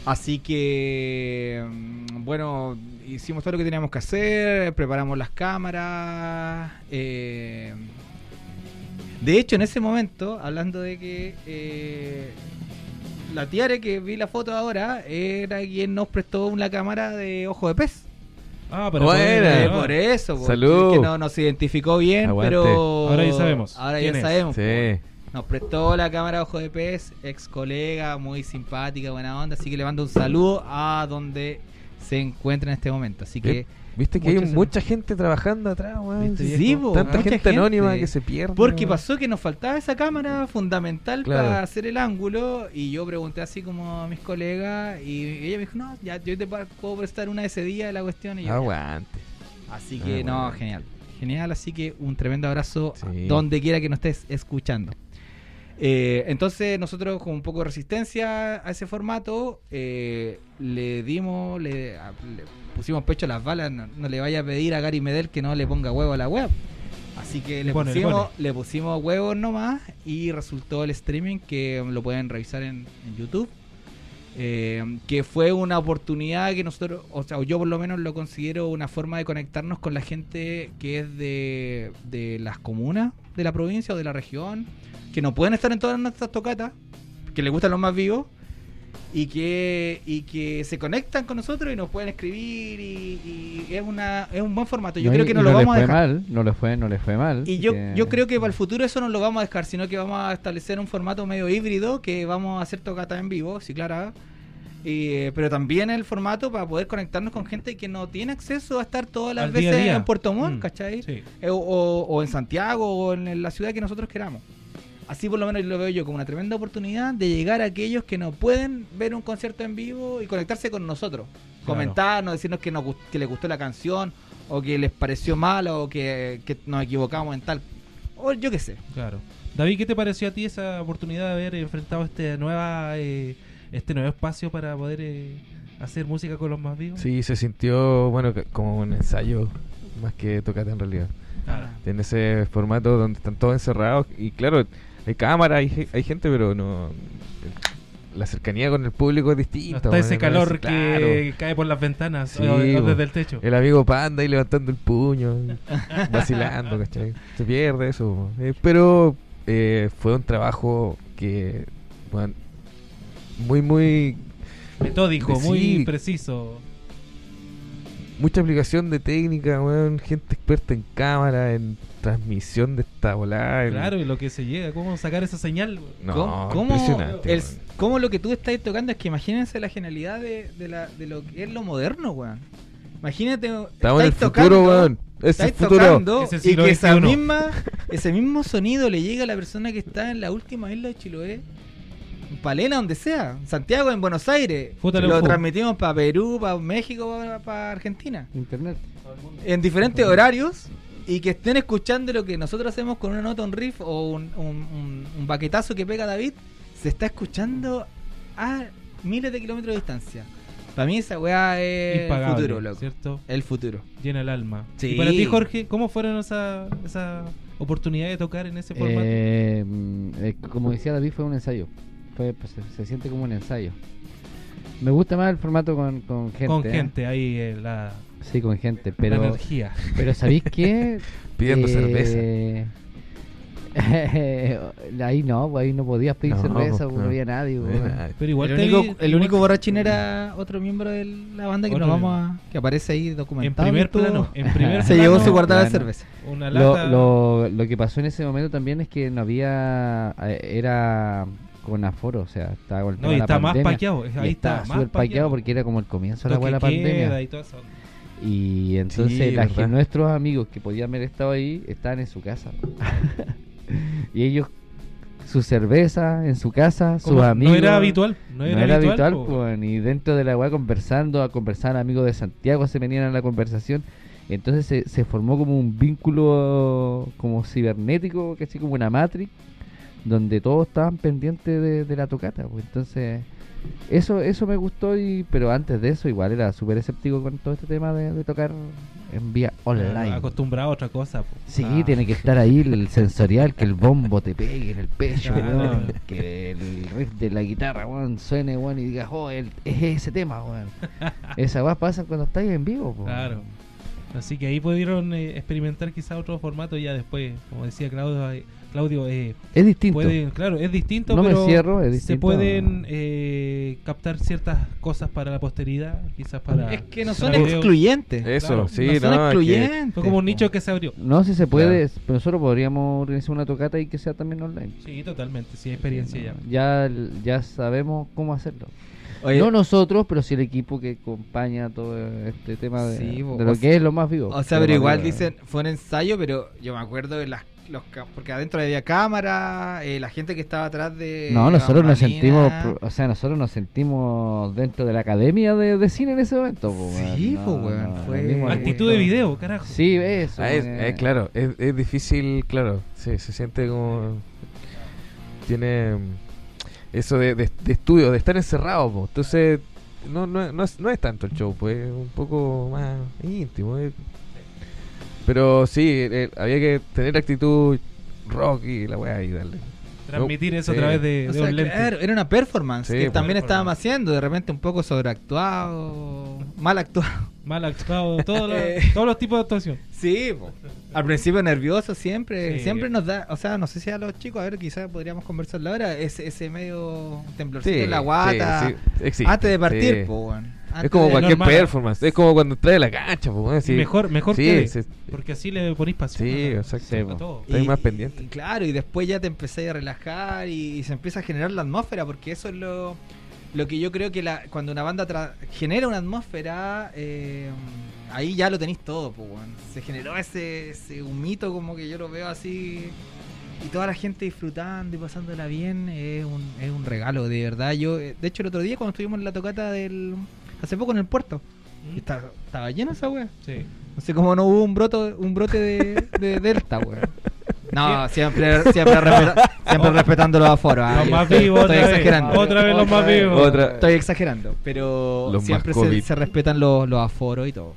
C: Así que, mm, bueno, hicimos todo lo que teníamos que hacer, preparamos las cámaras. eh, de hecho, en ese momento, hablando de que eh, la Tiare que vi la foto ahora era quien nos prestó una cámara de ojo de pez.
B: Ah, pero
E: Buena.
C: Eh, por eso, porque
E: Salud.
C: que no nos identificó bien,
E: Aguante.
C: pero
B: Ahora ya sabemos.
C: Ahora
B: ¿Quién
C: ya
B: es?
C: sabemos.
E: Sí.
C: Nos prestó la cámara Ojo de Pez, ex colega, muy simpática, buena onda. Así que le mando un saludo a donde se encuentra en este momento. Así que,
E: Viste que hay mucha gente trabajando atrás, weón.
C: ¿Viste,
E: Sí, po. Tanta gente, anónima que se pierde.
C: porque
E: weón.
C: pasó que nos faltaba esa cámara fundamental
E: Claro.
C: para hacer el ángulo. Y yo pregunté así como a mis colegas. Y ella me dijo: No, ya yo te puedo prestar una de ese día de la cuestión. Y yo, ya.
E: Aguante.
C: Así que no, genial. Genial, así que un tremendo abrazo
E: Sí.
C: donde quiera que nos estés escuchando. Eh, entonces nosotros con un poco de resistencia a ese formato eh, le dimos, le, a- le pusimos pecho a las balas, no, no le vaya a pedir a Gary Medel que no le ponga huevo a la web. Así que le,
B: pone,
C: pusimos, le pusimos huevos nomás y resultó el streaming que lo pueden revisar en, en YouTube. Eh, que fue una oportunidad que nosotros, o sea, yo por lo menos lo considero una forma de conectarnos con la gente que es de, de las comunas de la provincia o de la región, que no pueden estar en todas nuestras tocatas, que les gustan los más vivos, y que, y que se conectan con nosotros y nos pueden escribir, y, y es, una, es un buen formato. Yo
D: No,
C: creo que no lo vamos a
D: fue
C: dejar.
D: mal, no le fue, no le fue mal.
C: Y yo,
D: que-
C: yo creo que para el futuro eso no lo vamos a dejar, sino que vamos a establecer un formato medio híbrido que vamos a hacer tocata en vivo, sí, claro. Y, pero también el formato para poder conectarnos con gente que no tiene acceso a estar todas las
B: Al
C: veces
B: día.
C: en Puerto Montt,
B: Mm,
C: ¿cachai?
B: sí.
C: Eh, O, o- o en Santiago o en la ciudad que nosotros queramos. Así por lo menos lo veo yo como una tremenda oportunidad de llegar a aquellos que no pueden ver un concierto en vivo y conectarse con nosotros.
B: Claro.
C: Comentarnos, decirnos que, nos, que les gustó la canción o que les pareció mal o que, que nos equivocamos en tal... O yo qué sé.
B: Claro. David, ¿qué te pareció a ti esa oportunidad de haber enfrentado este nueva eh, este nuevo espacio para poder eh, hacer música con los más vivos?
E: Sí, se sintió, bueno, que- como un ensayo más que tocata en realidad.
B: Claro.
E: En ese formato donde están todos encerrados y claro, hay cámara, hay, hay gente, pero no... La cercanía con el público es distinta.
B: No está ese calor
E: es-
B: que cae por las ventanas
E: Sí,
B: o, o
E: bo.
B: desde el techo.
E: El amigo Panda ahí levantando el puño, *laughs* vacilando, ¿cachai? Se pierde eso. Eh, pero eh, fue un trabajo que, muy, muy...
B: Metódico, muy preciso.
E: Mucha aplicación de técnica, weón, gente experta en cámara, en transmisión de esta volada. en-
B: Claro, y lo que se llega, cómo sacar esa señal.
E: No,
C: ¿Cómo, cómo
E: impresionante.
C: el- cómo lo que tú estás tocando es que imagínense la genialidad de, de, la, de lo que es lo moderno, weón. Imagínate,
E: Estamos en el
C: estáis
E: futuro,
C: tocando,
E: weón. Ese es el
C: estáis
E: futuro.
C: tocando
B: Ese
C: y que esa misma, ese mismo sonido le llega a la persona que está en la última isla de Chiloé, Palena, donde sea, Santiago, en Buenos Aires.
B: Fútale
C: lo transmitimos para Perú, para México, para Argentina.
D: Internet.
C: en diferentes horarios y que estén escuchando lo que nosotros hacemos con una nota, un riff o un, un, un- un baquetazo que pega David, se está escuchando a miles de kilómetros de distancia. Para mí esa weá es el futuro, loco.
B: ¿cierto?
C: El futuro.
B: Llena el alma.
C: Sí.
B: Y para ti, Jorge, ¿cómo fueron esa, esa oportunidad de tocar en ese formato?
D: Eh, mm, eh, como decía David, fue un ensayo. Pues, se, se siente como un ensayo. Me gusta más el formato con, con gente.
B: Con
D: ¿eh?
B: gente, ahí eh, la,
D: Sí, con gente.
B: la
D: Pero,
B: energía.
D: pero ¿sabéis qué? *laughs*
E: Pidiendo
D: Eh, *laughs* ahí no, pues ahí no podías pedir
E: No,
D: cerveza,
E: pues,
D: porque no
E: no.
D: había nadie. Bueno.
B: Pero igual
C: el
B: te
C: único,
B: vi-
C: el
B: igual-
C: único borrachín era otro miembro de la banda que
B: Otro
C: nos vamos a, que aparece ahí
B: En
C: documentado.
B: primer plano. En primer *laughs*
C: Se llevó
B: plano,
C: su guardada de
D: plano.
C: cerveza.
B: Una
D: Lo,
B: lata.
D: lo, lo que pasó en ese momento también es que no había. eh, Era con aforo, o sea, estaba con el
B: No, y
D: de la
B: está más
D: pandemia,
B: paqueado. Ahí está, más
D: paqueado
B: paqueado
D: porque era como el comienzo de la, buena pandemia.
B: y
D: entonces
E: Sí,
D: la nuestros amigos que podían haber estado ahí estaban en su casa. *laughs* y ellos, su cerveza en su casa, sus amigos.
B: No era habitual. No
D: No
B: era, habitual.
D: habitual, y dentro de la weá conversando, a conversar amigos de Santiago se venían a la conversación. Entonces se, se formó como un vínculo como cibernético, que así como una matrix, donde todos estaban pendientes de, de la tocata. pues. Entonces, eso eso me gustó, y pero antes de eso igual era súper escéptico con todo este tema de, de tocar en vía online.
B: Acostumbrado a otra cosa. po.
D: Sí,
B: Ah.
D: tiene que estar ahí el sensorial, que el bombo te pegue en el pecho, que el riff de la guitarra, suene, y digas, oh, el- es ese tema, weón. *laughs* Esa weá pasa cuando estáis en vivo, po.
B: Claro. Así que ahí pudieron eh, experimentar quizá otro formato ya después, como decía Claudio, Claudio eh,
D: Es distinto.
B: claro, es distinto,
D: No me
B: pero
D: cierro, es
B: se
D: distinto.
B: pueden eh, captar ciertas cosas para la posteridad, quizás para
C: Es que no son excluyentes.
E: Eso,
B: Claro,
E: sí,
C: no son
E: no, es que-
C: excluyentes.
B: Fue como un nicho que se abrió.
D: No, si se puede, pero nosotros podríamos organizar una tocata y que sea también online.
B: Sí, totalmente, sí, hay experiencia ya.
D: Ya, ya sabemos cómo hacerlo.
C: Oye,
D: no nosotros, pero sí el equipo que acompaña todo este tema de,
C: Sí,
D: lo
C: sea-
D: que es lo más vivo.
C: O sea, pero igual
D: vivo.
C: dicen, fue un ensayo, pero yo me acuerdo de las los porque adentro había cámara, eh, la gente que estaba atrás de
D: No, nosotros nos sentimos, o sea, nosotros nos sentimos dentro de la academia de, de cine en ese momento. po,
C: Sí,
D: weón, nos
C: fue-
B: Actitud de video, carajo.
D: Sí, eso.
E: Ah, es,
D: eh.
E: es claro, es, es difícil, claro. Sí, se siente como. Tiene eso de, de, de estudio, de estar encerrado. po. Entonces, no, no, no, es, no es tanto el show, pues es un poco más íntimo. eh. Pero sí, eh, había que tener actitud rock y la weá y darle.
B: Transmitir eso
E: Sí.
B: a través de,
C: O
B: de
C: sea,
B: un lente.
C: claro, era una performance
E: Sí,
C: que
E: pues.
C: también estábamos haciendo, de repente un poco sobreactuado, mal actuado.
B: Mal actuado, todos los, *laughs*
C: Eh.
B: todos los tipos de actuación.
C: Sí, po. Al principio nervioso siempre,
B: Sí.
C: siempre nos da, o sea, no sé si a los chicos, a ver, quizás podríamos conversarlo ahora, ese, ese medio temblorcito
E: Sí,
C: en la guata,
E: sí, sí, existe,
C: antes de partir.
E: Es como
C: de-
E: cualquier
B: normal.
E: performance, es como cuando trae la cancha,
B: mejor, mejor
E: sí,
B: que
E: sí,
B: porque así le ponís pasión.
E: sí, exacto. Estáis más pendiente.
C: y claro, y después ya te empecé a relajar y, y se empieza a generar la atmósfera, porque eso es lo, lo que yo creo que la, cuando una banda tra- genera una atmósfera, eh, ahí ya lo tenéis todo, po, weón. Se generó ese, ese humito como que yo lo veo así. Y toda la gente disfrutando y pasándola bien es un, es un regalo, de verdad. Yo, eh, de hecho, el otro día cuando estuvimos en la tocata del. Hace poco en el puerto,
B: ¿Mm?
C: estaba, estaba llena esa wea.
B: Sí.
C: No sé cómo no hubo un broto, un brote de, de *laughs* Delta, weón. No, siempre, siempre, *laughs* respeta- siempre respetando los aforos.
B: Los más vivos,
C: Estoy
B: otra vez.
C: exagerando.
B: Otra vez los más
C: vez.
B: vivos.
E: Otra-
C: Estoy exagerando. Pero
E: Los
C: siempre se, se respetan los, los aforos y todo.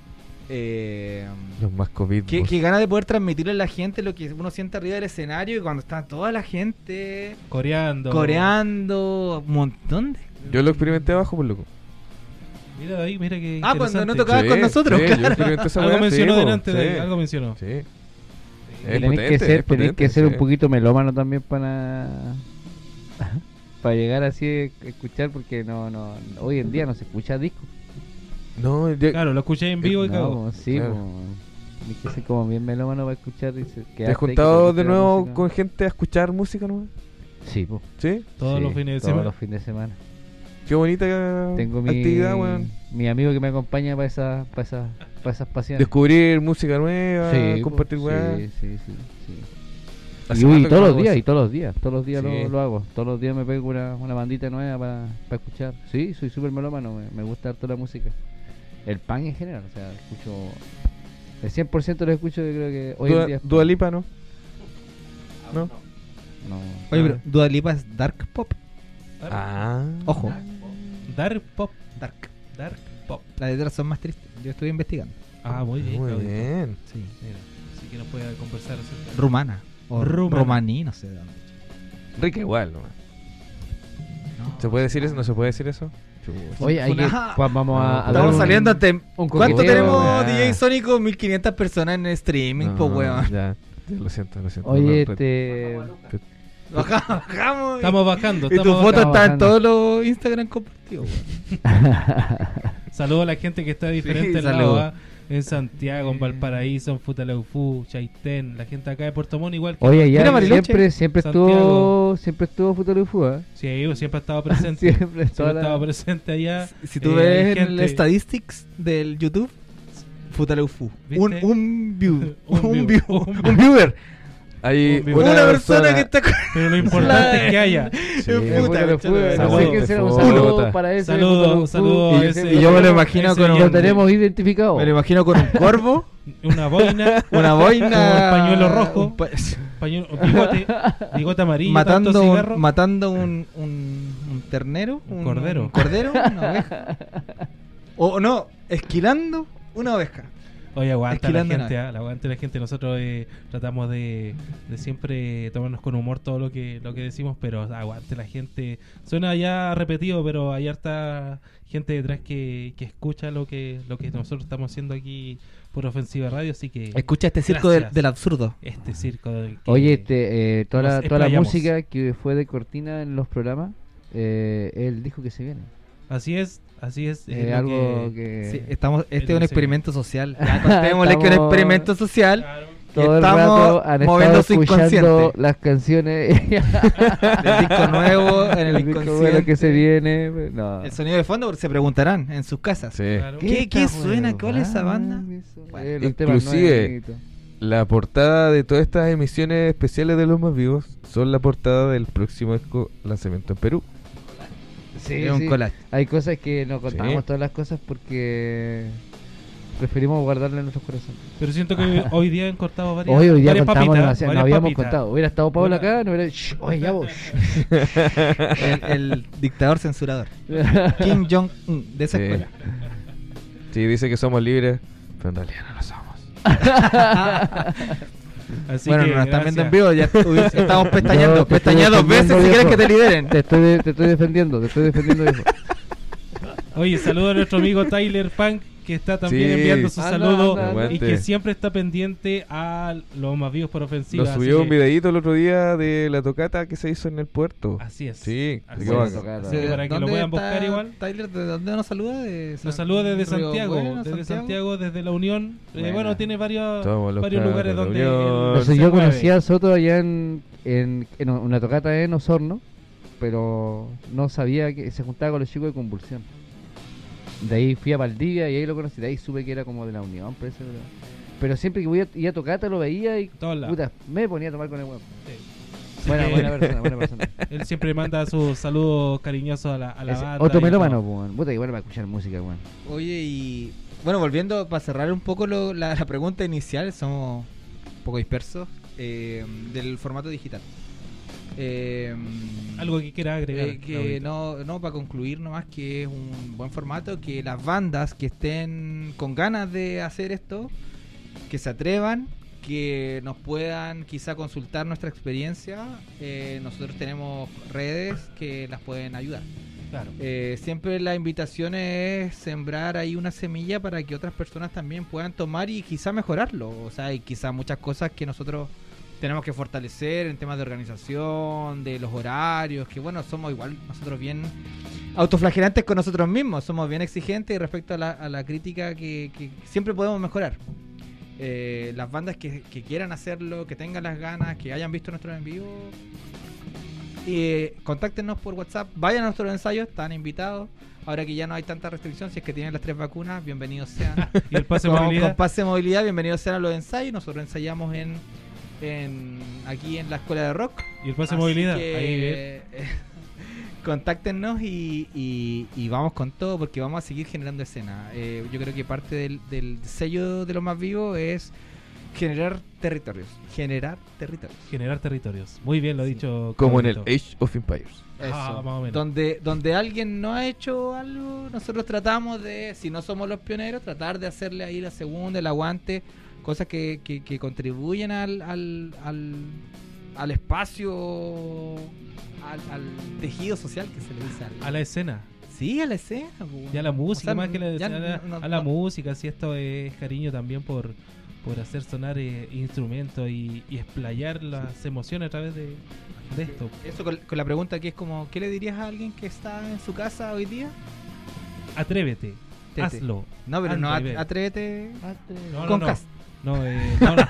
C: Eh,
E: Los más COVID.
C: qué, qué ganas de poder transmitirle a la gente lo que uno siente arriba del escenario y cuando está toda la gente
B: Coreando.
C: coreando, un montón de...
E: Yo lo experimenté abajo, por loco.
B: Mira ahí, mira que.
C: Ah, cuando no
B: interesante.
C: tocaba con nosotros,
E: Sí,
C: claro.
E: yo experimenté esa *laughs*
B: Algo mencionó delante de
E: sí.
B: ahí, algo mencionó.
E: Sí. Es
D: tenés
E: potente,
D: que ser,
E: es
D: tenés que ser un poquito melómano también para *laughs* para llegar así a escuchar porque no no hoy en día no se escucha disco.
E: No, yo-
B: Claro, lo escuché en vivo y
D: No,
B: cagó.
D: po, sí,
E: Claro.
D: po. Hay que ser como bien melómano para escuchar. y se-
E: ¿te has juntado de nuevo
D: música.
E: con gente a escuchar música nueva?
D: Sí, po.
E: ¿Sí?
B: Todos
D: Sí,
B: los fines de
D: todos
B: semana.
D: los fines de semana.
E: Qué bonita
D: Tengo mi,
E: actividad, weón.
D: mi amigo que me acompaña para esas, para esas, para esas pasiones.
E: Descubrir música nueva,
D: Sí, po,
E: compartir weá.
D: Sí, sí, sí. sí. Y, uy, todos los días,
E: eso.
D: y todos los días, todos los días
E: Sí.
D: lo, lo hago. Todos los días me pego una, una bandita nueva para, para escuchar. Sí, soy súper melómano, me, me gusta harto la música. El pan en general, o sea, escucho. El 100% lo escucho, yo creo que hoy
E: Dua,
D: en día. es
E: Dua Lipa, ¿no? ¿No?
D: No.
C: Oye, pero Dua Lipa es dark pop.
E: Ah.
C: Ojo,
B: Dark Pop.
C: dark.
B: Dark Pop.
C: Las letras son más tristes. Yo estuve investigando.
B: Ah, muy bien.
E: Muy bien.
C: Sí.
B: Mira, así que nos puede conversar. acerca-
C: Rumana. O romaní, no sé de dónde.
E: Rica igual. ¿Se puede decir eso? ¿No se puede decir eso?
D: Oye, hay que,
C: Una-
D: Juan, vamos a, a dar
C: Estamos
D: un-
C: saliendo ante.
D: un
C: ¿Cuánto
D: coqueteo,
C: tenemos
E: weá.
C: DJ Sónico? 1500 personas en streaming,
E: No,
C: po, weón.
E: Ya, ya, lo siento, lo siento.
D: Oye,
E: No,
D: este.
C: Bajamos, bajamos. y-
B: Estamos bajando.
C: Y tu
B: estamos
C: foto
B: bajando.
C: está en todos los Instagram compartidos, weón. *laughs*
B: Saludos a la gente que está diferente
C: Sí,
B: en la
C: saludos.
B: OA, en Santiago, en Valparaíso, en Futaleufú, Chaitén, la gente acá de Puerto Montt igual que
D: Oye, ya siempre, siempre
B: Santiago.
D: estuvo, siempre estuvo Futurifu, ¿eh?
B: Sí, siempre ha estado presente. *laughs*
D: Siempre,
B: Siempre
D: la-
B: estado presente allá.
C: Si tú
B: Eh,
C: ves en el statistics del YouTube, Futaleufu.
B: ¿Viste? *laughs*
C: Un, un view. *laughs*
B: Un
C: un,
B: view. un
C: viewer.
E: Hay
B: Una
C: Una, persona, que está con
B: Pero lo importante es que haya. *laughs*
E: Sí.
C: puta,
D: un saludo para ese.
B: Saludos a
D: Y-
B: ese-
C: y yo me lo imagino con un-
D: Lo tenemos identificado.
C: Me lo imagino con un *laughs* corvo,
B: Una boina,
C: una boina,
B: Con pañuelo rojo.
C: un pa-
B: pañuelo, bigote, bigote amarillo,
C: matando,
B: tanto
C: un,
B: cigarro.
C: matando un, un, un ternero,
B: Un cordero.
C: un cordero, una oveja. O no, esquilando una oveja.
B: Oye, aguanta la gente, ah, la aguanta la gente. Nosotros eh, tratamos de, de siempre tomarnos con humor todo lo que lo que decimos, pero aguante la gente. Suena ya repetido, pero hay harta gente detrás que, que escucha lo que lo que nosotros estamos haciendo aquí por Ofensiva Radio, así que
C: Escucha este circo del, absurdo.
B: este circo del que-
D: Oye, este, eh, toda, la, toda la música que fue de cortina en los programas, eh, él dijo que se viene.
B: así es, así es. es
D: Eh, algo
B: que-
D: que...
C: Sí, estamos, este es un experimento social. *laughs* Ya contémosle que es un experimento social.
B: Claro.
D: todo el
C: estamos
D: rato han
C: moviendo su inconsciente.
D: las canciones *laughs*
C: Del disco nuevo en el
D: el bueno
C: inconsciente.
D: que se viene. No.
C: El sonido de fondo porque se preguntarán en sus casas.
E: Sí.
B: Claro.
C: ¿Qué- qué suena? ¿Cuál es esa
D: huevada
C: banda? Bueno,
E: inclusive- La portada de todas estas emisiones especiales de Los Más Vivos son la portada del próximo disco lanzamiento en Perú.
D: Sí,
C: es un
D: sí.
C: collage.
D: Hay cosas que no contamos
E: Sí.
D: todas las cosas porque preferimos guardarlas en nuestros corazones.
B: Pero siento que *laughs* hoy día han cortado varias
D: Hoy, hoy día
B: varias
D: contamos
B: papitas,
D: demasiado, no habíamos
B: papitas.
D: contado. Hubiera estado Pablo acá, no hubiera. Shh, oye, ya vos. *laughs*
C: El, el dictador censurador. Kim Jong-un de esa
E: Sí.
C: escuela.
E: Sí, dice que somos libres, pero en realidad no lo somos. *laughs*
B: Así
C: bueno,
B: que
C: nos están viendo en vivo, ya *laughs* estamos pestañando.
D: Estoy
C: Pestaña dos veces si quieres que te lideren.
D: te, estoy, de- te estoy defendiendo, te estoy defendiendo, viejo.
B: Oye, saludo a nuestro amigo Tyler Punk, que está también
E: Sí.
B: enviando su
D: Anda,
B: saludo
D: anda, anda.
B: y que siempre está pendiente a los más vivos por ofensiva.
E: Nos subió un
B: que-
E: videito el otro día de la tocata que se hizo en el puerto.
B: Así es.
E: Sí,
B: Así es.
E: bacán.
B: Así que para que lo puedan buscar igual.
C: Tyler, ¿de dónde nos saluda? De San-
B: Nos saluda desde Santiago,
C: Bueno,
B: desde Santiago, desde la Unión. Eh, bueno, tiene varios, varios lugares donde
D: yo conocí a Soto allá en, en, en una tocata en Osorno, pero no sabía que se juntaba con los chicos de Convulsión. De ahí fui a Valdivia y ahí lo conocí. De ahí supe que era como de la Unión, parece. Pero, pero siempre que voy a, iba a tocata lo veía y puta, me ponía a tomar con el huevo.
B: Sí.
D: Buena, buena persona, buena persona. *laughs*
B: Él siempre manda sus saludos cariñosos a la, a la banda.
D: otro
B: y
D: melómano, pues, weón. puta, igual va a escuchar música, weón.
C: Oye, y bueno, volviendo para cerrar un poco lo- la, la pregunta inicial, somos un poco dispersos, eh, del formato digital. Eh,
B: Algo que quiera agregar.
C: eh, que no, no, para concluir nomás que es un buen formato, que las bandas que estén con ganas de hacer esto, que se atrevan, que nos puedan quizá consultar nuestra experiencia, eh, nosotros tenemos redes que las pueden ayudar.
B: Claro.
C: Eh, siempre la invitación es sembrar ahí una semilla para que otras personas también puedan tomar y quizá mejorarlo. O sea, hay quizá muchas cosas que nosotros tenemos que fortalecer en temas de organización, de los horarios, que bueno, somos igual nosotros bien autoflagelantes con nosotros mismos. Somos bien exigentes respecto a la, a la crítica que, que siempre podemos mejorar. Eh, las bandas que, que quieran hacerlo, que tengan las ganas, que hayan visto nuestro en vivo, eh, contáctenos por WhatsApp, vayan a nuestros ensayos, están invitados. Ahora que ya no hay tanta restricción, si es que tienen las tres vacunas, bienvenidos sean. *laughs*
B: Y el pase
C: con,
B: movilidad.
C: con pase de movilidad, bienvenidos sean a los ensayos. Nosotros ensayamos en, en aquí en la escuela de rock.
B: Y el pase de movilidad.
C: que,
B: Ahí
C: eh, *laughs* contáctenos y, y- y vamos con todo porque vamos a seguir generando escena. Eh, yo creo que parte del, del sello de lo más vivo es generar territorios. Generar territorios.
B: Generar territorios. Muy bien lo ha dicho.
E: Como en el. Age of Empires.
C: Eso.
B: Ah, más o menos.
C: Donde, donde alguien no ha hecho algo, nosotros tratamos de, si no somos los pioneros, tratar de hacerle ahí la segunda, el aguante, cosas que, que, que contribuyen al, al, al, al espacio, al, al tejido social que se le dice.
B: A la escena.
C: Sí, a la escena.
B: Y a la música,
C: O sea,
B: más que la,
C: ya
B: a la,
C: no- no-
B: a la
C: no-
B: música, si esto es cariño también por, por hacer sonar eh, instrumentos y, y explayar las emociones a través de, de esto.
C: Eso con, con la pregunta que es como, ¿qué le dirías a alguien que está en su casa hoy día?
B: Atrévete,
C: Tete.
B: hazlo.
C: No, pero no, atrévete
B: No, no,
C: con
B: no. No, eh, no, no.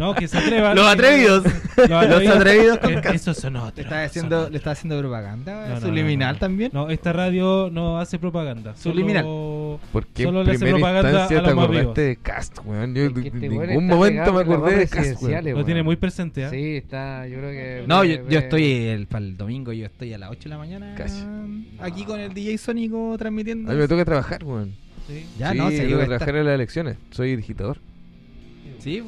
B: No, que se atrevan.
C: Los atrevidos. *laughs*
B: Los
C: Los atrevidos con
B: Eh. Esos son otros.
C: Le está haciendo, le está haciendo propaganda
B: No, no,
C: subliminal
B: no, no.
C: también.
B: No, esta radio no hace propaganda. solo-
C: Subliminal.
E: Porque
B: Solo
E: en
B: le hace propaganda a
E: te
B: los más
E: acordaste
B: vivos.
E: de Cast, weón. Yo en
D: este weón
E: ningún momento me acordé de Cast, weón.
B: Lo tiene muy presente, ¿ah?
D: Sí, está, yo creo que...
C: No, yo, estoy el, para el domingo, yo estoy a las 8 de la mañana
E: Casi.
C: aquí con el DJ Sónico transmitiendo.
E: A mí me toca trabajar, weón.
B: Sí.
C: Ya,
E: sí,
C: no, se
E: que trabajar en las elecciones. Soy digitador.
C: Sí.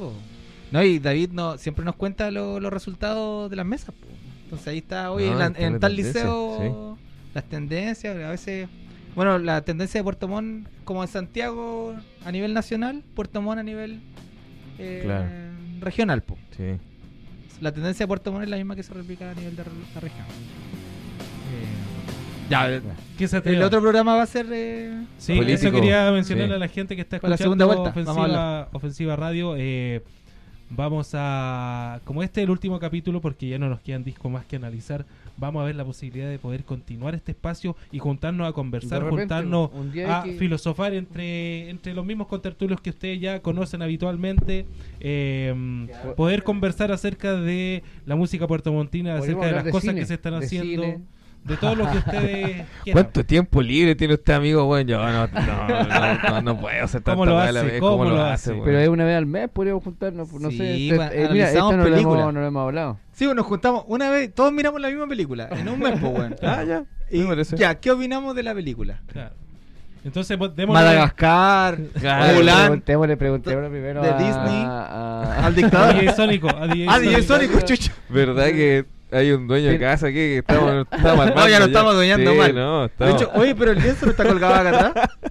C: No, y David no, siempre nos cuenta lo- los resultados de las mesas, po. Entonces ahí está, hoy
E: No,
C: en, la- en tal liceo, las tendencias, a veces... Bueno, la tendencia de Puerto Montt, como en Santiago a nivel nacional, Puerto Montt a nivel eh,
E: Claro.
C: regional, po.
E: Sí.
C: La tendencia de Puerto Montt es la misma que se replica a nivel de la región. Ya,
B: ¿Qué se
C: el otro programa va a ser... eh,
B: Sí,
E: Político.
B: eso quería mencionarle
E: Sí.
B: a la gente que está
C: Con la
B: escuchando
C: segunda vuelta, vamos a
B: ofensiva, ofensiva Radio. eh, vamos a, como este es el último capítulo, porque ya no nos quedan discos más que analizar, vamos a ver la posibilidad de poder continuar este espacio y juntarnos a conversar,
D: repente,
B: juntarnos a
D: que-
B: filosofar entre, entre los mismos contertulios que ustedes ya conocen habitualmente, eh, poder conversar acerca de la música puertomontina, acerca de las
D: de
B: cosas
D: cine,
B: que se están haciendo,
D: cine.
B: De todo lo que ustedes quieran.
E: ¿Cuánto tiempo libre tiene usted, amigo? Bueno, yo no, no, no, no, no puedo hacer tanta
B: ¿Cómo lo
E: a la
B: hace?
E: vez.
B: ¿Cómo
E: ¿Cómo
B: lo
E: lo
B: hace?
E: hace, weón?
D: Pero es una vez al mes, podríamos juntarnos, no
C: Sí,
D: sé. este- eh, mira, esto no lo, hemos, no lo hemos hablado.
C: Sí, bueno, nos juntamos una vez, todos miramos la misma película, en un mes, po, weón. *laughs*
E: Ah, ya.
C: Y, ya, ¿qué opinamos de la película?
B: Claro. Entonces, pues, démosle-
C: Madagascar,
E: Claro.
C: Mulan,
D: Preguntémosle, preguntémosle primero
C: de
D: a-
C: Disney,
D: a-
C: al *laughs*
B: A
C: dictador.
B: DJ Sónico. A DJ. Sónico,
C: chucho.
E: ¿Verdad que hay un dueño de casa aquí que estamos, *laughs* estamos
C: No, ya lo estamos adueñando
E: sí,
C: mal.
E: No,
C: De hecho, oye, pero el lienzo no está colgado acá atrás. *laughs*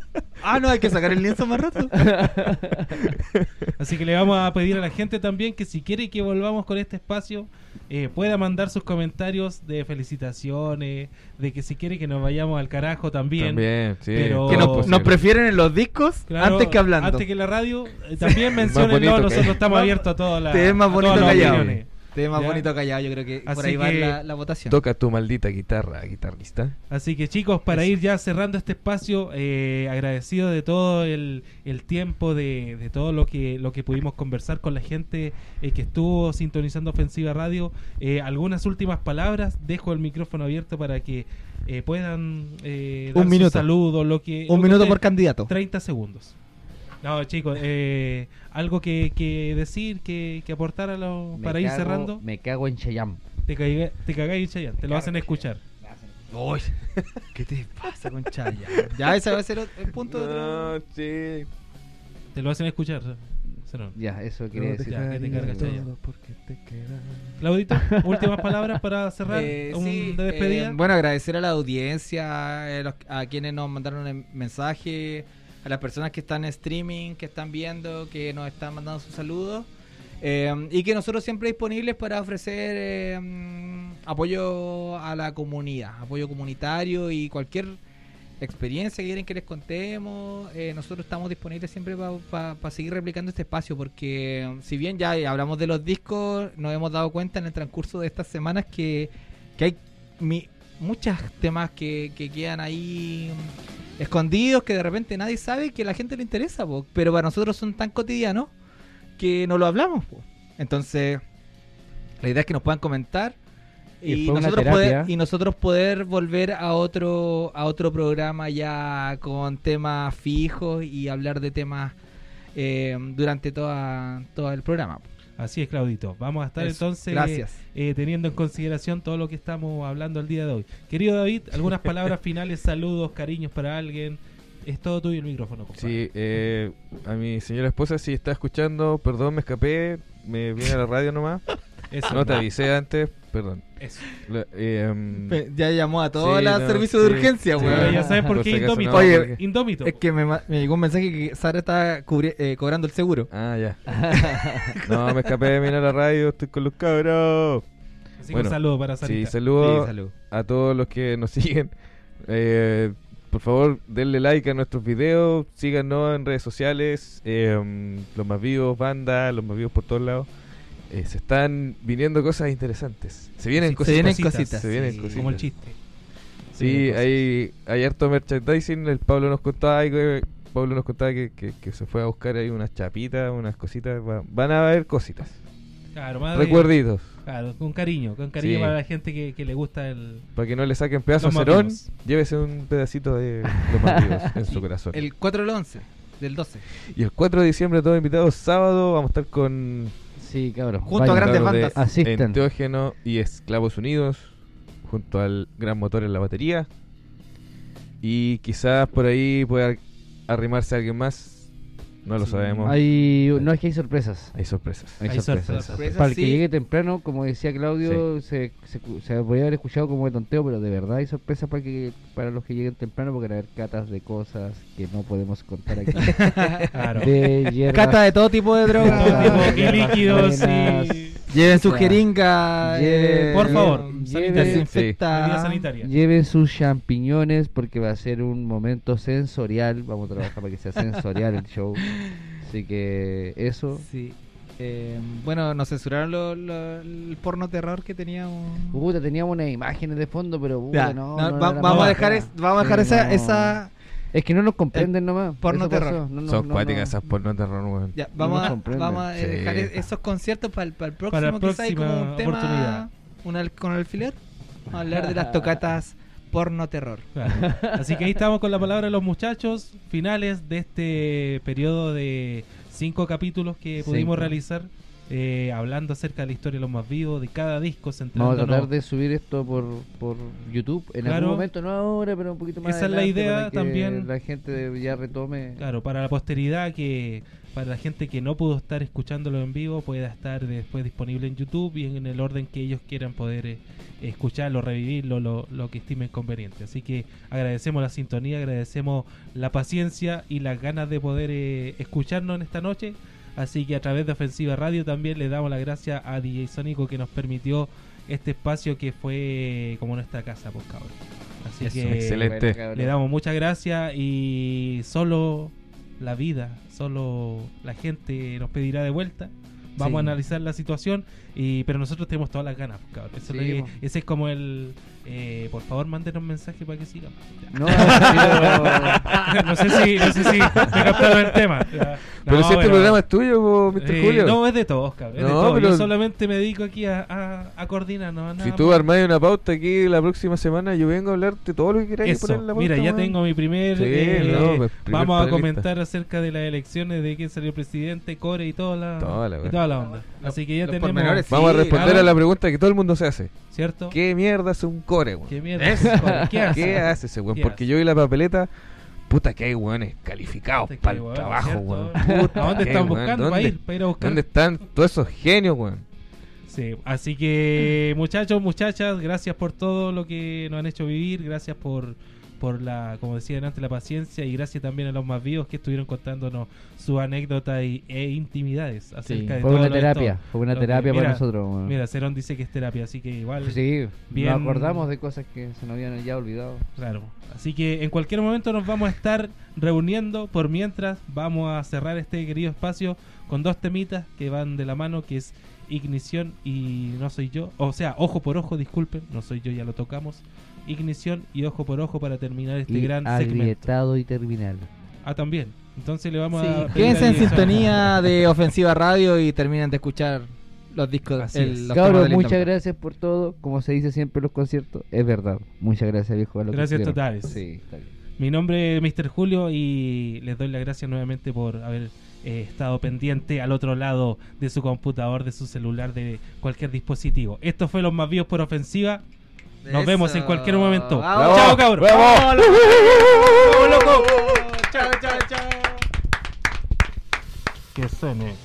C: Ah, no, hay que sacar el lienzo más rato. *laughs*
B: Así que le vamos a pedir a la gente también que si quiere que volvamos con este espacio, eh, pueda mandar sus comentarios de felicitaciones, de que si quiere que nos vayamos al carajo también.
E: También, sí.
B: Pero-
C: Que nos, nos prefieren en los discos
B: Claro,
C: antes que hablando.
B: Antes que la radio, eh, también
E: bonito que-
B: nosotros estamos abiertos a todas las
C: Te ves más
B: a
C: bonito
B: todas las
C: callado.
B: opiniones.
C: Te ves más
B: Ya.
C: bonito callado, yo creo que por
B: Así
C: ahí va
B: que-
C: la, la votación.
E: Toca tu maldita guitarra, guitarrista.
B: Así que chicos, para ir ya cerrando este espacio, eh, agradecido de todo el, el tiempo, de, de todo lo que, lo que pudimos conversar con la gente eh, que estuvo sintonizando Ofensiva Radio. Eh, algunas últimas palabras, dejo el micrófono abierto para que eh, puedan eh,
C: Un
B: dar
C: minuto.
B: sus saludos, lo que...
C: Un
B: lo que
C: minuto
B: ustedes-
C: por candidato.
B: 30 segundos. No, chicos, eh, algo que, que decir, que, que aportar a lo,
D: Me
B: para ir cerrando.
D: Me cago en Cheyam.
B: Te, caiga- te cagáis, Chayanne, te lo hacen escuchar.
C: Uy, *laughs* ¿qué te pasa con Chaya? *laughs* Ya, ese va a ser el punto de otro.
E: No, sí.
B: Te lo hacen escuchar.
D: Ya, eso quería decir.
B: Ya, que te cargas, Chaya.
E: porque te quedas.
B: Claudito, *laughs* últimas palabras para cerrar
C: Eh,
B: un
C: sí,
B: de despedida.
C: eh, bueno, agradecer a la audiencia, eh, los- a quienes nos mandaron el mensaje, a las personas que están en streaming, que están viendo, que nos están mandando sus saludos. eh, y que nosotros siempre disponibles para ofrecer eh, apoyo a la comunidad, apoyo comunitario y cualquier experiencia que quieren que les contemos, eh, nosotros estamos disponibles siempre para seguir replicando este espacio, porque eh, si bien ya hablamos de los discos, nos hemos dado cuenta en el transcurso de estas semanas que, que hay mi- muchos temas que, que quedan ahí escondidos que de repente nadie sabe que a la gente le interesa, po, pero para nosotros son tan cotidianos que no lo hablamos. po. Entonces, la idea es que nos puedan comentar
D: Y
C: nosotros poder, y nosotros poder volver a otro a otro programa ya con temas fijos y hablar de temas eh, durante toda todo el programa.
B: Así es, Claudito. Vamos a estar
C: Eso.
B: entonces
C: Gracias.
B: eh, teniendo en consideración todo lo que estamos hablando el día de hoy. Querido David, algunas *laughs* palabras finales, saludos, cariños para alguien. Es todo tuyo el micrófono, compadre.
E: Sí, eh, a mi señora esposa, si está escuchando, perdón, me escapé, me vine a la radio nomás. *laughs*
B: Eso,
E: No te avisé antes, perdón.
B: Eso.
E: Eh, em,
C: Ya llamó a todos
E: Sí,
C: los
E: no,
C: servicios de
E: sí,
C: urgencia,
E: sí.
B: ya sabes por qué Indómito.
E: no,
C: Oye,
E: porque-
B: Indómito.
C: Es que me, llegó un mensaje que Sara está cubri- eh, cobrando el seguro.
E: Ah, ya. *laughs* No, me escapé de mirar la radio, estoy con los cabros.
B: Así que
E: bueno,
B: un saludo para
E: Sí,
B: Sarita.
E: saludos
C: salud.
E: a todos los que nos *laughs* siguen. Eh, por favor, denle like a nuestros videos, síganos en redes sociales, eh, los más vivos, banda, los más vivos por todos lados. Eh, se están viniendo cosas interesantes. Se vienen
B: Sí,
E: cositas.
C: Se vienen
B: cositas,
C: cositas.
E: se vienen
C: sí.
E: cositas.
B: Como el chiste.
E: Sí, hay, hay harto merchandising. El Pablo nos contaba que, Pablo nos contaba que, que- que se fue a buscar ahí unas chapitas, unas cositas. Va- van a haber cositas.
B: Claro, más de-
E: Recuerditos.
B: Claro, con cariño, con cariño
E: Sí.
B: para la gente que, que le gusta el...
E: Para que no le saquen pedazos a Cerón, llévese un pedacito de los vivos *laughs* en su corazón.
C: El 4 del 11, del 12.
E: Y el 4 de diciembre, todos invitados, sábado, vamos a estar con
D: Sí, cabrón.
C: Junto a grandes bandas.
D: Asistan.
E: Enteógeno y Esclavos Unidos, junto al gran motor en la batería. Y quizás por ahí pueda arrimarse alguien más. No lo
B: Sí.
E: sabemos.
D: Hay, no es que hay sorpresas.
E: Hay sorpresas.
D: Hay,
B: Hay
D: sorpresas.
B: sorpresas.
D: Para el que
C: sí.
D: llegue temprano, como decía Claudio, se, se, se podría haber escuchado como de tonteo, pero de verdad hay sorpresas para que para los que lleguen temprano, porque van a haber catas de cosas que no podemos contar aquí. *laughs*
B: Claro.
D: de
C: Cata de todo tipo de
B: Todo
C: drogas.
B: tipo de
D: hierbas
B: líquidos y...
C: Lleven su
D: Ya.
C: jeringa.
D: Lleve-
C: eh,
B: Por favor,
D: lleve-
B: sanitaria.
C: Desinfecta.
B: Medida sanitaria.
D: Lleven sus champiñones porque va a ser un momento sensorial. Vamos a trabajar para que sea sensorial el show. Así que eso.
C: Sí. Eh, bueno, nos censuraron lo- lo- el porno terror que teníamos.
D: Puta, teníamos unas imágenes de fondo, pero puta,
C: Ya,
D: no,
C: no,
D: no
C: va-
D: era
C: vamos, a dejar es- vamos a dejar
D: Sí,
C: esa,
D: no.
C: esa.
D: Es que no nos comprenden nomás.
C: porno terror.
D: No, no,
E: Son
D: no,
E: cuáticas
D: no.
E: esas porno terror, weón.
C: Ya, vamos, a, vamos a
E: Sí.
C: dejar esos conciertos para el, para el próximo.
B: Para la
C: quizá hay como un tema.
B: oportunidad.
C: un al- con alfiler. Vamos a hablar de las tocatas porno terror.
B: Claro. Así que ahí estamos con la palabra de los muchachos, finales de este periodo de cinco capítulos que
D: Cinco.
B: pudimos realizar, eh, hablando acerca de la historia de los más vivos, de cada disco,
D: Vamos a
B: centrándonos.
D: tratar de subir esto por, por YouTube en
B: Claro.
D: algún momento, no ahora, pero un poquito más
B: Esa es la idea
D: para que
B: también.
D: La gente ya retome.
B: Claro, para la posteridad, que para la gente que no pudo estar escuchándolo en vivo, pueda estar después disponible en YouTube y en el orden que ellos quieran poder eh, escucharlo, revivirlo, lo, lo que estimen conveniente. Así que agradecemos la sintonía, agradecemos la paciencia y las ganas de poder eh, escucharnos en esta noche. Así que a través de Ofensiva Radio también le damos las gracias a DJ Sónico que nos permitió este espacio que fue como nuestra casa, pues cabrón. Así
C: Eso,
B: que
E: excelente.
B: Le damos muchas gracias y solo la vida, solo la gente nos pedirá de vuelta. Vamos
C: Sí.
B: a analizar la situación, y pero nosotros tenemos todas las ganas, pues, cabrón. Eso es lo
D: Sí,
B: que-
D: po.
B: ese es como el... eh, por favor, mándenos un mensaje para que sigamos.
D: No, pero- *laughs*
B: no sé si, no sé si me captaron el tema.
E: Pero
B: No,
E: si este
B: pero-
E: programa es tuyo, Mr.
B: eh,
E: Julio.
B: No, es de todos, cabrón. Es de
E: No,
B: todos. Yo
E: pero-
B: solamente me dedico aquí a, a, a coordinar, no, nada
E: si tú
B: más.
E: armáis una pauta aquí la próxima semana, yo vengo a hablarte todo lo que queráis
B: Eso,
E: poner en la pauta.
B: mira, ya tengo mi primer.
E: Sí,
B: eh,
E: no, pues, primer
B: vamos a comentar acerca de las elecciones, de quién salió presidente, Core y toda la,
E: Toda la
B: y toda la onda. Así que ya
C: los
B: tenemos.
C: pormenores,
E: Vamos a responder a la pregunta que todo el mundo se hace.
B: ¿Cierto?
E: ¿Qué mierda es un core, weón?
B: ¿Qué mierda? es Core? ¿Qué hace?
E: ¿Qué hace ese weón?
B: ¿Qué
E: Porque
B: hace?
E: yo vi la papeleta, puta que hay weones calificados
B: Puta
E: para el
B: weón,
E: trabajo, weón.
B: ¿A dónde están
E: weón?
B: buscando para
E: ¿Dónde-
B: ir? Para ir a buscar.
E: ¿Dónde están todos esos genios, weón?
B: Sí, así que muchachos, muchachas, gracias por todo lo que nos han hecho vivir, gracias por por la, como decían antes, la paciencia y gracias también a los más vivos que estuvieron contándonos sus anécdotas y, e intimidades
D: Sí,
B: acerca de
D: fue
B: todo
D: una terapia, fue una terapia para
B: mira,
D: nosotros. weón.
B: Mira, Cerón dice que es terapia, así que igual.
D: sí,
B: bien-
D: nos acordamos de cosas que se nos habían ya olvidado.
B: Claro. Así que en cualquier momento nos vamos a estar reuniendo. Por mientras, vamos a cerrar este querido espacio con dos temitas que van de la mano, que es Ignición y No Soy Yo. O sea, Ojo por Ojo, disculpen, No Soy Yo, ya lo tocamos.
A: Ignición y ojo por ojo para terminar este
D: y
A: gran segmento.
D: agrietado y terminal.
A: Ah, también. Entonces le vamos
C: Sí,
A: a.
C: Quédense en sintonía *laughs* de Ofensiva Radio y terminen de escuchar los discos.
A: Así
C: el- los
D: Cabros, muchas gracias por todo. Como se dice siempre en los conciertos, es verdad. Muchas gracias, viejo.
A: Gracias totales.
D: Sí, está bien.
A: Mi nombre es Mr. Julio y les doy las gracias nuevamente por haber eh, estado pendiente al otro lado de su computador, de su celular, de cualquier dispositivo. Esto fue Los Más Vivos por Ofensiva. Nos
C: Eso.
A: vemos en cualquier momento.
C: Vamos.
A: Chao, cabros.
E: ¡Bravo!
C: ¡Vamos, loco! Chao, chao, chao.
A: Que suene.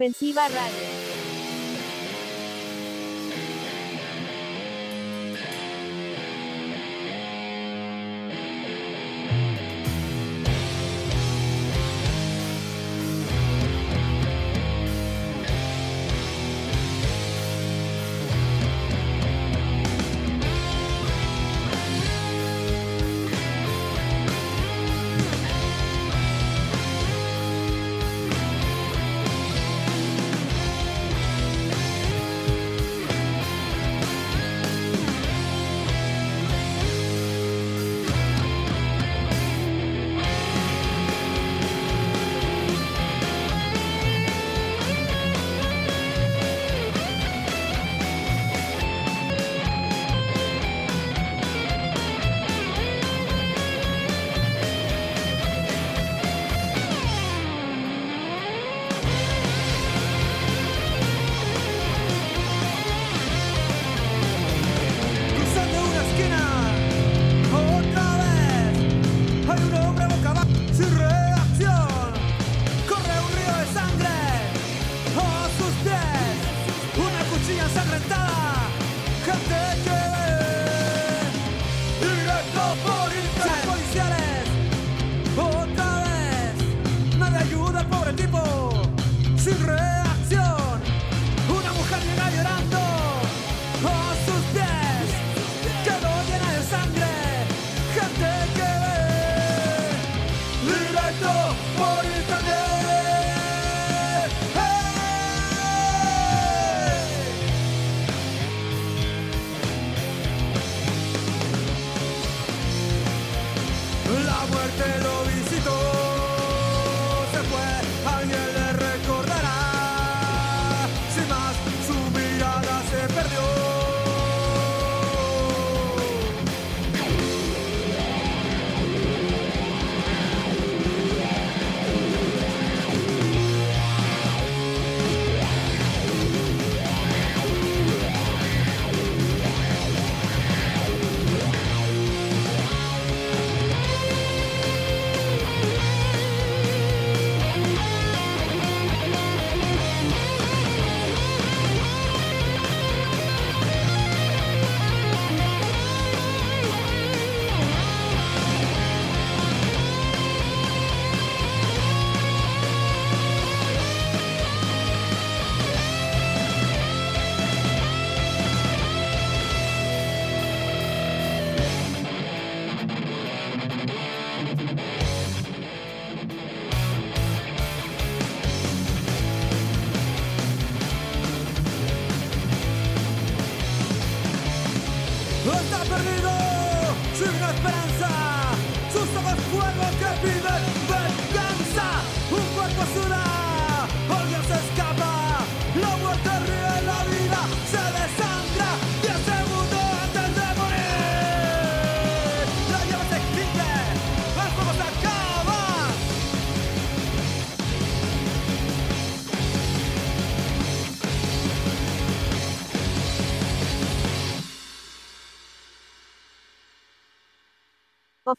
H: Ofensiva Radio.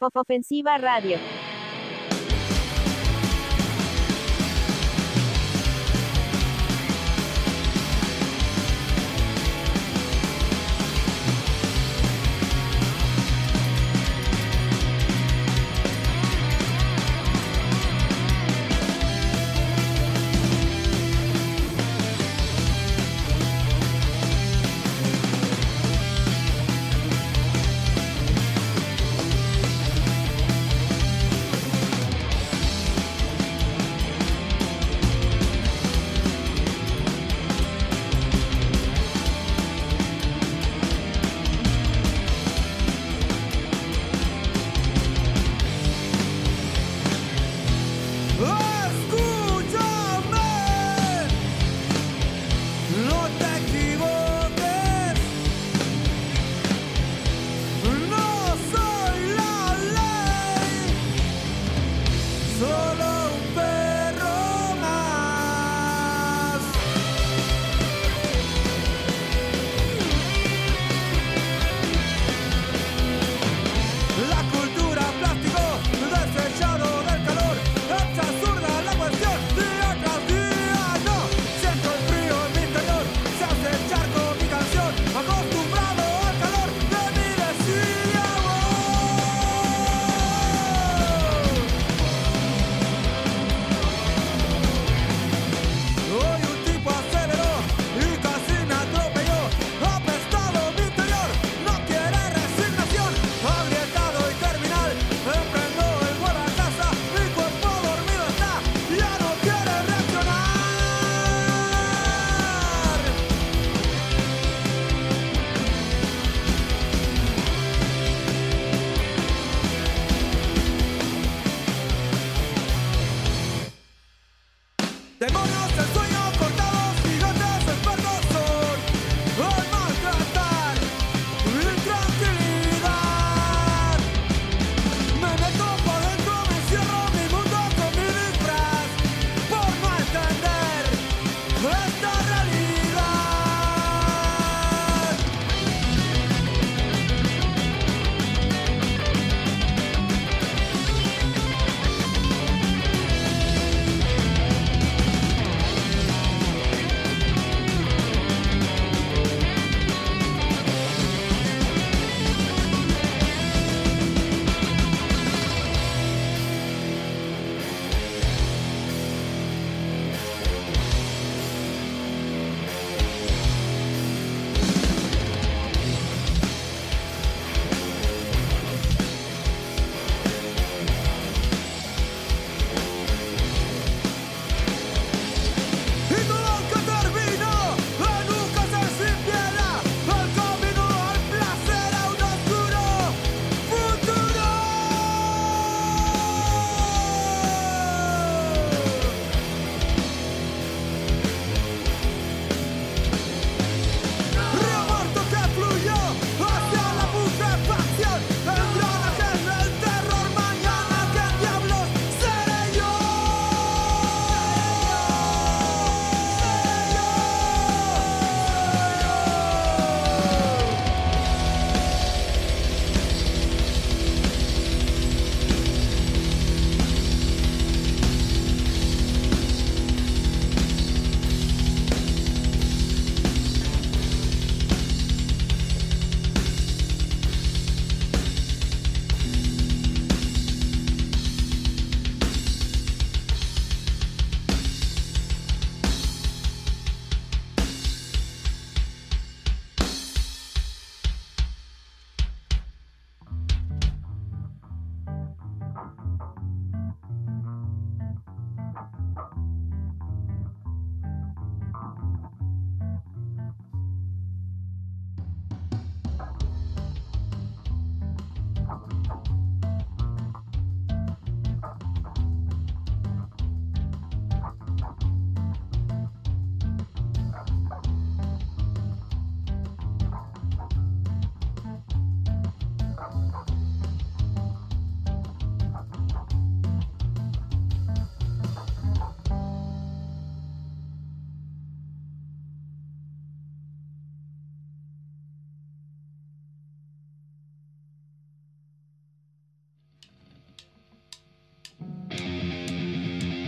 H: Ofensiva Radio.